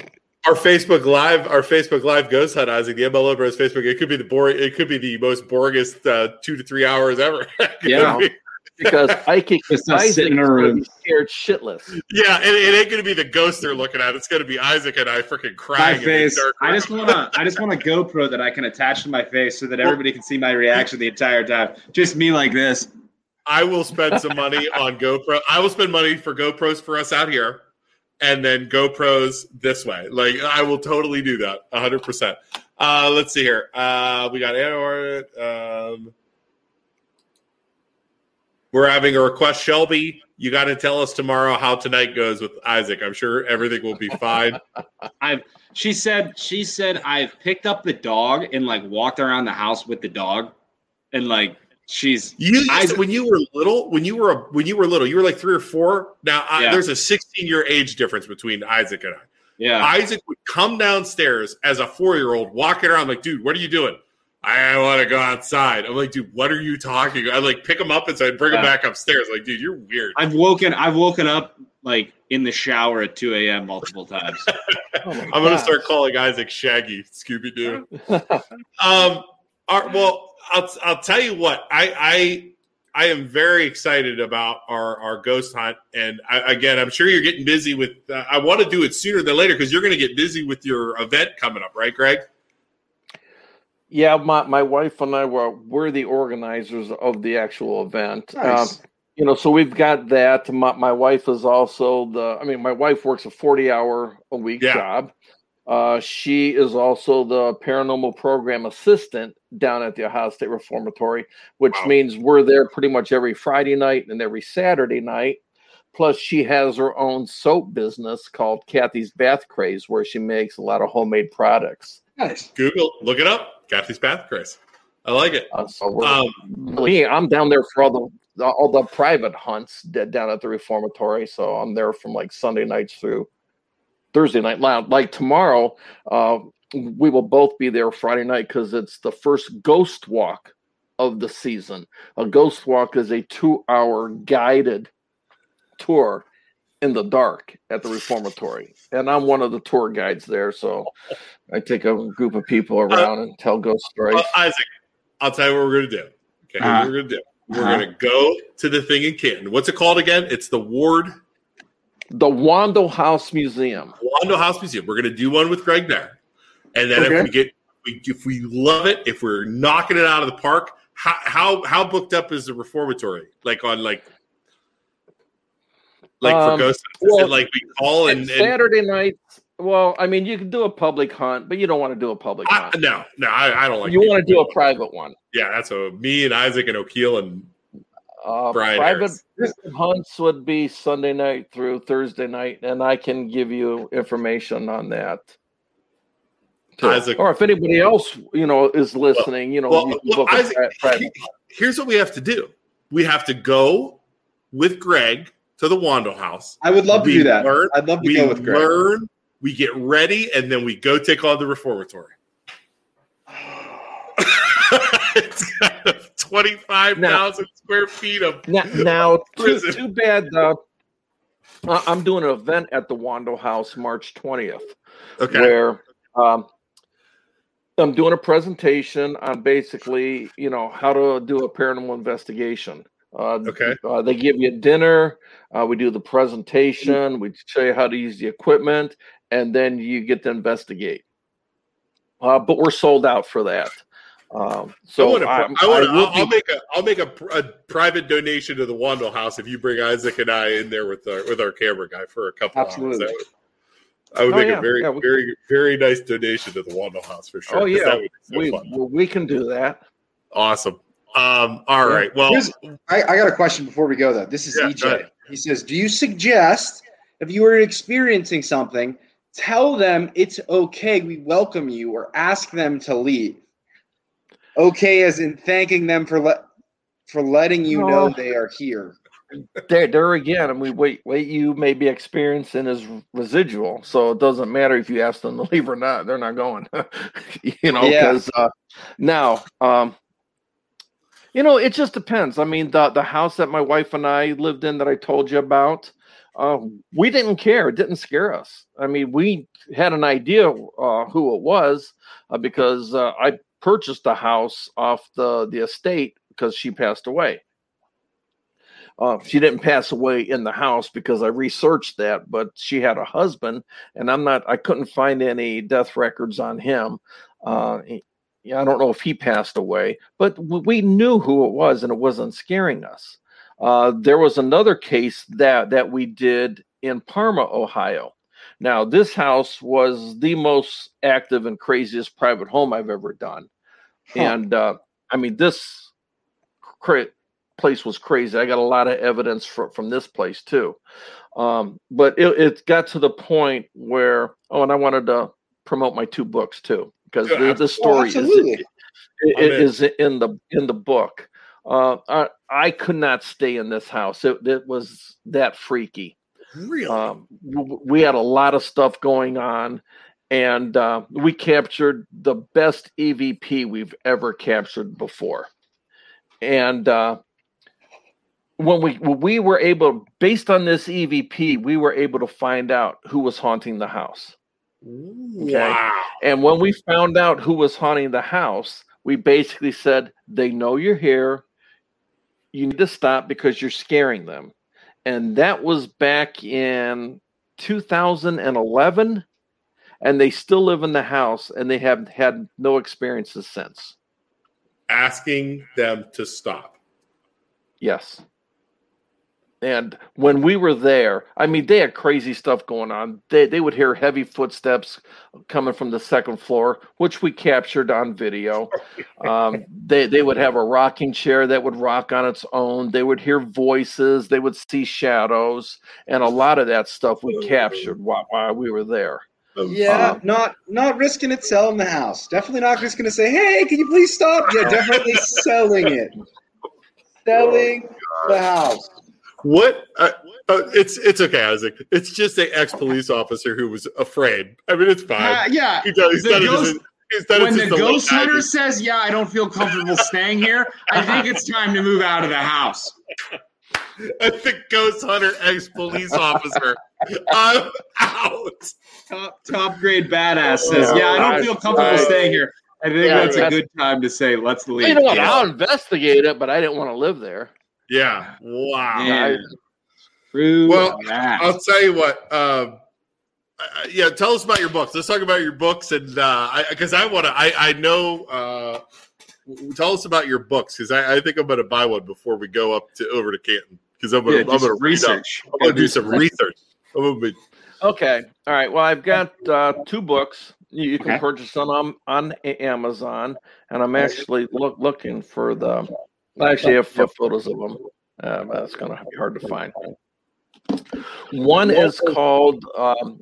Speaker 2: Our Facebook Live, our Facebook Live Ghost Hunt, Isaac, the MLO Bros Facebook. It could be the boring. It could be the most boringest uh, two to three hours ever.
Speaker 3: Yeah.
Speaker 2: be-
Speaker 5: because Ike
Speaker 3: Just us
Speaker 5: Isaac
Speaker 3: sitting in a
Speaker 5: is
Speaker 3: room.
Speaker 5: be scared shitless.
Speaker 2: yeah. It, it ain't going to be the ghost they're looking at. It's going to be Isaac and I freaking
Speaker 3: My
Speaker 2: crying. in the
Speaker 3: face.
Speaker 2: dark
Speaker 3: I just want to. I just want a GoPro that I can attach to my face so that everybody can see my reaction the entire time. Just me like this.
Speaker 2: I will spend some money on GoPro. I will spend money for GoPros for us out here, and then GoPros this way. Like I will totally do that, hundred percent. Uh, let's see here. Uh, we got Anwar. Um, we're having a request, Shelby. You got to tell us tomorrow how tonight goes with Isaac. I'm sure everything will be fine.
Speaker 3: I've. She said. She said I've picked up the dog and like walked around the house with the dog, and like she's.
Speaker 2: You used
Speaker 3: Isaac-
Speaker 2: when you were little, when you were a, when you were little, you were like three or four. Now I,
Speaker 3: Yeah.
Speaker 2: there's a 16 year age difference between Isaac and I.
Speaker 3: Yeah.
Speaker 2: Isaac would come downstairs as a four year old, walking around like, dude, what are you doing? I want to go outside. I'm like, dude, what are you talking? I like pick him up and so I'd bring him back upstairs. Like, dude, you're weird.
Speaker 3: I've woken. I've woken up like in the shower at 2 a.m. multiple times.
Speaker 5: Oh
Speaker 2: I'm gonna start calling Isaac Shaggy Scooby Doo. Um, our, well, I'll I'll tell you what I I I am very excited about our our ghost hunt, and I, again, I'm sure you're getting busy with. Uh, I want to do it sooner than later because you're going to get busy with your event coming up, right, Greg?
Speaker 5: Yeah, my, my wife and I were we're the organizers of the actual event.
Speaker 7: Nice.
Speaker 5: Um, you know, so we've got that. My, my wife is also the. I mean, my wife works a forty hour a week
Speaker 2: Yeah.
Speaker 5: job. Uh, she is also the paranormal program assistant down at the Ohio State Reformatory, which
Speaker 2: Wow.
Speaker 5: means we're there pretty much every Friday night and every Saturday night. Plus, she has her own soap business called Kathy's Bath Craze, where she makes a lot of homemade products.
Speaker 7: Nice.
Speaker 2: Google, look it up. Kathy's Bath Chris. I like it.
Speaker 5: Uh, so
Speaker 2: Um,
Speaker 5: me, I'm down there for all the all the private hunts down at the reformatory. So I'm there from like Sunday nights through Thursday night. Like- Like tomorrow, uh, we will both be there Friday night because it's the first ghost walk of the season. A ghost walk is a two-hour guided tour in the dark at the reformatory, and I'm one of the tour guides there. So I take a group of people around and tell ghost stories.
Speaker 2: well, Isaac, I'll tell you what we're going to do. Okay,
Speaker 3: Uh-huh.
Speaker 2: we're going to do. We're
Speaker 3: Uh-huh.
Speaker 2: going to go to the thing in Canton. What's it called again? It's the Ward
Speaker 5: The Wandle House Museum.
Speaker 2: Wandle House Museum. We're going to do one with Greg there, and then
Speaker 7: Okay.
Speaker 2: if we get, if we love it, if we're knocking it out of the park, how how how booked up is the reformatory? Like on like, like for
Speaker 5: Um,
Speaker 2: ghosts? Is
Speaker 5: well,
Speaker 2: like we call and, and
Speaker 5: Saturday nights. Well, I mean, you can do a public hunt, but you don't want to do a public
Speaker 2: I,
Speaker 5: hunt.
Speaker 2: no, no, I, I don't like.
Speaker 5: you want to do a private one.
Speaker 2: Yeah, that's a me and Isaac and O'Keel and
Speaker 5: Uh,
Speaker 2: Brian
Speaker 5: private
Speaker 2: Harris.
Speaker 5: hunts would be Sunday night through Thursday night, and I can give you information on that. too.
Speaker 2: Isaac-
Speaker 5: or if anybody else, you know, is listening, you know,
Speaker 2: well,
Speaker 5: you
Speaker 2: well, Isaac, here's what we have to do. We have to go with Greg to the Wandle House.
Speaker 7: I would love to do that.
Speaker 2: learn-
Speaker 7: I'd love to
Speaker 2: we
Speaker 7: go with Greg.
Speaker 2: learn, we get ready, and then we go take on the reformatory. it's got 25,000 square feet of.
Speaker 5: Now, now too,
Speaker 2: Prison.
Speaker 5: too bad. Uh, I- I'm doing an event at the Wandle House March 20th.
Speaker 2: Okay.
Speaker 5: where um, I'm doing a presentation on basically, you know, how to do a paranormal investigation. Uh,
Speaker 2: Okay.
Speaker 5: Uh, they give you dinner. Uh, we do the presentation. We show you how to use the equipment, and then you get to investigate. Uh, but we're sold out for that. Um, so
Speaker 2: I want to. I want
Speaker 5: I will
Speaker 2: I'll, make a. I'll make a, a private donation to the Wandle House if you bring Isaac and I in there with our with our camera guy for a couple
Speaker 7: Absolutely.
Speaker 2: hours. I would
Speaker 5: Oh,
Speaker 2: make
Speaker 5: yeah,
Speaker 2: a very
Speaker 5: yeah, we-
Speaker 2: very very nice donation to the Wandle House for sure.
Speaker 5: Oh yeah,
Speaker 2: that would be so
Speaker 5: we well, we can do that.
Speaker 2: awesome. Um. All
Speaker 5: Yeah.
Speaker 2: right. Well,
Speaker 7: I, I got a question before we go though. This is
Speaker 2: Yeah,
Speaker 7: EJ. He says, "Do you suggest if you are experiencing something, tell them it's okay, we welcome you, or ask them to leave? Okay, as in thanking them for let. for letting you
Speaker 5: No.
Speaker 7: know they are here.
Speaker 5: there, there again, and we wait, wait. You may be experiencing is residual, so it doesn't matter if you ask them to leave or not. They're not going. you know,
Speaker 7: Yeah.
Speaker 5: uh, now, um, you know, it just depends. I mean, the the house that my wife and I lived in that I told you about, uh, we didn't care. It didn't scare us. I mean, we had an idea uh, who it was uh, because uh, I purchased the house off the the estate because she passed away. Uh, she didn't pass away in the house because I researched that, but she had a husband, and I'm not. I couldn't find any death records on him. Uh, I don't know if he passed away, but we knew who it was, and it wasn't scaring us. Uh, there was another case that that we did in Parma, Ohio. Now, this house was the most active and craziest private home I've ever done, and uh, I mean this cra- place was crazy. I got a lot of evidence fro- from this place too. Um, but it, it got to the point where, oh, and I wanted to promote my two books too, because
Speaker 2: Yeah,
Speaker 5: the,
Speaker 7: Oh,
Speaker 5: story is, it- it
Speaker 2: in.
Speaker 5: the in the book. Uh, I, I could not stay in this house. It, it was that freaky.
Speaker 2: Really?
Speaker 5: Um, we had a lot of stuff going on, and uh, we captured the best EVP we've ever captured before. And uh, when we when we were able, based on this EVP, we were able to find out who was haunting the house.
Speaker 2: Wow.
Speaker 5: And when we found out who was haunting the house, we basically said, they know you're here. You need to stop because you're scaring them. And that was back in 2011. And they still live in the house and they have had no experiences since.
Speaker 2: Asking them to stop.
Speaker 5: Yes. And when we were there, I mean, they had crazy stuff going on. They, they would hear heavy footsteps coming from the second floor, which we captured on video. Um, they, they would have a rocking chair that would rock on its own. They would hear voices. They would see shadows. And a lot of that stuff we captured while, while we were there.
Speaker 7: Yeah,
Speaker 5: Um,
Speaker 7: not not risking it selling the house. Definitely not just going to say, "Hey, can you please stop?" Yeah, definitely selling it. Selling the house.
Speaker 2: What? Uh, uh, it's it's okay, Isaac. It's just an ex police officer who was afraid. I mean, it's fine.
Speaker 3: Uh, yeah.
Speaker 2: He does, he's
Speaker 3: The
Speaker 2: done it
Speaker 3: ghost-
Speaker 2: just- he's done it
Speaker 3: when the
Speaker 2: since
Speaker 3: ghost hunter
Speaker 2: 90s.
Speaker 3: says, "Yeah, I don't feel comfortable staying here," I think it's time to move out of the house.
Speaker 2: the ghost hunter ex police officer. I'm out.
Speaker 3: Top top grade badass says,
Speaker 5: Yeah,
Speaker 3: "Yeah, I don't feel comfortable
Speaker 5: right.
Speaker 3: staying here." I think
Speaker 5: Yeah,
Speaker 3: that's a good time to say, "Let's leave."
Speaker 5: You know what?
Speaker 3: Yeah.
Speaker 5: I'll investigate it, but I didn't want to live there.
Speaker 2: Yeah. Wow.
Speaker 3: Yeah. True
Speaker 2: Well,
Speaker 3: that.
Speaker 2: I'll tell you what. Um, uh, yeah, tell us about your books. Let's talk about your books, and because I, want to, I, I know. Uh, tell us about your books, because I, I think I'm going to buy one before we go up to over to Canton. Because I'm going
Speaker 3: Yeah,
Speaker 2: to,
Speaker 3: do
Speaker 2: I'm
Speaker 3: some
Speaker 2: to read up.
Speaker 3: research.
Speaker 2: I'm going to do some research. I'm going to be.
Speaker 5: Okay. All right. Well, I've got uh, two books. You, you can
Speaker 3: Okay.
Speaker 5: purchase them on, on Amazon, and I'm actually look, looking for the. I actually have photos of them. Uh, but it's going to be hard to find. One is called um,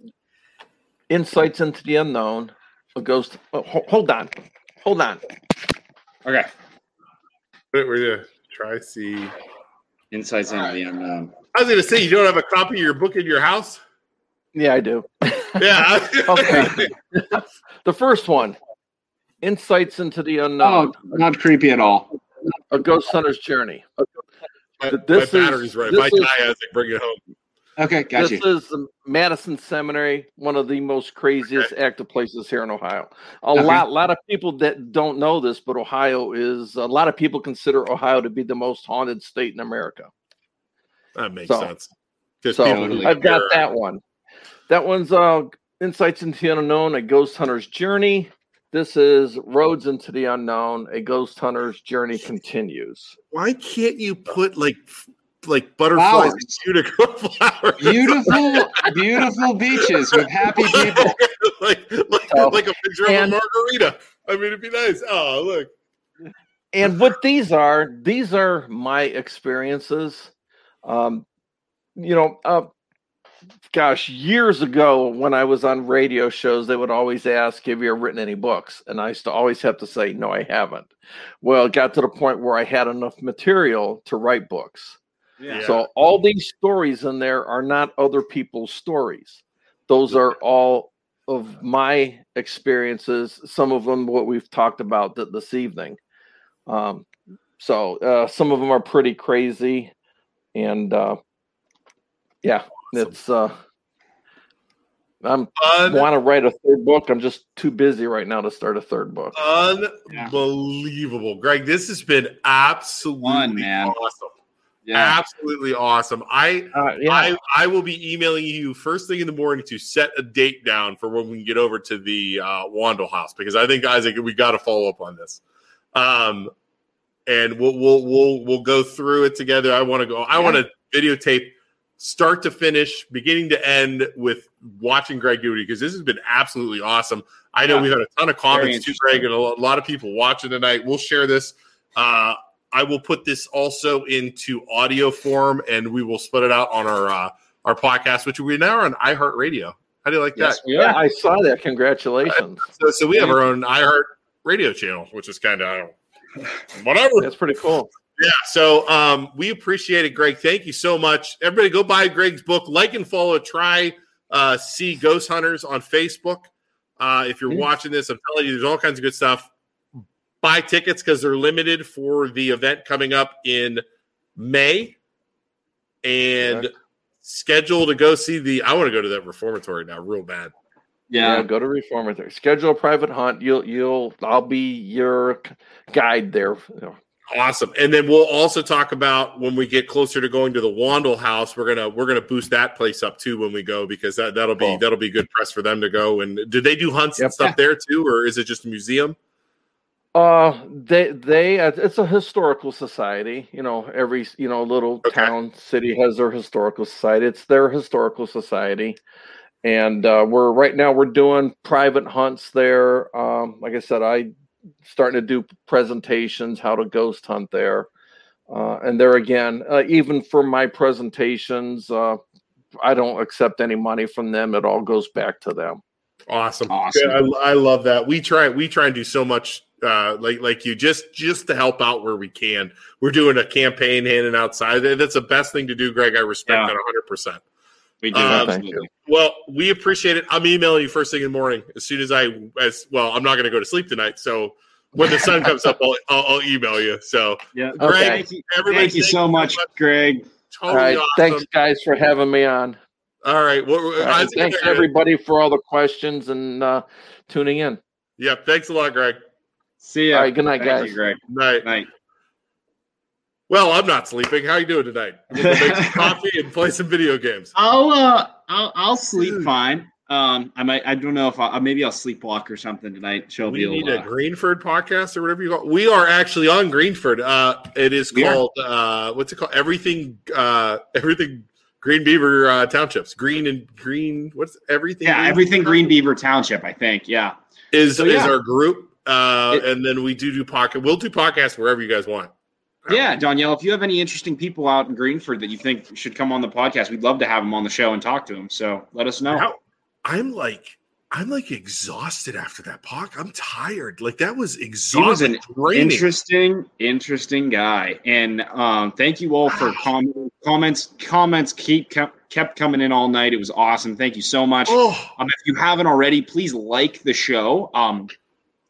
Speaker 5: "Insights into the Unknown." A ghost. Oh, ho- hold on. Hold on.
Speaker 3: Okay.
Speaker 2: We're going to try see.
Speaker 3: Insights into the unknown.
Speaker 2: I was going to say, you don't have a copy of your book in your house?
Speaker 5: Yeah, I do.
Speaker 2: Yeah.
Speaker 5: Okay. the first one, "Insights into the Unknown."
Speaker 3: Oh, not creepy at all.
Speaker 5: A ghost hunter's journey.
Speaker 2: my,
Speaker 5: This
Speaker 2: my
Speaker 5: is-
Speaker 2: battery's right.
Speaker 5: this
Speaker 2: If I
Speaker 5: is-
Speaker 2: die, Isaac, bring it home.
Speaker 3: Okay, got
Speaker 5: this
Speaker 3: you.
Speaker 5: is the Madison Seminary, one of the most craziest active places here in Ohio. A
Speaker 3: Okay.
Speaker 5: lot, lot of people that don't know this, but Ohio is a lot of people consider Ohio to be the most haunted state in America.
Speaker 2: That makes
Speaker 5: So-
Speaker 2: sense. 'Cause
Speaker 5: So
Speaker 2: people
Speaker 5: I've got that one. That one's uh Insights into the Unknown, a ghost hunter's journey. This is Roads into the Unknown, a ghost hunter's journey continues.
Speaker 2: Why can't you put like like butterflies and
Speaker 3: Flowers.
Speaker 2: unicorn flowers?
Speaker 3: Beautiful, beautiful beaches with happy people.
Speaker 2: like like,
Speaker 5: So-
Speaker 2: like a picture of a margarita. I mean, it'd be nice. Oh, look.
Speaker 5: and what these are these are my experiences um you know uh gosh, years ago when I was on radio shows, they would always ask, Have you ever written any books? And I used to always have to say, No, I haven't. Well, it got to the point where I had enough material to write books.
Speaker 2: Yeah.
Speaker 5: So all these stories in there are not other people's stories. Those are all of my experiences. Some of them what we've talked about th- this evening. Um, so uh, some of them are pretty crazy, and uh, yeah, it's. Uh, I'm
Speaker 2: Un-
Speaker 5: want to write a third book. I'm just too busy right now to start a third book.
Speaker 2: Unbelievable, Greg. This has been absolutely
Speaker 3: Fun, man.
Speaker 2: awesome.
Speaker 3: Yeah.
Speaker 2: Absolutely awesome. I
Speaker 5: Uh, yeah,
Speaker 2: I I will be emailing you first thing in the morning to set a date down for when we can get over to the uh, Wandle House because I think Isaac we got to follow up on this. Um, and we'll we'll we'll we'll go through it together. I want to go. I want to videotape start to finish, beginning to end with watching Greg do it because this has been absolutely awesome. I know
Speaker 3: Yeah.
Speaker 2: we've had a ton of comments too,
Speaker 3: interesting.
Speaker 2: Greg, and a lot of people watching tonight. We'll share this. Uh, I will put this also into audio form, and we will split it out on our uh, our podcast, which we now are on iHeartRadio. How do you like
Speaker 3: Yes,
Speaker 2: that?
Speaker 5: yeah. I saw that. Congratulations.
Speaker 2: So, so we have our own iHeart Radio channel, which is kind of whatever.
Speaker 5: That's pretty cool.
Speaker 2: Yeah. So um, we appreciate it, Greg. Thank you so much. Everybody, go buy Greg's book. Like and follow. Try uh, see Ghost Hunters on Facebook. Uh, if you're
Speaker 5: Mhm.
Speaker 2: watching this, I'm telling you, there's all kinds of good stuff. Buy tickets because they're limited for the event coming up in May, and
Speaker 5: Correct.
Speaker 2: schedule to go see the. I want to go to that reformatory now, real bad.
Speaker 5: Yeah,
Speaker 3: Yeah.
Speaker 5: go to Reformatory. Schedule a private hunt. You'll you'll I'll be your guide there. You know,
Speaker 2: Awesome. And then we'll also talk about when we get closer to going to the Wandle house, we're gonna we're gonna boost that place up too when we go because that, that'll be
Speaker 5: Cool.
Speaker 2: that'll be good press for them to go. And do they do hunts and stuff there too, or is it just a museum?
Speaker 5: Uh, they they uh, it's a historical society. You know, every you know little
Speaker 2: Okay.
Speaker 5: town city has their historical society. It's their historical society, and uh, we're right now we're doing private hunts there. Um, like I said, I starting to do presentations how to ghost hunt there, uh, and there again, uh, even for my presentations, uh, I don't accept any money from them. It all goes back to them.
Speaker 2: Awesome.
Speaker 3: Awesome.
Speaker 2: Yeah, I, I love that. We try we try and do so much uh like like you just just to help out where we can. We're doing a campaign handing outside. That's the best thing to do, Greg. I respect
Speaker 3: Yeah.
Speaker 2: that 100%.
Speaker 3: We do.
Speaker 2: Um,
Speaker 5: thank you.
Speaker 2: Well, we appreciate it. I'm emailing you first thing in the morning as soon as I as well. I'm not going to go to sleep tonight, so when the sun comes up, I'll, I'll, I'll email you. So,
Speaker 3: Yeah.
Speaker 2: Greg,
Speaker 5: Okay.
Speaker 3: Thank you,
Speaker 2: everybody,
Speaker 3: thank you so much, Greg.
Speaker 2: Totally
Speaker 5: All right,
Speaker 2: awesome.
Speaker 5: thanks guys for having me on.
Speaker 2: All right, well,
Speaker 5: All right,
Speaker 2: Isaac,
Speaker 5: thanks everybody for all the questions and uh, tuning in.
Speaker 2: Yeah, thanks a lot, Greg.
Speaker 3: See ya.
Speaker 5: All right, good night,
Speaker 3: Thank
Speaker 5: guys.
Speaker 3: you, Greg.
Speaker 2: Night.
Speaker 3: Night.
Speaker 2: Well, I'm not sleeping. How you doing tonight? I'm gonna make some coffee and play some video games.
Speaker 3: I'll uh, I'll I'll sleep fine. Um, I might. I don't know if I maybe I'll sleepwalk or something tonight. Show
Speaker 2: We
Speaker 3: you.
Speaker 2: need a Greenford podcast or whatever you call. We are actually on Greenford. Uh, it is
Speaker 3: We
Speaker 2: called uh, what's it called? Everything, uh, everything. Green Beaver uh, Townships. Green and Green. What's everything?
Speaker 3: Yeah, everything Green Beaver Township. I think. Yeah.
Speaker 2: is
Speaker 3: So,
Speaker 2: is our group. Uh,
Speaker 3: It-
Speaker 2: and then we do do podcast. We'll do podcasts wherever you guys want.
Speaker 3: Yeah, Danielle, if you have any interesting people out in Greenford that you think should come on the podcast, we'd love to have them on the show and talk to them. So let us know.
Speaker 2: How- I'm like, I'm like exhausted after that podcast. I'm tired. Like that was
Speaker 3: He was
Speaker 2: exhausting.
Speaker 3: an
Speaker 2: draining.
Speaker 3: interesting, interesting guy. And um, thank you all for com- comments. Comments keep kept, kept coming in all night. It was awesome. Thank you so much.
Speaker 2: Oh,
Speaker 3: Um, if you haven't already, please like the show. Um,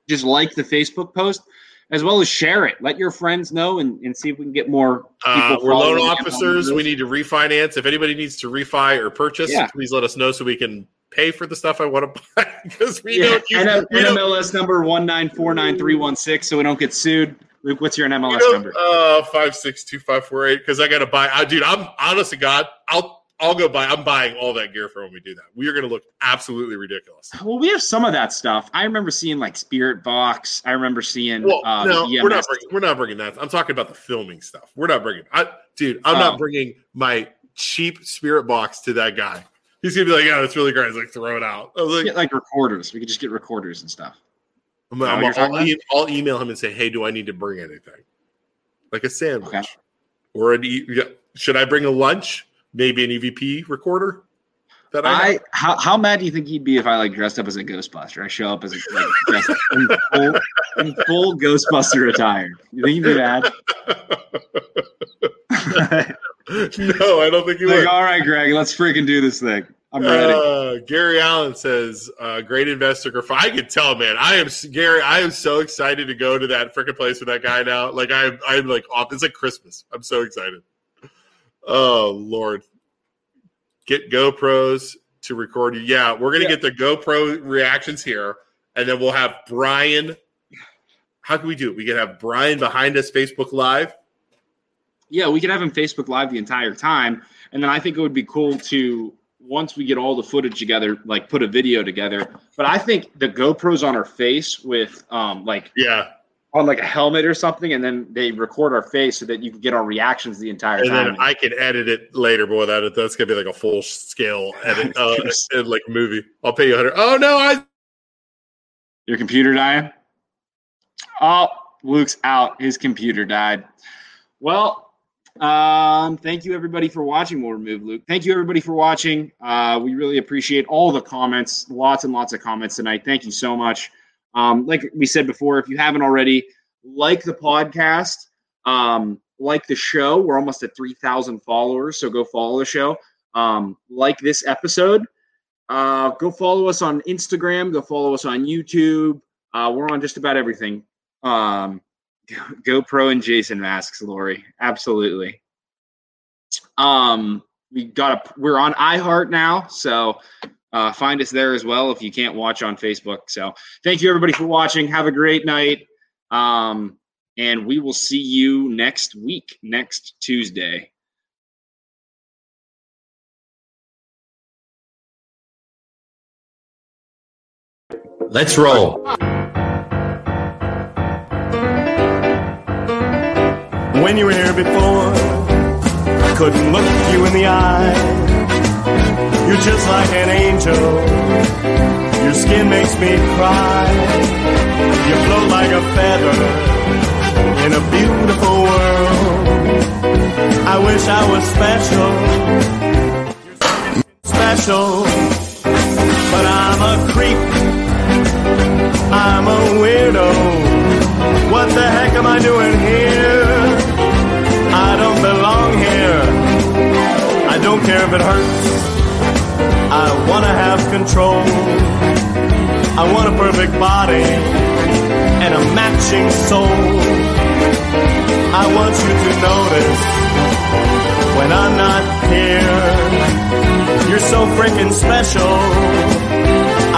Speaker 3: just like the Facebook post, as well as share it. Let your friends know and, and see if we can get more
Speaker 2: Uh, we're loan officers. We need to refinance. If anybody needs to refi or purchase,
Speaker 3: Yeah.
Speaker 2: please let us know so we can pay for the stuff I want to buy because we
Speaker 3: Yeah,
Speaker 2: don't use.
Speaker 3: NM-
Speaker 2: we don't-
Speaker 3: NMLS number one nine four nine three one six, so we don't get sued. Luke, what's your NMLS
Speaker 2: don't-
Speaker 3: number?
Speaker 2: Uh, five six two five four eight. Because I got to buy. I, dude, I'm honest to God, I'll I'll go buy. I'm buying all that gear for when we do that. We are going to look absolutely ridiculous.
Speaker 3: Well, we have some of that stuff. I remember seeing like Spirit Box. I remember seeing.
Speaker 2: Well,
Speaker 3: uh,
Speaker 2: no, we're not bringing. We're not bringing that. I'm talking about the filming stuff. We're not bringing. I, dude, I'm
Speaker 3: Oh.
Speaker 2: not bringing my cheap spirit box to that guy. He's gonna be like, "Yeah, that's really great." He's like, "Throw it out." I was like,
Speaker 3: Get like recorders. We could just get recorders and stuff.
Speaker 2: I'm,
Speaker 3: know
Speaker 2: I'm- I'll, e- I'll email him and say, "Hey, do I need to bring anything, like a sandwich
Speaker 3: Okay.
Speaker 2: or an? E- yeah, should I bring a lunch? Maybe an EVP recorder." that I,
Speaker 3: I how how mad do you think he'd be if I like dressed up as a Ghostbuster? I show up as a like, dressed in full in full Ghostbuster attire. You think he'd be mad?
Speaker 2: no, I don't think he would.
Speaker 3: like, all right, Greg, let's freaking do this thing. I'm ready.
Speaker 2: Uh, Gary Allen says, uh, "Great investor." I can tell, man. I am Gary. I am so excited to go to that freaking place with that guy now. Like I'm, I'm like off. It's like Christmas. I'm so excited. Oh Lord, get GoPros to record you. Yeah, we're gonna
Speaker 3: Yeah.
Speaker 2: get the GoPro reactions here, and then we'll have Brian. How can we do it? We can have Brian behind us, Facebook Live.
Speaker 3: yeah, we could have him Facebook Live the entire time, and then I think it would be cool to once we get all the footage together, like put a video together. But I think the GoPro's on our face with um like
Speaker 2: Yeah,
Speaker 3: on like a helmet or something, and then they record our face so that you can get our reactions the entire
Speaker 2: and
Speaker 3: time.
Speaker 2: then I can edit it later, but without it, that's gonna be like a full scale edit, uh, and like movie. I'll pay you a hundred. Oh no, I
Speaker 3: Your computer dying? Oh, Luke's out. His computer died. Well, um, thank you everybody for watching. We'll remove Luke. Thank you everybody for watching. Uh, we really appreciate all the comments. Lots and lots of comments tonight. Thank you so much. Um, like we said before, if you haven't already, like the podcast, um, like the show. We're almost at three thousand followers, so go follow the show. Um, like this episode. Uh, go follow us on Instagram. Go follow us on YouTube. Uh, we're on just about everything. Um, GoPro and Jason masks, Lori. Absolutely. Um, we got a. We're on iHeart now, so uh, find us there as well if you can't watch on Facebook. So thank you everybody for watching. Have a great night. Um, and we will see you next week, next Tuesday.
Speaker 11: Let's roll.
Speaker 12: When you were here before, I couldn't look you in the eye. You're just like an angel. Your skin makes me cry. You float like a feather in a beautiful world. I wish I was special. Special. But I'm a creep. I'm a weirdo. What the heck am I doing here? I don't belong here. I don't care if it hurts. I wanna have control. I want a perfect body and a matching soul. I want you to notice when I'm not here. You're so freaking special.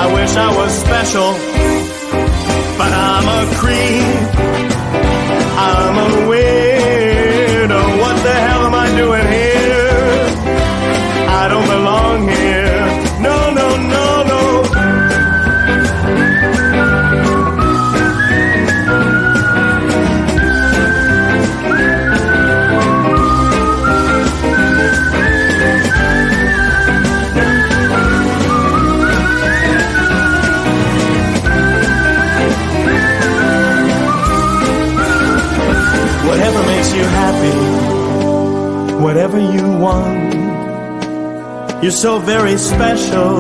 Speaker 12: I wish I was special, but I'm a creep. I'm a weirdo. Whatever you want. You're so very special.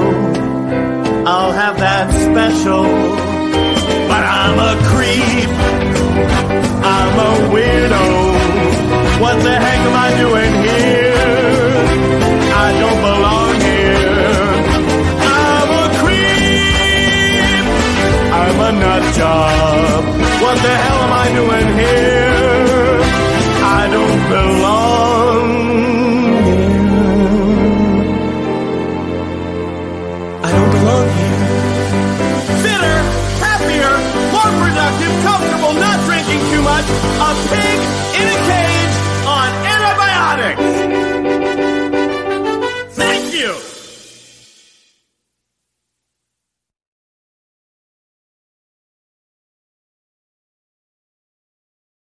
Speaker 12: I'll have that special. But I'm a creep. I'm a weirdo. What the heck am I doing here? I don't belong here. I'm a creep. I'm a nut job. What the hell am I doing here? I don't belong I'll take